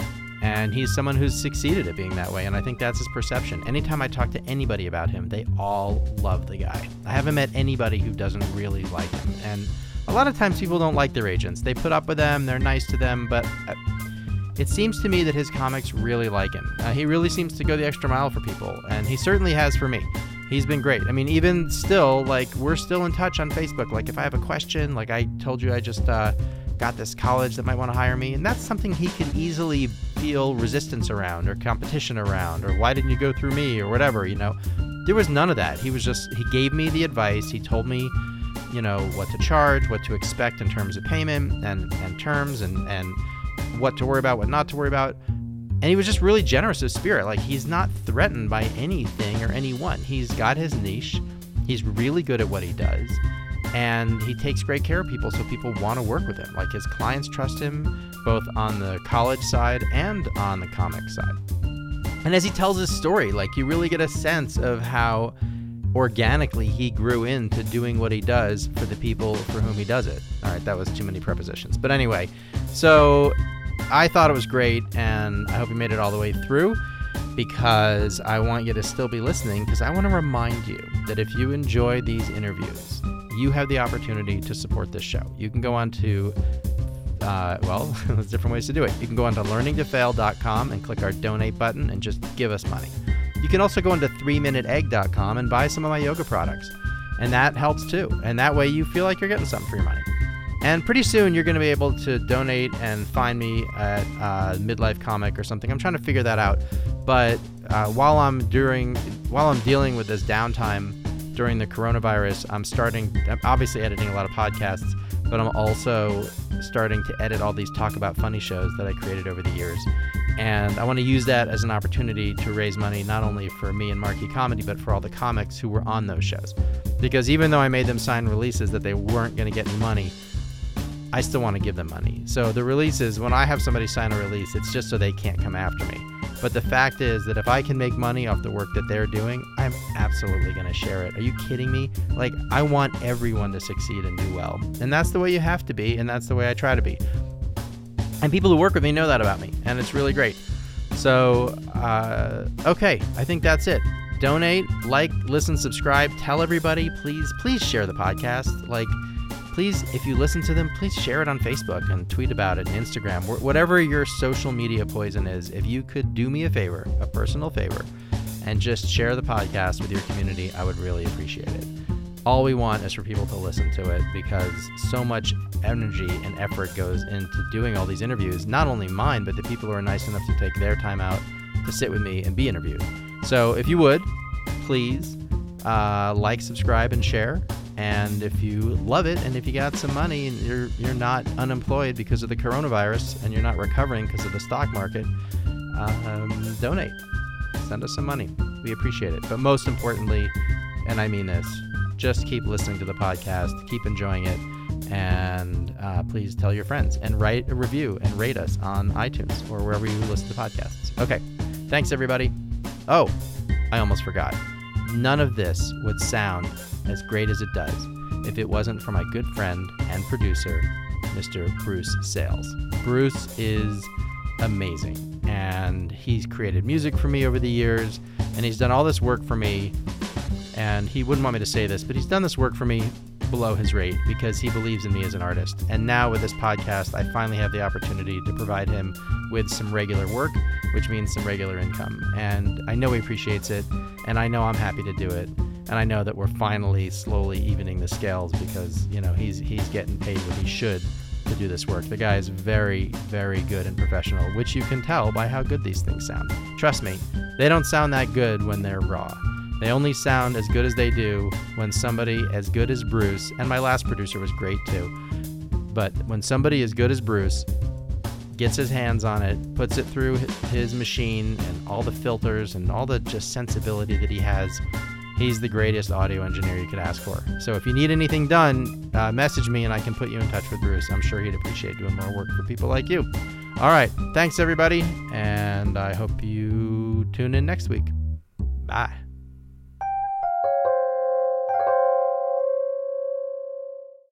And he's someone who's succeeded at being that way and i think that's his perception. Anytime i talk to anybody about him they all love the guy. I haven't met anybody who doesn't really like him and a lot of times people don't like their agents they put up with them they're nice to them but uh, it seems to me that his comics really like him uh, he really seems to go the extra mile for people and he certainly has for me he's been great i mean even still like we're still in touch on facebook like if i have a question like i told you i just uh, got this college that might want to hire me. And that's something he can easily feel resistance around or competition around or why didn't you go through me or whatever, you know. There was none of that. He was just, he gave me the advice. He told me, you know, what to charge, what to expect in terms of payment and, and terms and, and what to worry about, what not to worry about. And he was just really generous of spirit. Like he's not threatened by anything or anyone. He's got his niche. He's really good at what he does and he takes great care of people so people want to work with him like his clients trust him both on the college side and on the comic side and as he tells his story like you really get a sense of how organically he grew into doing what he does for the people for whom he does it all right that was too many prepositions but anyway so i thought it was great and i hope you made it all the way through because I want you to still be listening because I want to remind you that if you enjoy these interviews, you have the opportunity to support this show. You can go on to, uh, well, there's different ways to do it. You can go on to learningtofail.com and click our donate button and just give us money. You can also go into 3minuteegg.com and buy some of my yoga products. And that helps too. And that way you feel like you're getting something for your money. And pretty soon you're going to be able to donate and find me at uh, Midlife Comic or something. I'm trying to figure that out. But uh, while I'm during, while I'm dealing with this downtime during the coronavirus, I'm starting, I'm obviously editing a lot of podcasts, but I'm also starting to edit all these talk about funny shows that I created over the years. And I want to use that as an opportunity to raise money not only for me and Marquee Comedy, but for all the comics who were on those shows. Because even though I made them sign releases that they weren't going to get any money, I still want to give them money. So the releases, when I have somebody sign a release, it's just so they can't come after me. But the fact is that if I can make money off the work that they're doing, I'm absolutely going to share it. Are you kidding me? Like, I want everyone to succeed and do well. And that's the way you have to be, and that's the way I try to be. And people who work with me know that about me, and it's really great. So, uh, okay, I think that's it. Donate, like, listen, subscribe, tell everybody. Please, please share the podcast. Like, please, if you listen to them, please share it on Facebook and tweet about it and Instagram, whatever your social media poison is. If you could do me a favor, a personal favor, and just share the podcast with your community, I would really appreciate it. All we want is for people to listen to it because so much energy and effort goes into doing all these interviews, not only mine, but the people who are nice enough to take their time out to sit with me and be interviewed. So if you would, please uh, like, subscribe, and share. And if you love it, and if you got some money, and you're you're not unemployed because of the coronavirus, and you're not recovering because of the stock market, um, donate. Send us some money. We appreciate it. But most importantly, and I mean this, just keep listening to the podcast, keep enjoying it, and uh, please tell your friends and write a review and rate us on iTunes or wherever you listen to podcasts. Okay, thanks everybody. Oh, I almost forgot. None of this would sound as great as it does if it wasn't for my good friend and producer, Mr. Bruce Sales. Bruce is amazing, and he's created music for me over the years, and he's done all this work for me. And he wouldn't want me to say this, but he's done this work for me below his rate because he believes in me as an artist. And now with this podcast, I finally have the opportunity to provide him with some regular work, which means some regular income. And I know he appreciates it, and I know I'm happy to do it. And I know that we're finally slowly evening the scales because, you know, he's he's getting paid what he should to do this work. The guy is very, very good and professional, which you can tell by how good these things sound. Trust me, they don't sound that good when they're raw. They only sound as good as they do when somebody as good as Bruce, and my last producer was great too, but when somebody as good as Bruce gets his hands on it, puts it through his machine and all the filters and all the just sensibility that he has, He's the greatest audio engineer you could ask for. So if you need anything done, uh, message me and I can put you in touch with Bruce. I'm sure he'd appreciate doing more work for people like you. All right. Thanks, everybody. And I hope you tune in next week. Bye.